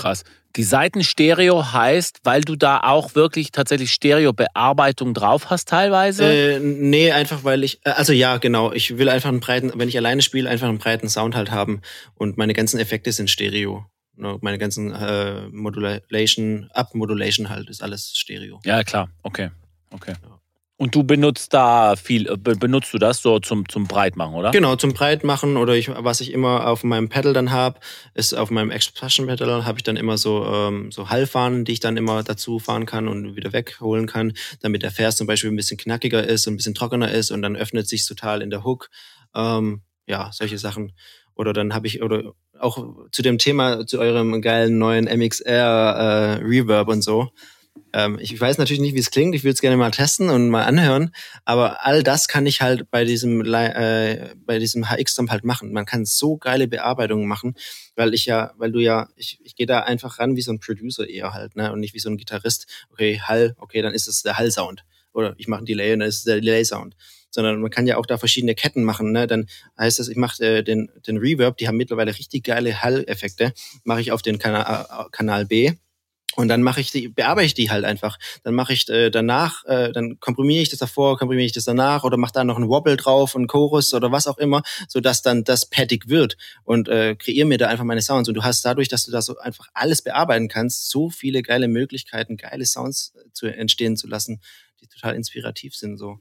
Krass. Die Seitenstereo heißt, weil du da auch wirklich tatsächlich Stereo-Bearbeitung drauf hast teilweise? Äh, nee, einfach weil ich, äh, also ja, genau. Ich will einfach einen breiten, wenn ich alleine spiele, einfach einen breiten Sound halt haben und meine ganzen Effekte sind Stereo. Ne, meine ganzen äh, Modulation, Up-Modulation halt, ist alles Stereo. Ja, klar. Okay. Okay. Ja. Und du benutzt da viel, äh, benutzt du das so zum, zum Breitmachen, oder? Genau, zum Breitmachen oder ich, was ich immer auf meinem Pedal dann habe, ist auf meinem Expression Pedal habe ich dann immer so, ähm, so Hallfahnen, die ich dann immer dazu fahren kann und wieder wegholen kann, damit der Vers zum Beispiel ein bisschen knackiger ist und ein bisschen trockener ist und dann öffnet sich total in der Hook. Ähm, ja, solche Sachen. Oder dann habe ich, oder auch zu dem Thema, zu eurem geilen neuen MXR äh, Reverb und so. Ähm, ich weiß natürlich nicht, wie es klingt. Ich würde es gerne mal testen und mal anhören. Aber all das kann ich halt bei diesem äh, bei diesem HX-Stomp halt machen. Man kann so geile Bearbeitungen machen, weil ich ja, weil du ja, ich, ich gehe da einfach ran wie so ein Producer eher halt, ne, und nicht wie so ein Gitarrist. Okay, Hall, okay, dann ist es der Hall-Sound. Oder ich mache einen Delay und dann ist es der Delay-Sound sondern man kann ja auch da verschiedene Ketten machen. Ne? Dann heißt es, ich mache äh, den, den Reverb, die haben mittlerweile richtig geile Hall-Effekte, mache ich auf den Kanal, äh, Kanal B und dann mache ich die, bearbeite ich die halt einfach. Dann mache ich äh, danach, äh, dann komprimiere ich das davor, komprimiere ich das danach oder mache da noch einen Wobble drauf, einen Chorus oder was auch immer, so dass dann das padding wird und äh, kreiere mir da einfach meine Sounds. Und du hast dadurch, dass du da so einfach alles bearbeiten kannst, so viele geile Möglichkeiten, geile Sounds äh, zu entstehen zu lassen, die total inspirativ sind. So.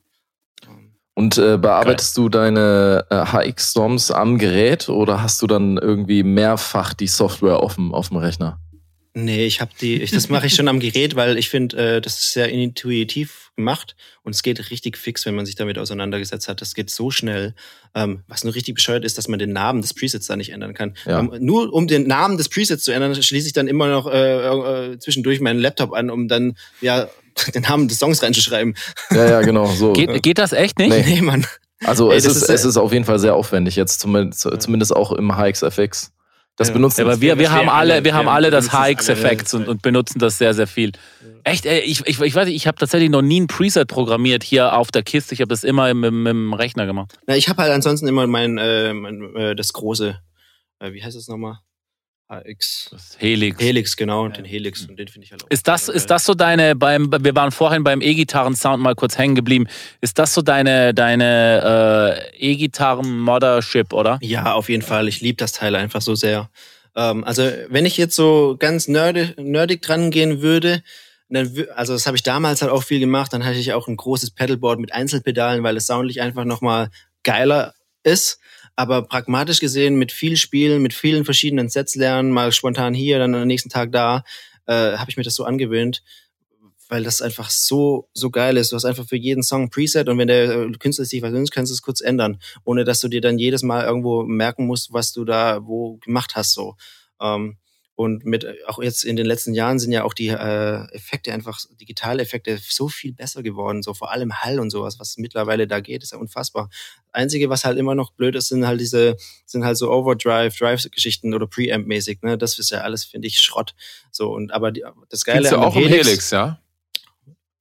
Ähm. Und äh, bearbeitest Geil. du deine äh, HX-Storms am Gerät oder hast du dann irgendwie mehrfach die Software dem, auf dem Rechner? Nee, ich habe die, ich, das mache ich schon am Gerät, weil ich finde, äh, das ist sehr intuitiv gemacht und es geht richtig fix, wenn man sich damit auseinandergesetzt hat. Das geht so schnell. Ähm, was nur richtig bescheuert ist, dass man den Namen des Presets da nicht ändern kann. Ja. Um, nur um den Namen des Presets zu ändern, schließe ich dann immer noch äh, äh, zwischendurch meinen Laptop an, um dann ja den Namen des Songs reinzuschreiben. Ja, ja, genau. So. Geht, geht das echt nicht? Nee, nee Mann. Also Ey, es, ist, ist, es ist auf jeden Fall sehr aufwendig, jetzt zumindest, ja. zumindest auch im HXFX. Das ja. benutzen ja, aber wir, wir haben alle, wir haben alle das HX-Effekt und, und benutzen das sehr, sehr viel. Echt, ey, ich, ich, ich weiß nicht, ich habe tatsächlich noch nie ein Preset programmiert hier auf der Kiste. Ich habe das immer mit, mit dem Rechner gemacht. Na, ich habe halt ansonsten immer mein, äh, mein äh, das große, äh, wie heißt das nochmal? HX. Das Helix. Helix, genau, und den Helix. Und den finde ich halt auch. Ist das, ist das so deine, beim, wir waren vorhin beim E-Gitarren-Sound mal kurz hängen geblieben. Ist das so deine, deine äh, E-Gitarren-Mothership, oder? Ja, auf jeden Fall. Ich liebe das Teil einfach so sehr. Ähm, also, wenn ich jetzt so ganz nerdig, nerdig dran gehen würde, dann, also das habe ich damals halt auch viel gemacht, dann hatte ich auch ein großes Pedalboard mit Einzelpedalen, weil es soundlich einfach nochmal geiler ist. Aber pragmatisch gesehen, mit viel Spielen, mit vielen verschiedenen Sets lernen, mal spontan hier, dann am nächsten Tag da, äh, habe ich mir das so angewöhnt, weil das einfach so, so geil ist. Du hast einfach für jeden Song ein Preset und wenn der äh, Künstler sich was wünscht, kannst du es kurz ändern, ohne dass du dir dann jedes Mal irgendwo merken musst, was du da wo gemacht hast. So. Ähm, und mit auch jetzt in den letzten Jahren sind ja auch die äh, Effekte einfach, Digitaleffekte so viel besser geworden, so vor allem Hall und sowas, was mittlerweile da geht, ist ja unfassbar. Einzige, was halt immer noch blöd ist, sind halt diese, sind halt so Overdrive, Drive-Geschichten oder Preamp-mäßig, ne? Das ist ja alles, finde ich, Schrott. So, und aber die, das Geile Findest du auch Helix, Helix, ja?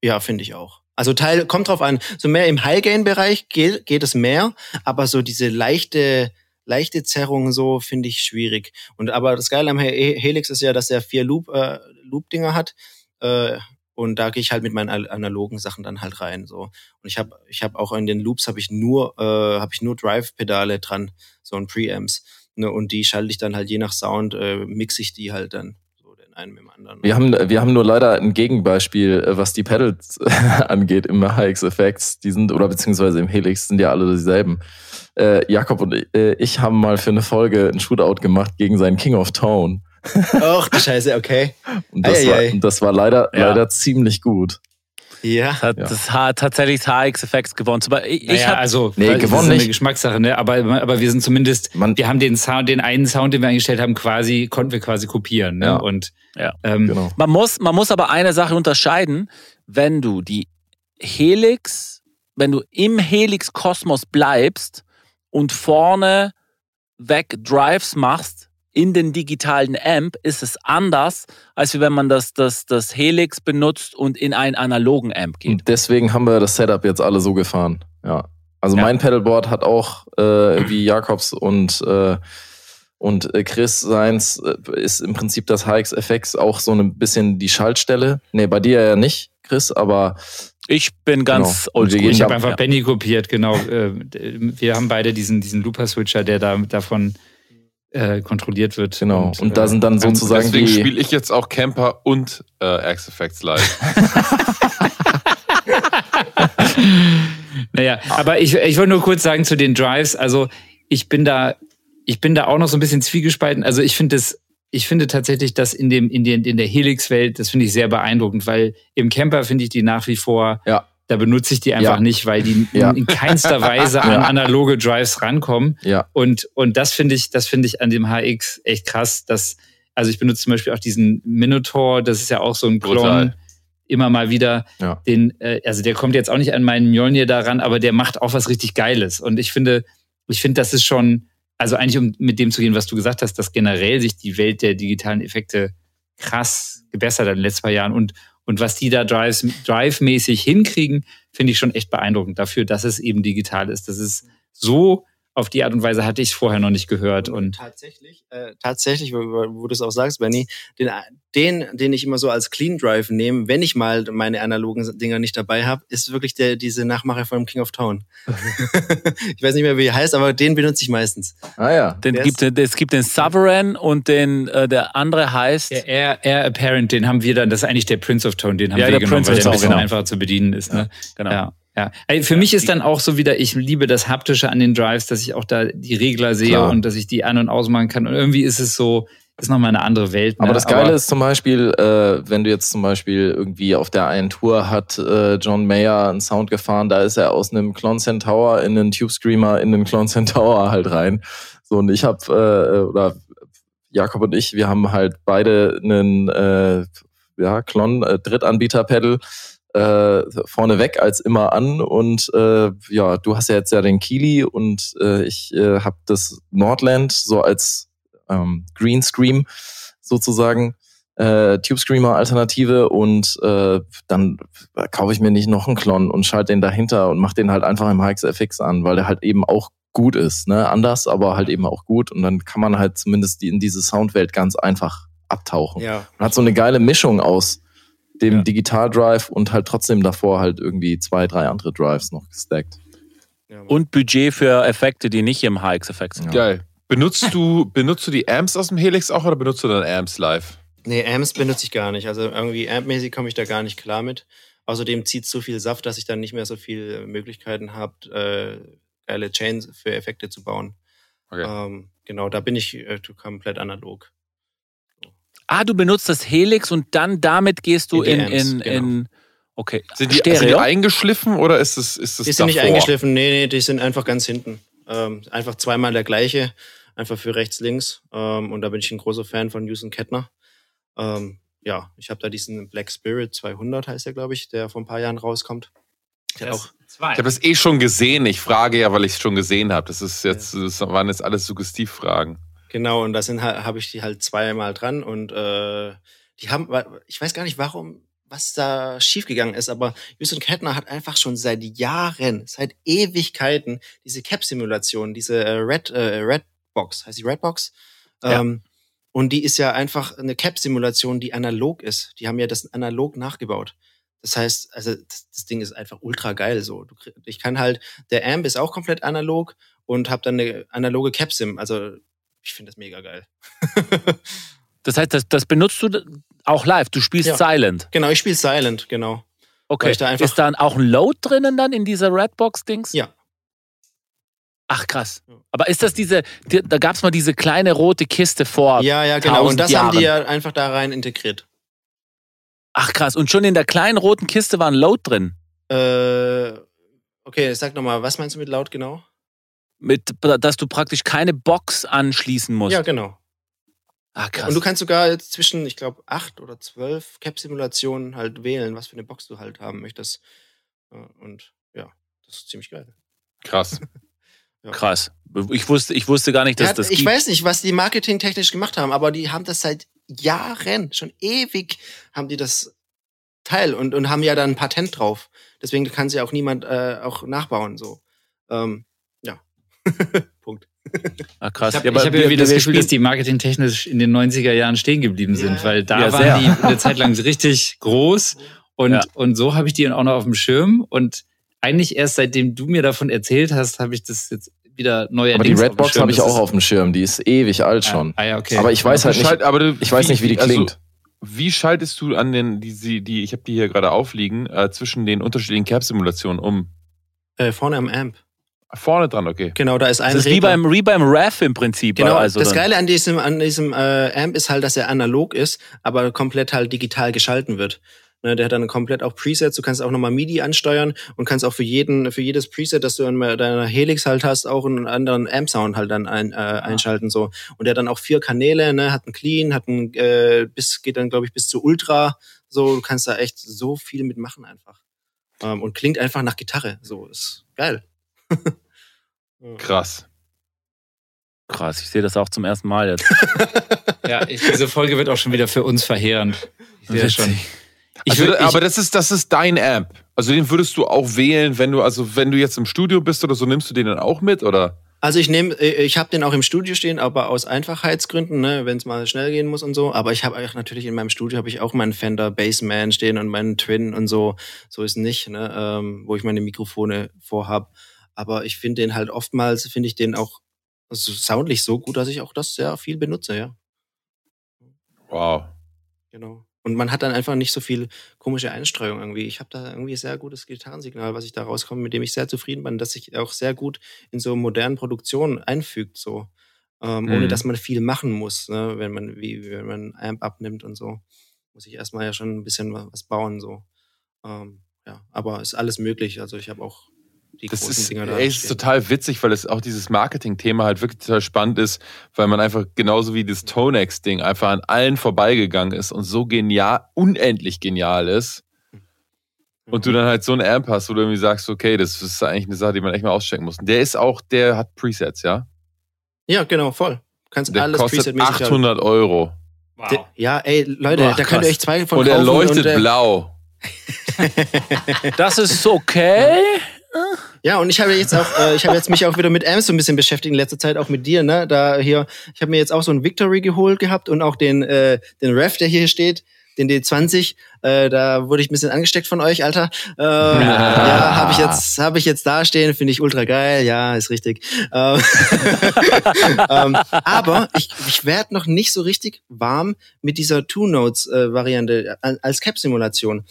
Ja, finde ich auch. Also Teil kommt drauf an. So mehr im High-Gain-Bereich geht, geht es mehr, aber so diese leichte, leichte Zerrung so finde ich schwierig. Und aber das Geile am Helix ist ja, dass er vier Loop, äh, Loop-Dinger hat. Äh, und da gehe ich halt mit meinen analogen Sachen dann halt rein so und ich habe ich habe auch in den Loops habe ich nur äh, habe ich nur Drive Pedale dran so ein Preamps ne und die schalte ich dann halt je nach Sound äh, mixe ich die halt dann so den einen mit dem anderen wir haben wir haben nur leider ein Gegenbeispiel äh, was die Pedals angeht im HX Effects die sind oder beziehungsweise im Helix sind ja alle dieselben äh, Jakob und äh, ich haben mal für eine Folge ein Shootout gemacht gegen seinen King of Tone Ach du Scheiße, okay. Und das, war, das war leider, ja. leider ziemlich gut. Ja. Hat, Das hat tatsächlich das HX Effects gewonnen. Aber ich, naja, ich hab, also nee, gewonnen das ist nicht. eine Geschmackssache, ne? Aber, aber wir sind zumindest, Man, wir haben den Sound, den einen Sound, den wir eingestellt haben, quasi, konnten wir quasi kopieren. Ne? Ja. Und ja. Ähm, genau. man, muss, man muss aber eine Sache unterscheiden, wenn du die Helix, wenn du im Helix-Kosmos bleibst und vorne weg Drives machst, in den digitalen Amp ist es anders, als wenn man das, das, das Helix benutzt und in einen analogen Amp geht. Und deswegen haben wir das Setup jetzt alle so gefahren. Ja. Also ja. mein Pedalboard hat auch, äh, wie Jakobs und, äh, und äh, Chris seins, äh, ist im Prinzip das HXFX auch so ein bisschen die Schaltstelle. Nee, bei dir ja nicht, Chris, aber ich bin ganz genau. oldschool. Ich habe einfach ja. Benny kopiert, genau. Äh, wir haben beide diesen, diesen Looper-Switcher, der da davon äh, kontrolliert wird. Genau. Und, und da sind dann äh, sozusagen deswegen die. spiele ich jetzt auch Camper und äh, X-Effects live. naja, aber ich, ich wollte nur kurz sagen zu den Drives. Also ich bin da, ich bin da auch noch so ein bisschen zwiegespalten. Also ich finde es ich finde tatsächlich, dass in dem in, den, in der Helix-Welt, das finde ich sehr beeindruckend, weil im Camper finde ich die nach wie vor ja da benutze ich die einfach ja. nicht, weil die ja. in keinster Weise an analoge Drives rankommen. Ja. Und, und das finde ich, das finde ich an dem HX echt krass, dass, also ich benutze zum Beispiel auch diesen Minotaur, das ist ja auch so ein Klon. Immer mal wieder, ja. den, äh, also der kommt jetzt auch nicht an meinen Mjolnir daran, aber der macht auch was richtig Geiles. Und ich finde, ich finde, das ist schon, also eigentlich um mit dem zu gehen, was du gesagt hast, dass generell sich die Welt der digitalen Effekte krass gebessert hat in den letzten paar Jahren und, und was die da Drive-mäßig hinkriegen, finde ich schon echt beeindruckend dafür, dass es eben digital ist. Das ist so auf die Art und Weise hatte ich es vorher noch nicht gehört. Und tatsächlich, äh, tatsächlich, wo, wo du es auch sagst, Benny, den, den, den ich immer so als Clean Drive nehme, wenn ich mal meine analogen Dinger nicht dabei habe, ist wirklich der diese Nachmacher von King of Town. ich weiß nicht mehr, wie er heißt, aber den benutze ich meistens. Ah ja. Den gibt, es gibt den Sovereign und den äh, der andere heißt der Air, Air Apparent. Den haben wir dann. Das ist eigentlich der Prince of Tone. Den haben ja, wir genommen, Prince weil der ein bisschen genau. einfacher zu bedienen ist. Ne? Ja, genau. Ja. Ja, also für ja, mich ist dann auch so wieder, ich liebe das Haptische an den Drives, dass ich auch da die Regler sehe Klar. und dass ich die an- und ausmachen kann. Und irgendwie ist es so, ist nochmal eine andere Welt. Ne? Aber das Geile Aber ist zum Beispiel, äh, wenn du jetzt zum Beispiel irgendwie auf der einen Tour hat äh, John Mayer einen Sound gefahren, da ist er aus einem Clon Centaur in einen Tube Screamer in einen Clon Centaur halt rein. So, und ich habe, äh, oder Jakob und ich, wir haben halt beide einen äh, ja, Clon äh, Drittanbieter-Pedal äh, vorneweg als immer an. Und äh, ja, du hast ja jetzt ja den Kili und äh, ich äh, habe das Nordland so als ähm, Green Scream sozusagen. Äh, Tube Screamer Alternative und äh, dann kaufe ich mir nicht noch einen Klon und schalte den dahinter und mache den halt einfach im HXFX an, weil der halt eben auch gut ist, ne? Anders, aber halt eben auch gut und dann kann man halt zumindest die, in diese Soundwelt ganz einfach abtauchen. Ja. Man hat so eine geile Mischung aus dem ja. Digital Drive und halt trotzdem davor halt irgendwie zwei, drei andere Drives noch gestackt. Ja, und Budget für Effekte, die nicht im HX-Effekt sind. Geil. Benutzt du, benutzt du die Amps aus dem Helix auch oder benutzt du dann Amps live? Nee, Amps benutze ich gar nicht. Also irgendwie Amp-mäßig komme ich da gar nicht klar mit. Außerdem zieht es so viel Saft, dass ich dann nicht mehr so viele Möglichkeiten habe, äh, geile Chains für Effekte zu bauen. Okay. Ähm, genau, da bin ich äh, komplett analog. Ah, du benutzt das Helix und dann damit gehst du in, in, genau. in okay. Sind die, sind die, eingeschliffen oder ist es ist das Die sind davor? nicht eingeschliffen, nee, nee, die sind einfach ganz hinten. Ähm, einfach zweimal der gleiche, einfach für rechts, links. Ähm, und da bin ich ein großer Fan von Houston Kettner. Ähm, ja, ich habe da diesen Black Spirit 200, heißt der, glaube ich, der vor ein paar Jahren rauskommt. Der auch, ich habe das eh schon gesehen. Ich frage ja, weil ich es schon gesehen habe. Das ist jetzt, das waren jetzt alles Suggestivfragen. Genau, und da sind habe ich die halt zweimal dran und äh, die haben, ich weiß gar nicht, warum, was da schiefgegangen ist, aber Houston Kettner hat einfach schon seit Jahren, seit Ewigkeiten diese Cap-Simulation, diese äh, Red, äh, Red Redbox, heißt die Redbox. Ja. Ähm, und die ist ja einfach eine Cap-Simulation, die analog ist. Die haben ja das analog nachgebaut. Das heißt, also das, das Ding ist einfach ultra geil. So, du, ich kann halt, der Amp ist auch komplett analog und habe dann eine analoge Cap-Sim. Also ich finde das mega geil. Das heißt, das, das benutzt du auch live. Du spielst Ja. Silent. genau, ich spiele Silent, genau. Okay. Da ist da auch ein Load drinnen dann in dieser Redbox-Dings? Ja. Ach krass. Aber ist das diese, die, da gab es mal diese kleine rote Kiste vor. Ja, ja, genau. Und das haben die Jahren. ja einfach da rein integriert. Ach krass. Und schon in der kleinen roten Kiste war ein Load drin. Äh, okay, sag nochmal, was meinst du mit laut genau? Mit, dass du praktisch keine Box anschließen musst. Ja, genau. Ah, krass. Und du kannst sogar jetzt zwischen, ich glaube, acht oder zwölf Cap-Simulationen halt wählen, was für eine Box du halt haben möchtest. Äh, Und ja, das ist ziemlich geil. Krass. krass. Ich wusste, ich wusste gar nicht, dass Ja, das ich gibt. weiß nicht, was die marketingtechnisch gemacht haben, aber die haben das seit Jahren, schon ewig, haben die das Teil und, und haben ja da ein Patent drauf. Deswegen kann sie auch niemand äh, auch nachbauen. So. Ähm, ja. Punkt. Ah, krass. Ich habe Ja, hab wir- irgendwie das Gefühl, dass die marketingtechnisch in den 90er Jahren stehen geblieben sind, Ja. weil da Ja, waren sehr. die eine Zeit lang richtig groß und, Ja. und so habe ich die auch noch auf dem Schirm und eigentlich erst seitdem du mir davon erzählt hast, habe ich das jetzt wieder neu Aber die Redbox habe ich auch auf dem Schirm. Die ist ewig alt schon. Ah, ja, okay. Aber ich weiß halt nicht, schalt- aber du- ich weiß nicht, wie die also, klingt. Wie schaltest du an den, die, die, die ich habe die hier gerade aufliegen, äh, zwischen den unterschiedlichen Cap-Simulationen um? Äh, vorne am Amp. Vorne dran, okay. Genau, da ist ein Das ist wie beim, wie beim Rev im Prinzip. Genau, also das dann- Geile an diesem, an diesem äh, Amp ist halt, dass er analog ist, aber komplett halt digital geschalten wird. Ne, der hat dann komplett auch Presets, du kannst auch nochmal MIDI ansteuern und kannst auch für jeden, für jedes Preset, das du in deiner Helix halt hast, auch einen anderen Amp-Sound halt dann ein, äh, einschalten. so. Und der hat dann auch vier Kanäle, ne, hat einen Clean, hat einen, äh, bis, geht dann, glaube ich, bis zu Ultra. So, du kannst da echt so viel mitmachen einfach. Ähm, und klingt einfach nach Gitarre. So, ist geil. Krass. Krass, ich sehe das auch zum ersten Mal jetzt. ja, ich, diese Folge wird auch schon wieder für uns verheerend. Ich sehe schon. Ich Also, würd- ich- aber das ist, das ist dein Amp. Also den würdest du auch wählen, wenn du, also wenn du jetzt im Studio bist oder so, nimmst du den dann auch mit, oder? Also ich nehme, ich habe den auch im Studio stehen, aber aus Einfachheitsgründen, ne, wenn es mal schnell gehen muss und so. Aber ich habe auch natürlich in meinem Studio habe ich auch meinen Fender Bassman stehen und meinen Twin und so. So ist nicht, ne, ähm, wo ich meine Mikrofone vorhab. Aber ich finde den halt oftmals finde ich den auch also soundlich so gut, dass ich auch das sehr viel benutze, ja. Wow. Genau. Und man hat dann einfach nicht so viel komische Einstreuung irgendwie. Ich habe da irgendwie sehr gutes Gitarrensignal, was ich da rauskomme, mit dem ich sehr zufrieden bin, dass sich auch sehr gut in so modernen Produktionen einfügt, so. Ähm, Mhm. Ohne dass man viel machen muss, ne? wenn man, wie, wenn man Amp abnimmt und so. Muss ich erstmal ja schon ein bisschen wa- was bauen, so. Ähm, ja, aber ist alles möglich. Also ich habe auch Das großen ist, Dinger da. ey, ist total witzig, weil es auch dieses Marketing-Thema halt wirklich total spannend ist, weil man einfach genauso wie das Tonex-Ding einfach an allen vorbeigegangen ist und so genial, unendlich genial ist. Und du dann halt so einen Amp hast, wo du irgendwie sagst, okay, das ist eigentlich eine Sache, die man echt mal auschecken muss. Und der ist auch, der hat Presets, ja? Ja, genau, voll. Du kannst Der alles kostet Preset-mäßig haben. 800 Euro. De- Ja, ey, Leute, Boah, da könnt ihr euch zwei von Und er kaufen leuchtet und, äh, blau. Das ist okay. Ja, und ich habe jetzt auch, äh, ich habe jetzt mich auch wieder mit Amps so ein bisschen beschäftigt in letzter Zeit, auch mit dir, ne? Da hier, ich habe mir jetzt auch so einen Victory geholt gehabt und auch den, äh, den Rev, der hier steht, den D20. Äh, da wurde ich ein bisschen angesteckt von euch, Alter. Äh, ja, habe ich jetzt, habe ich jetzt da stehen, finde ich ultra geil. Ja, ist richtig. Ähm, ähm, aber ich, ich werde noch nicht so richtig warm mit dieser Two-Notes-Variante äh, als Cap-Simulation.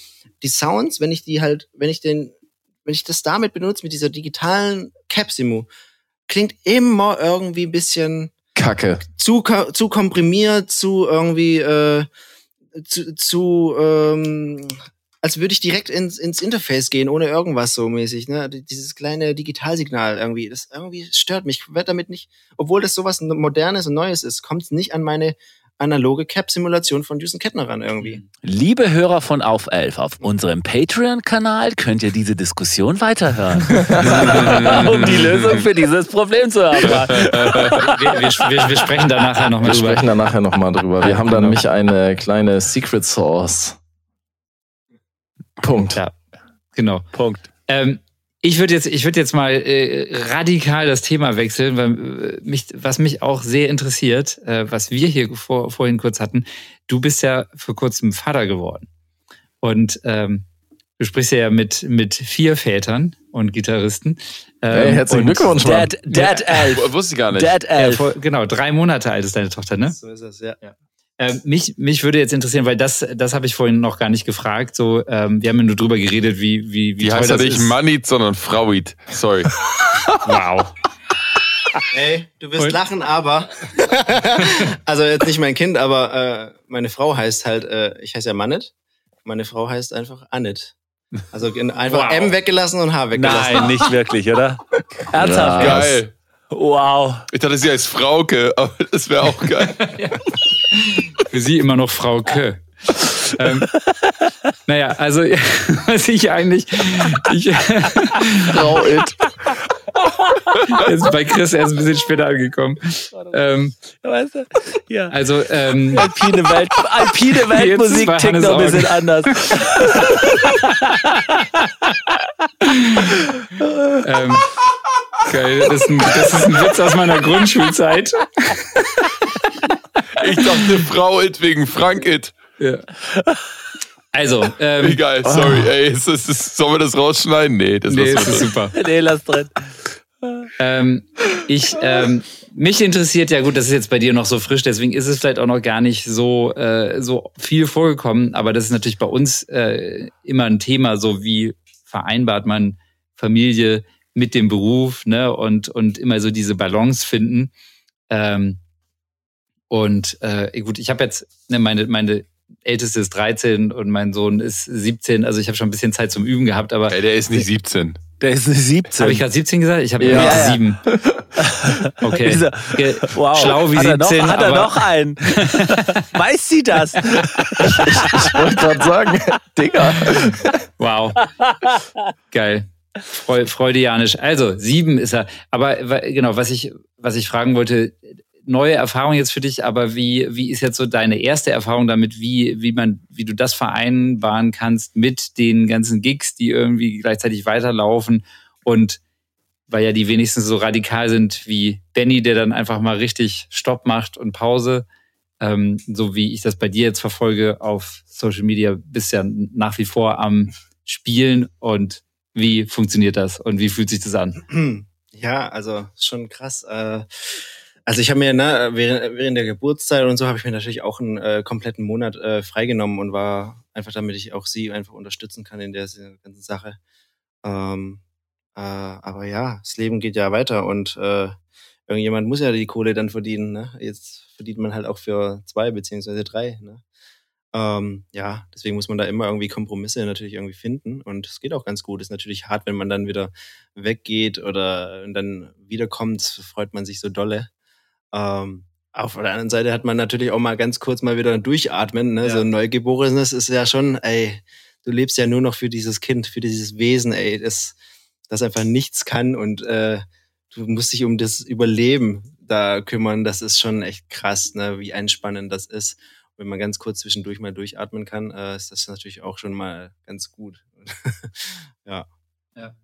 Die Sounds, wenn ich die halt, wenn ich den wenn ich das damit benutze, mit dieser digitalen Capsimu, klingt immer irgendwie ein bisschen Kacke. zu, zu komprimiert, zu irgendwie, äh, zu, zu ähm, als würde ich direkt ins, ins Interface gehen, ohne irgendwas so mäßig. Ne? Dieses kleine Digitalsignal irgendwie, das irgendwie stört mich. Ich werd damit nicht, obwohl das sowas Modernes und Neues ist, kommt es nicht an meine analoge Cap-Simulation von Düsen Kettner ran irgendwie. Liebe Hörer von Auf 11, auf unserem Patreon-Kanal könnt ihr diese Diskussion weiterhören, um die Lösung für dieses Problem zu erfahren. wir, wir, wir, wir sprechen da nachher nochmal Wir drüber. sprechen da nachher nochmal drüber. Wir haben da nämlich eine kleine Secret Source. Punkt. Ja. Genau. Punkt. Ähm, ich würde jetzt, ich würde jetzt mal äh, radikal das Thema wechseln, weil äh, mich, was mich auch sehr interessiert, äh, was wir hier vor, vorhin kurz hatten. Du bist ja vor kurzem Vater geworden und ähm, du sprichst ja mit mit vier Vätern und Gitarristen. Ähm, Hey, herzlichen und Glückwunsch, Mann. Dad, Dad Elf. Wusste ich gar nicht. Dad Ja, Elf. vor, genau, drei Monate alt ist deine Tochter, ne? So ist es, ja. Ähm, mich, mich würde jetzt interessieren, weil das, das habe ich vorhin noch gar nicht gefragt. So, ähm, wir haben ja nur drüber geredet, wie, wie, wie Die toll heißt ja das nicht. Manit, sondern Frauit. Sorry. Wow. Ey, du wirst Und- lachen, aber. also jetzt nicht mein Kind, aber äh, meine Frau heißt halt, äh, ich heiße ja Mannet. Meine Frau heißt einfach Annette. Also in- einfach Wow. M weggelassen und H weggelassen. Nein, nicht wirklich, oder? Ernsthaft? Ja. Geil. Wow. Ich dachte, sie heißt Frauke, aber das wäre auch geil. Für sie immer noch Frau Kö. ähm, naja, also was ich eigentlich, ich, Frau It. jetzt bei Chris erst ein bisschen später angekommen. Ähm, Weißt du? Ja. also ähm, Alpine, Welt, alpine Weltmusik tickt noch ein bisschen anders. ähm, geil, das ist, ein, das ist ein Witz aus meiner Grundschulzeit. Ich dachte Frauit wegen Frankit. Ja. Also, Wie ähm, geil, sorry, ey. Ist, ist, ist, sollen wir das rausschneiden? Nee, das nee, ist drin. super. Nee, lass drin. Ähm, ich, ähm, mich interessiert ja gut, das ist jetzt bei dir noch so frisch, deswegen ist es vielleicht auch noch gar nicht so, äh, so viel vorgekommen, aber das ist natürlich bei uns äh, immer ein Thema, so wie vereinbart man Familie mit dem Beruf, ne, und, und immer so diese Balance finden. Ähm, und äh, gut, ich habe jetzt, ne, meine, meine Älteste ist 13 und mein Sohn ist 17, also ich habe schon ein bisschen Zeit zum Üben gehabt, aber Ey, der ist nicht 17. Der ist eine 17. habe ich gerade 17 gesagt? Ich habe Ja. ja, Ja, ja. 7. Okay. Wow. Schlau wie hat er noch, 17, Hat er noch einen? Weiß sie das? Ich wollte gerade sagen, Digga. wow. Geil. Freu, freudianisch. Also, sieben ist er. Aber genau, was ich, was ich fragen wollte, neue Erfahrung jetzt für dich, aber wie, wie ist jetzt so deine erste Erfahrung damit, wie, wie man, wie du das vereinbaren kannst mit den ganzen Gigs, die irgendwie gleichzeitig weiterlaufen und weil ja die wenigsten so radikal sind wie Benny, der dann einfach mal richtig Stopp macht und Pause. Ähm, so wie ich das bei dir jetzt verfolge auf Social Media, bist ja nach wie vor am Spielen und wie funktioniert das und wie fühlt sich das an? Ja, also schon krass. Äh, Also ich habe mir ne, während, während der Geburtszeit und so habe ich mir natürlich auch einen äh, kompletten Monat äh, freigenommen und war einfach, damit ich auch sie einfach unterstützen kann in der ganzen Sache. Ähm, äh, aber ja, das Leben geht ja weiter und äh, irgendjemand muss ja die Kohle dann verdienen. Ne? Jetzt verdient man halt auch für zwei beziehungsweise drei. Ne? Ähm, ja, deswegen muss man da immer irgendwie Kompromisse natürlich irgendwie finden und es geht auch ganz gut. Ist natürlich hart, wenn man dann wieder weggeht oder dann wiederkommt, freut man sich so dolle. Ähm, auf der anderen Seite hat man natürlich auch mal ganz kurz mal wieder durchatmen. Ne? Ja. So ein Neugeborenes ist ja schon, ey, du lebst ja nur noch für dieses Kind, für dieses Wesen, ey, das, das einfach nichts kann und äh, du musst dich um das Überleben da kümmern. Das ist schon echt krass, ne? wie entspannend das ist. Wenn man ganz kurz zwischendurch mal durchatmen kann, äh, ist das natürlich auch schon mal ganz gut. ja. Ja.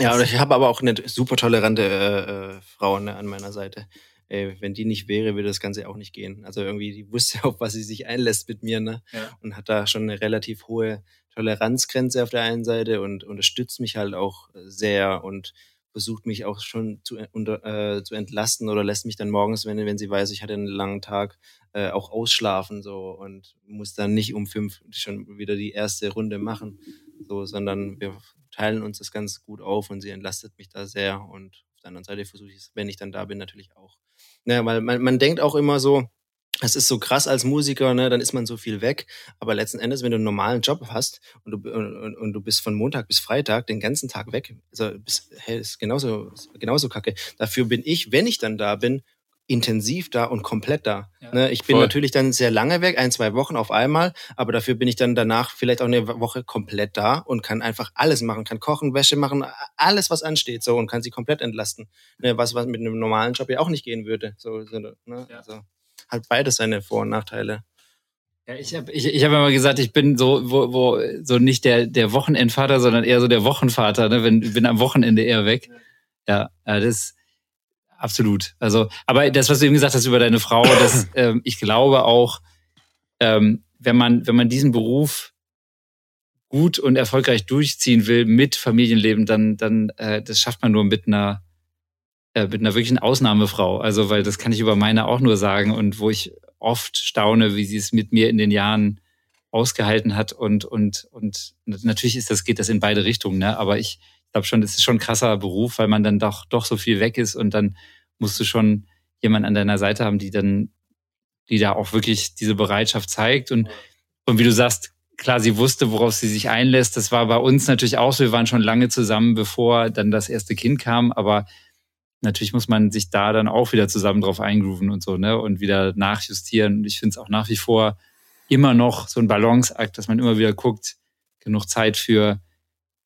Ja, und ich habe aber auch eine super tolerante äh, äh, Frau ne, an meiner Seite. Ey, wenn die nicht wäre, würde das Ganze auch nicht gehen. Also irgendwie, die wusste auf was sie sich einlässt mit mir, ne? Ja. Und hat da schon eine relativ hohe Toleranzgrenze auf der einen Seite und unterstützt mich halt auch sehr und versucht mich auch schon zu, unter, äh, zu entlasten oder lässt mich dann morgens, wenn, wenn sie weiß, ich hatte einen langen Tag, äh, auch ausschlafen so und muss dann nicht um fünf schon wieder die erste Runde machen, so, sondern wir teilen uns das ganz gut auf und sie entlastet mich da sehr und auf der anderen Seite versuche ich es, wenn ich dann da bin, natürlich auch. Ja, weil man, man denkt auch immer so, es ist so krass als Musiker, ne, dann ist man so viel weg. Aber letzten Endes, wenn du einen normalen Job hast und du, und, und du bist von Montag bis Freitag den ganzen Tag weg, also bist, hey, ist genauso, ist genauso kacke. Dafür bin ich, wenn ich dann da bin, intensiv da und komplett da. Ja, ne, ich bin voll. natürlich dann sehr lange weg, ein, zwei Wochen auf einmal, aber dafür bin ich dann danach vielleicht auch eine Woche komplett da und kann einfach alles machen, kann kochen, Wäsche machen, alles, was ansteht, so und kann sie komplett entlasten. Ne, was, was mit einem normalen Job ja auch nicht gehen würde. So, so ne, Ja. also hat beides seine Vor- und Nachteile. Ja, ich habe ich, ich hab immer gesagt, ich bin so, wo, wo, so nicht der, der Wochenendvater, sondern eher so der Wochenvater, ne? Wenn, bin am Wochenende eher weg. Ja, ja das absolut. Also, aber das, was du eben gesagt hast über deine Frau, das, ähm, ich glaube auch, ähm, wenn man, wenn man diesen Beruf gut und erfolgreich durchziehen will mit Familienleben, dann, dann äh, das schafft man nur mit einer äh, mit einer wirklichen Ausnahmefrau. Also, weil das kann ich über meine auch nur sagen und wo ich oft staune, wie sie es mit mir in den Jahren ausgehalten hat und und und natürlich ist das geht das in beide Richtungen, ne? Aber ich glaube schon, es ist schon ein krasser Beruf, weil man dann doch doch so viel weg ist und dann musst du schon jemand an deiner Seite haben, die dann die da auch wirklich diese Bereitschaft zeigt und und wie du sagst, klar, sie wusste, worauf sie sich einlässt. Das war bei uns natürlich auch so. Wir waren schon lange zusammen, bevor dann das erste Kind kam, aber natürlich muss man sich da dann auch wieder zusammen drauf eingrooven und so, ne? Und wieder nachjustieren. Und ich finde es auch nach wie vor immer noch so ein Balanceakt, dass man immer wieder guckt, genug Zeit für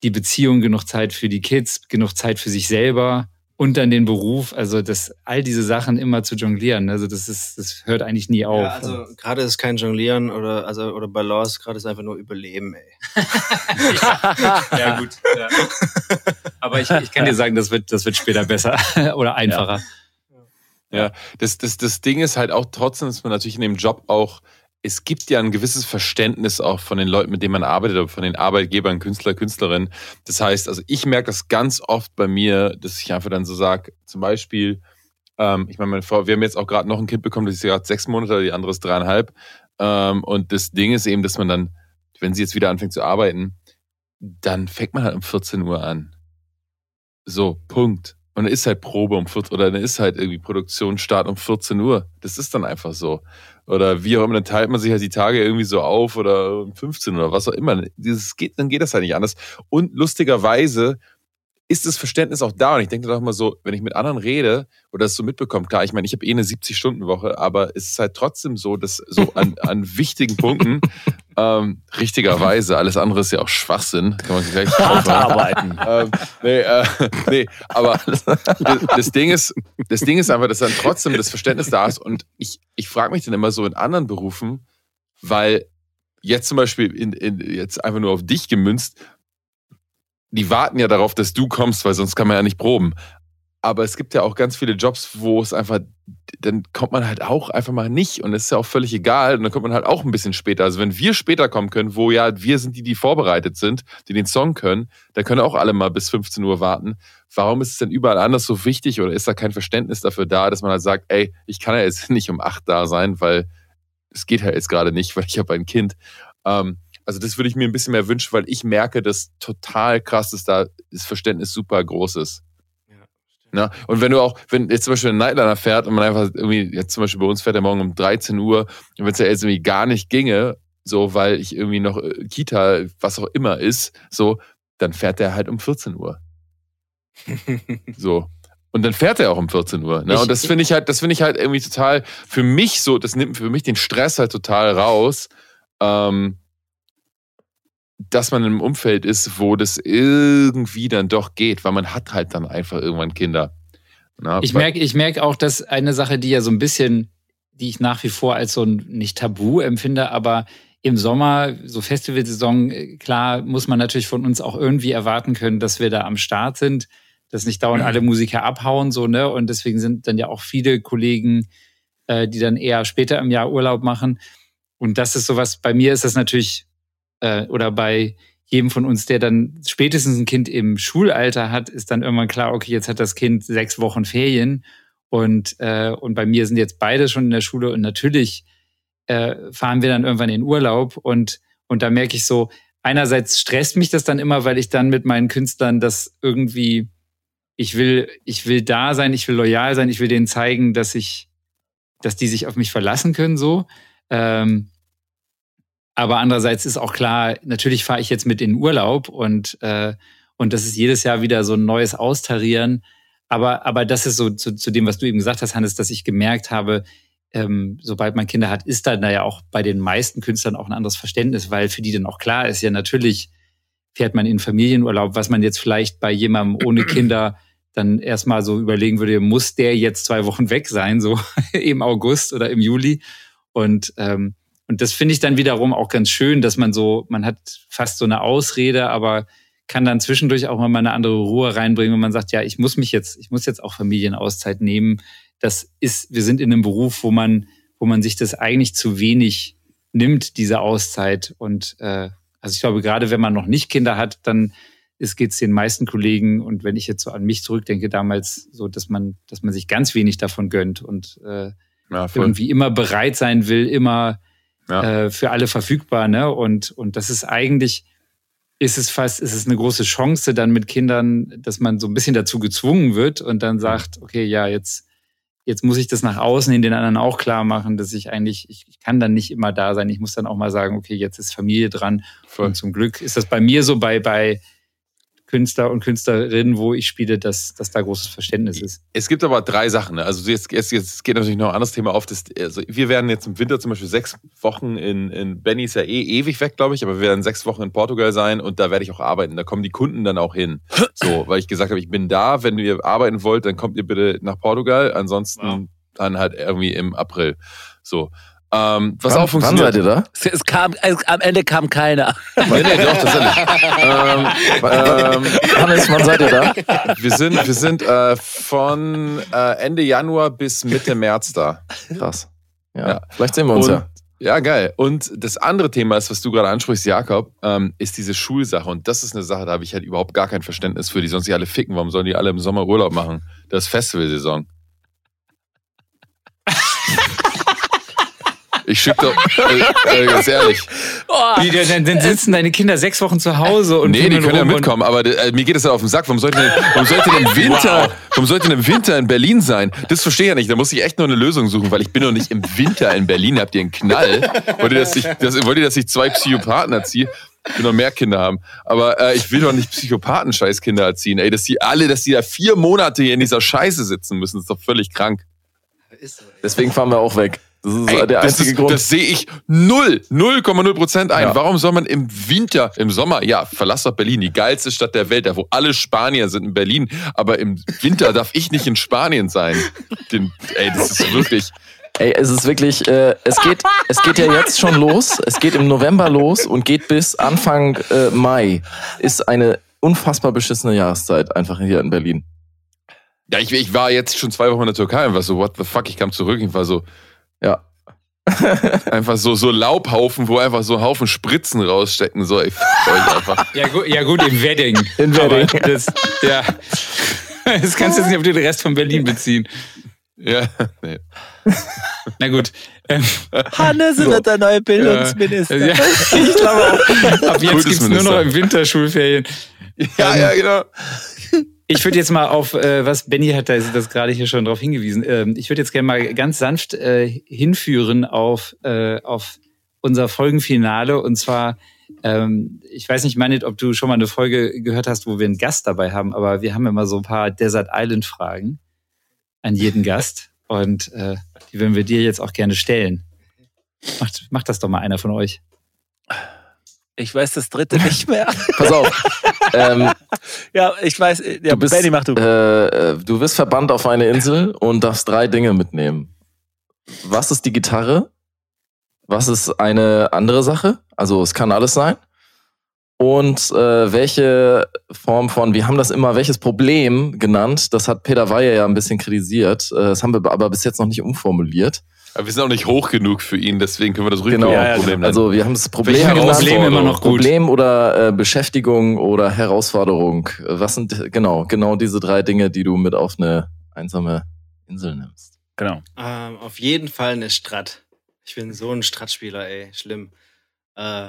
die Beziehung, genug Zeit für die Kids, genug Zeit für sich selber und dann den Beruf. Also das, all diese Sachen immer zu jonglieren. Also das ist, das hört eigentlich nie auf. Ja, also gerade ist kein Jonglieren oder also oder Balance, gerade ist einfach nur Überleben, ey. ja, ja, gut. Ja. Aber ich, ich kann dir sagen, das wird, das wird später besser oder einfacher. Ja, ja. Das, das, das Ding ist halt auch trotzdem, dass man natürlich in dem Job auch es gibt ja ein gewisses Verständnis auch von den Leuten, mit denen man arbeitet, von den Arbeitgebern, Künstler, Künstlerinnen. Das heißt, also ich merke das ganz oft bei mir, dass ich einfach dann so sage, zum Beispiel, ähm, ich meine, meine Frau, wir haben jetzt auch gerade noch ein Kind bekommen, das ist gerade sechs Monate, die andere ist dreieinhalb. Ähm, und das Ding ist eben, dass man dann, wenn sie jetzt wieder anfängt zu arbeiten, dann fängt man halt um 14 Uhr an. So, Punkt. Und dann ist halt Probe um 14 oder dann ist halt irgendwie Produktionsstart um 14 Uhr. Das ist dann einfach so oder wie auch immer, dann teilt man sich halt die Tage irgendwie so auf oder 15 oder was auch immer. Dieses geht, dann geht das halt nicht anders. Und lustigerweise ist das Verständnis auch da. Und ich denke doch mal so, wenn ich mit anderen rede oder das so mitbekomme, klar, ich meine, ich habe eh eine 70-Stunden-Woche, aber es ist halt trotzdem so, dass so an, an wichtigen Punkten, ähm, richtigerweise, alles andere ist ja auch Schwachsinn, kann man gleich arbeiten. ähm, nee, äh, nee, aber das Ding ist, das Ding ist einfach, dass dann trotzdem das Verständnis da ist. Und ich, ich frage mich dann immer so in anderen Berufen, weil jetzt zum Beispiel in, in, jetzt einfach nur auf dich gemünzt, die warten ja darauf, dass du kommst, weil sonst kann man ja nicht proben. Aber es gibt ja auch ganz viele Jobs, wo es einfach, dann kommt man halt auch einfach mal nicht und es ist ja auch völlig egal und dann kommt man halt auch ein bisschen später. Also wenn wir später kommen können, wo ja wir sind die, die vorbereitet sind, die den Song können, da können auch alle mal bis 15 Uhr warten. Warum ist es denn überall anders so wichtig oder ist da kein Verständnis dafür da, dass man halt sagt, ey, ich kann ja jetzt nicht um acht da sein, weil es geht ja jetzt gerade nicht, weil ich habe ein Kind. Ähm, also das würde ich mir ein bisschen mehr wünschen, weil ich merke, dass total krass ist, da das Verständnis super groß ist. Ja, und wenn du auch, wenn jetzt zum Beispiel ein Nightliner fährt und man einfach irgendwie, jetzt zum Beispiel bei uns fährt er morgen um 13 Uhr und wenn es ja jetzt irgendwie gar nicht ginge, so weil ich irgendwie noch äh, Kita, was auch immer ist, so, dann fährt er halt um 14 Uhr. so. Und dann fährt er auch um 14 Uhr. Ne? und das finde ich halt, das finde ich halt irgendwie total, für mich so, das nimmt für mich den Stress halt total raus. Ähm, dass man in einem Umfeld ist, wo das irgendwie dann doch geht, weil man hat halt dann einfach irgendwann Kinder. Na, ich merke ich merk auch, dass eine Sache, die ja so ein bisschen, die ich nach wie vor als so ein nicht Tabu empfinde, aber im Sommer, so Festivalsaison, klar, muss man natürlich von uns auch irgendwie erwarten können, dass wir da am Start sind, dass nicht dauernd alle Musiker abhauen, so, ne? Und deswegen sind dann ja auch viele Kollegen, äh, die dann eher später im Jahr Urlaub machen. Und das ist sowas, bei mir ist das natürlich äh, oder bei jedem von uns, der dann spätestens ein Kind im Schulalter hat, ist dann irgendwann klar, okay, jetzt hat das Kind sechs Wochen Ferien und, äh, und bei mir sind jetzt beide schon in der Schule und natürlich äh, fahren wir dann irgendwann in Urlaub und, und da merke ich so, einerseits stresst mich das dann immer, weil ich dann mit meinen Künstlern das irgendwie, ich will, ich will da sein, ich will loyal sein, ich will denen zeigen, dass ich, dass die sich auf mich verlassen können, so. Ähm, aber andererseits ist auch klar, natürlich fahre ich jetzt mit in Urlaub und, äh, und das ist jedes Jahr wieder so ein neues Austarieren. Aber, aber das ist so zu, zu dem, was du eben gesagt hast, Hannes, dass ich gemerkt habe, ähm, sobald man Kinder hat, ist dann da ja auch bei den meisten Künstlern auch ein anderes Verständnis, weil für die dann auch klar ist, ja natürlich fährt man in Familienurlaub, was man jetzt vielleicht bei jemandem ohne Kinder dann erstmal so überlegen würde, muss der jetzt zwei Wochen weg sein, so im August oder im Juli. Und ähm, Und das finde ich dann wiederum auch ganz schön, dass man so, man hat fast so eine Ausrede, aber kann dann zwischendurch auch mal eine andere Ruhe reinbringen, wenn man sagt, ja, ich muss mich jetzt, ich muss jetzt auch Familienauszeit nehmen. Das ist, wir sind in einem Beruf, wo man, wo man sich das eigentlich zu wenig nimmt, diese Auszeit. Und äh, also ich glaube, gerade wenn man noch nicht Kinder hat, dann geht es den meisten Kollegen und wenn ich jetzt so an mich zurückdenke, damals so, dass man, dass man sich ganz wenig davon gönnt und äh, ja, irgendwie immer bereit sein will, immer ja. äh, für alle verfügbar. Ne? Und, und das ist eigentlich, ist es fast, ist es eine große Chance dann mit Kindern, dass man so ein bisschen dazu gezwungen wird und dann sagt, okay, ja, jetzt, jetzt muss ich das nach außen in den anderen auch klar machen, dass ich eigentlich, ich, ich kann dann nicht immer da sein. Ich muss dann auch mal sagen, okay, jetzt ist Familie dran. Voll. Und zum Glück ist das bei mir so bei, bei Künstler und Künstlerinnen, wo ich spiele, dass, dass da großes Verständnis ist. Es gibt aber drei Sachen. Ne? Also jetzt, jetzt, jetzt geht natürlich noch ein anderes Thema auf. Das, also wir werden jetzt im Winter zum Beispiel sechs Wochen in, in Benny ist ja eh ewig weg, glaube ich, aber wir werden sechs Wochen in Portugal sein und da werde ich auch arbeiten. Da kommen die Kunden dann auch hin. So, weil ich gesagt habe, ich bin da, wenn ihr arbeiten wollt, dann kommt ihr bitte nach Portugal. Ansonsten wow. dann halt irgendwie im April. So. Ähm, was wann, auch funktioniert. Wann seid ihr da? Es kam, es, am Ende kam keiner. nee, nee, doch, tatsächlich. ähm, ähm, Hannes, wann seid ihr da? Wir sind, wir sind äh, von äh, Ende Januar bis Mitte März da. Krass. Ja, ja. Vielleicht sehen wir uns Und, ja. Ja, geil. Und das andere Thema ist, was du gerade ansprichst, Jakob, ähm, ist diese Schulsache. Und das ist eine Sache, da habe ich halt überhaupt gar kein Verständnis für. Die sonst die alle ficken. Warum sollen die alle im Sommer Urlaub machen? Das ist Festivalsaison. Ich schicke doch, äh, äh, ganz ehrlich. Wie, dann, dann, sitzen deine Kinder sechs Wochen zu Hause und. Nee, die können ja mitkommen, aber äh, mir geht es ja auf den Sack. Warum sollte denn, warum sollte denn im Winter, wow. warum sollte denn im Winter in Berlin sein? Das verstehe ich ja nicht. Da muss ich echt nur eine Lösung suchen, weil ich bin doch nicht im Winter in Berlin. Habt ihr einen Knall? Wollt ihr, dass ich, das, wollt ihr, dass ich zwei Psychopathen erziehe? Ich will noch mehr Kinder haben. Aber äh, ich will doch nicht Psychopathen-Scheiß-Kinder erziehen. Ey, dass die alle, dass die da vier Monate hier in dieser Scheiße sitzen müssen, ist doch völlig krank. Deswegen fahren wir auch weg. Das ist Ey, der einzige ist, Grund. Das sehe ich null, 0,0 Prozent ein. Ja. Warum soll man im Winter, im Sommer, ja, verlass doch Berlin, die geilste Stadt der Welt, da wo alle Spanier sind in Berlin, aber im Winter darf ich nicht in Spanien sein. Den, ey, das ist wirklich. Ey, es ist wirklich, äh, es geht, es geht ja jetzt schon los. Es geht im November los und geht bis Anfang äh, Mai. Ist eine unfassbar beschissene Jahreszeit einfach hier in Berlin. Ja, ich, ich war jetzt schon zwei Wochen in der Türkei und war so, what the fuck, ich kam zurück, ich war so, ja. einfach so, so Laubhaufen, wo einfach so Haufen Spritzen rausstecken. So, ich euch einfach. Ja, gut, ja, gut, im Wedding. In Wedding. Das, ja. das kannst du jetzt nicht auf den Rest von Berlin beziehen. Ja, nee. Na gut. Ähm, Hannes so. wird der neue Bildungsminister. Ja, ich glaube auch. Ab jetzt gibt es nur noch im Winterschulferien. Ja, ähm, ja, genau. Ich würde jetzt mal auf, äh, was Benny hat da das gerade hier schon darauf hingewiesen. Ähm, ich würde jetzt gerne mal ganz sanft äh, hinführen auf, äh, auf unser Folgenfinale. Und zwar, ähm, ich weiß nicht, Manit, ob du schon mal eine Folge gehört hast, wo wir einen Gast dabei haben, aber wir haben immer so ein paar Desert Island Fragen an jeden Gast. Und äh, die würden wir dir jetzt auch gerne stellen. Macht, macht das doch mal einer von euch. Ich weiß das dritte nicht mehr. Pass auf. ähm, ja, ich weiß. Ja, du bist, Benny, mach du. Äh, du bist verbannt auf eine Insel und darfst drei Dinge mitnehmen. Was ist die Gitarre? Was ist eine andere Sache? Also es kann alles sein. Und äh, welche Form von, wir haben das immer, welches Problem genannt, das hat Peter Weihe ja ein bisschen kritisiert. Äh, das haben wir aber bis jetzt noch nicht umformuliert. Aber wir sind auch nicht hoch genug für ihn, deswegen können wir das ruhig genau. Ja, Problem nennen. Also wir haben das Problem, Problem immer noch gut. Problem oder äh, Beschäftigung oder Herausforderung. Was sind genau genau diese drei Dinge, die du mit auf eine einsame Insel nimmst? Genau. Ähm, auf jeden Fall eine Strat. Ich bin so ein Stratspieler, ey, schlimm. Äh,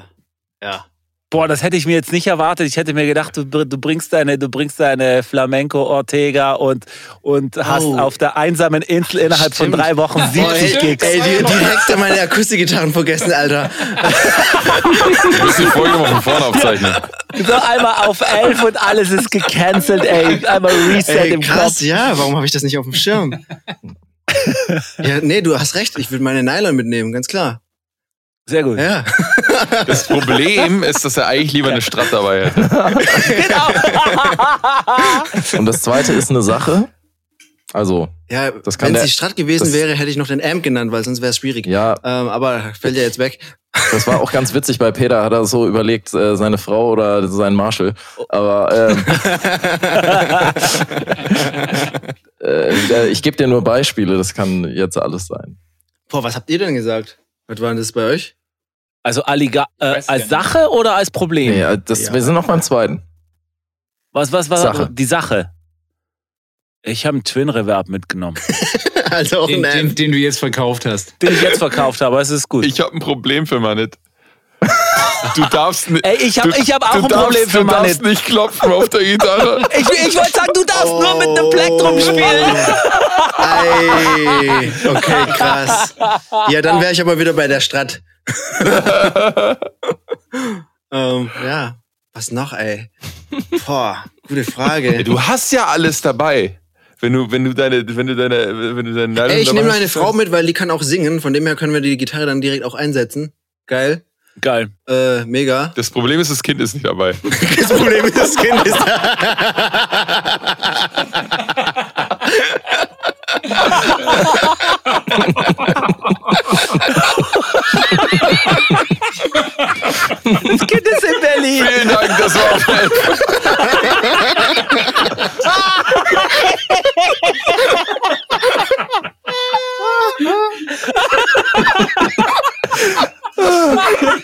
ja, Boah, das hätte ich mir jetzt nicht erwartet. Ich hätte mir gedacht, du, du bringst deine, du bringst deine Flamenco Ortega und, und hast oh. auf der einsamen Insel innerhalb Stimmt. von drei Wochen 70 oh, ey, Gigs. Ey, die, direkt meine Akustikgitarren vergessen, Alter. Du musst die Folge mal von vorne aufzeichnen. So einmal auf elf und alles ist gecancelt, ey. Einmal Reset ey, im krass, Kopf. ja, warum habe ich das nicht auf dem Schirm? ja, nee, du hast recht. Ich würde meine Nylon mitnehmen, ganz klar. Sehr gut. Ja. Das Problem ist, dass er eigentlich lieber eine Strat dabei hätte. genau. Und das zweite ist eine Sache, Also, Ja, Das kann wenn es die Strat gewesen wäre, hätte ich noch den Amp genannt, weil sonst wäre es schwierig. ja, Ähm, aber fällt ja jetzt weg. das war auch ganz witzig bei Peter, hat er so überlegt, äh, seine Frau oder sein Marshall. Aber ähm, äh, ich gebe dir nur Beispiele, das kann jetzt alles sein. Boah, was habt ihr denn gesagt? Was war denn das bei euch? Also Alliga äh, als. Sache oder als Problem? Nee, äh, das, Ja. Wir sind noch beim zweiten. Was, was, was? Sache. Die Sache. Ich habe einen Twin Reverb mitgenommen, Also auch Den, den, den du jetzt verkauft hast. den ich jetzt verkauft habe. Es ist gut. Ich habe ein Problem für Manit. Du darfst nicht. Ey, ich habe du- ich hab auch du ein darfst, Problem für Du Manit. darfst nicht klopfen auf der Gitarre. Ich, ich wollte sagen, du darfst nur mit einem Plektrum spielen. Ei, okay, krass. Ja, dann wäre ich aber wieder bei der Strat. ähm, ja, was noch, ey? Boah, gute Frage. Du hast ja alles dabei. Wenn du, wenn du deine, wenn du deine, wenn du deine Ey, ich nehme meine Frau mit, weil die kann auch singen. Von dem her können wir die Gitarre dann direkt auch einsetzen. Geil. Geil. Äh, mega. Das Problem ist, das Kind ist nicht dabei. Das Problem ist, das Kind ist da. Das Kind ist in Berlin. Vielen Dank, das war auf.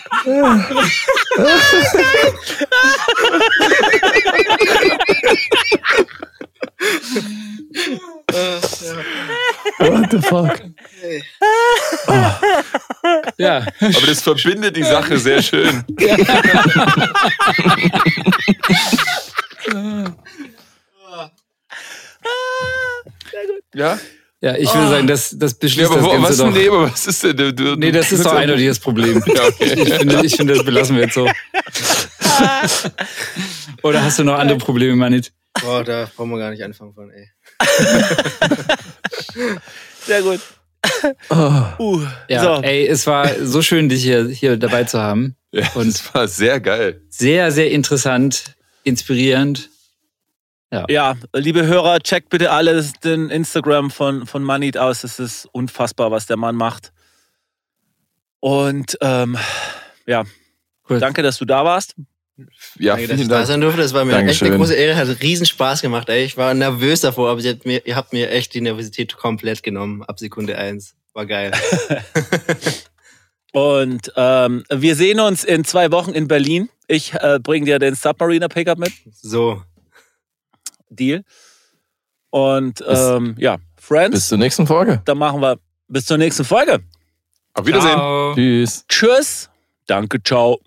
What the fuck? Ja. Aber das verbindet die Sache sehr schön. Ja? Ja, ich würde sagen, das, das Nee, beschließt aber das Ganze was, doch. nee, aber was ist denn? Du, du, Nee, das ist doch eindeutig das Problem. Ja, okay. Ich finde, ich finde, das belassen wir jetzt so. Oder hast du noch andere Probleme, Manit? Boah, da brauchen wir gar nicht anfangen von, ey. Sehr gut. Oh, Uh, Ja, so. ey, es war so schön, dich hier, hier dabei zu haben. Ja, Und- das war sehr geil. Sehr, sehr interessant, inspirierend. Ja, liebe Hörer, checkt bitte alles den Instagram von, von Manit aus. Es ist unfassbar, was der Mann macht. Und ähm, ja, Cool. danke, dass du da warst. Ja, Danke, dass ich vielen da Dank. sein durfte. Das war mir echt Dankeschön. eine große Ehre. Hat riesen Spaß gemacht, ey. Ich war nervös davor, aber ihr habt mir, ihr habt mir echt die Nervosität komplett genommen ab Sekunde eins. War geil. Und ähm, wir sehen uns in zwei Wochen in Berlin. Ich äh, bringe dir den Submariner Pickup mit. So. Deal. Und Bis- ähm, ja, Friends, bis zur nächsten Folge. dann machen wir bis zur nächsten Folge. Auf Wiedersehen. Ciao. Tschüss. Tschüss. Danke, ciao.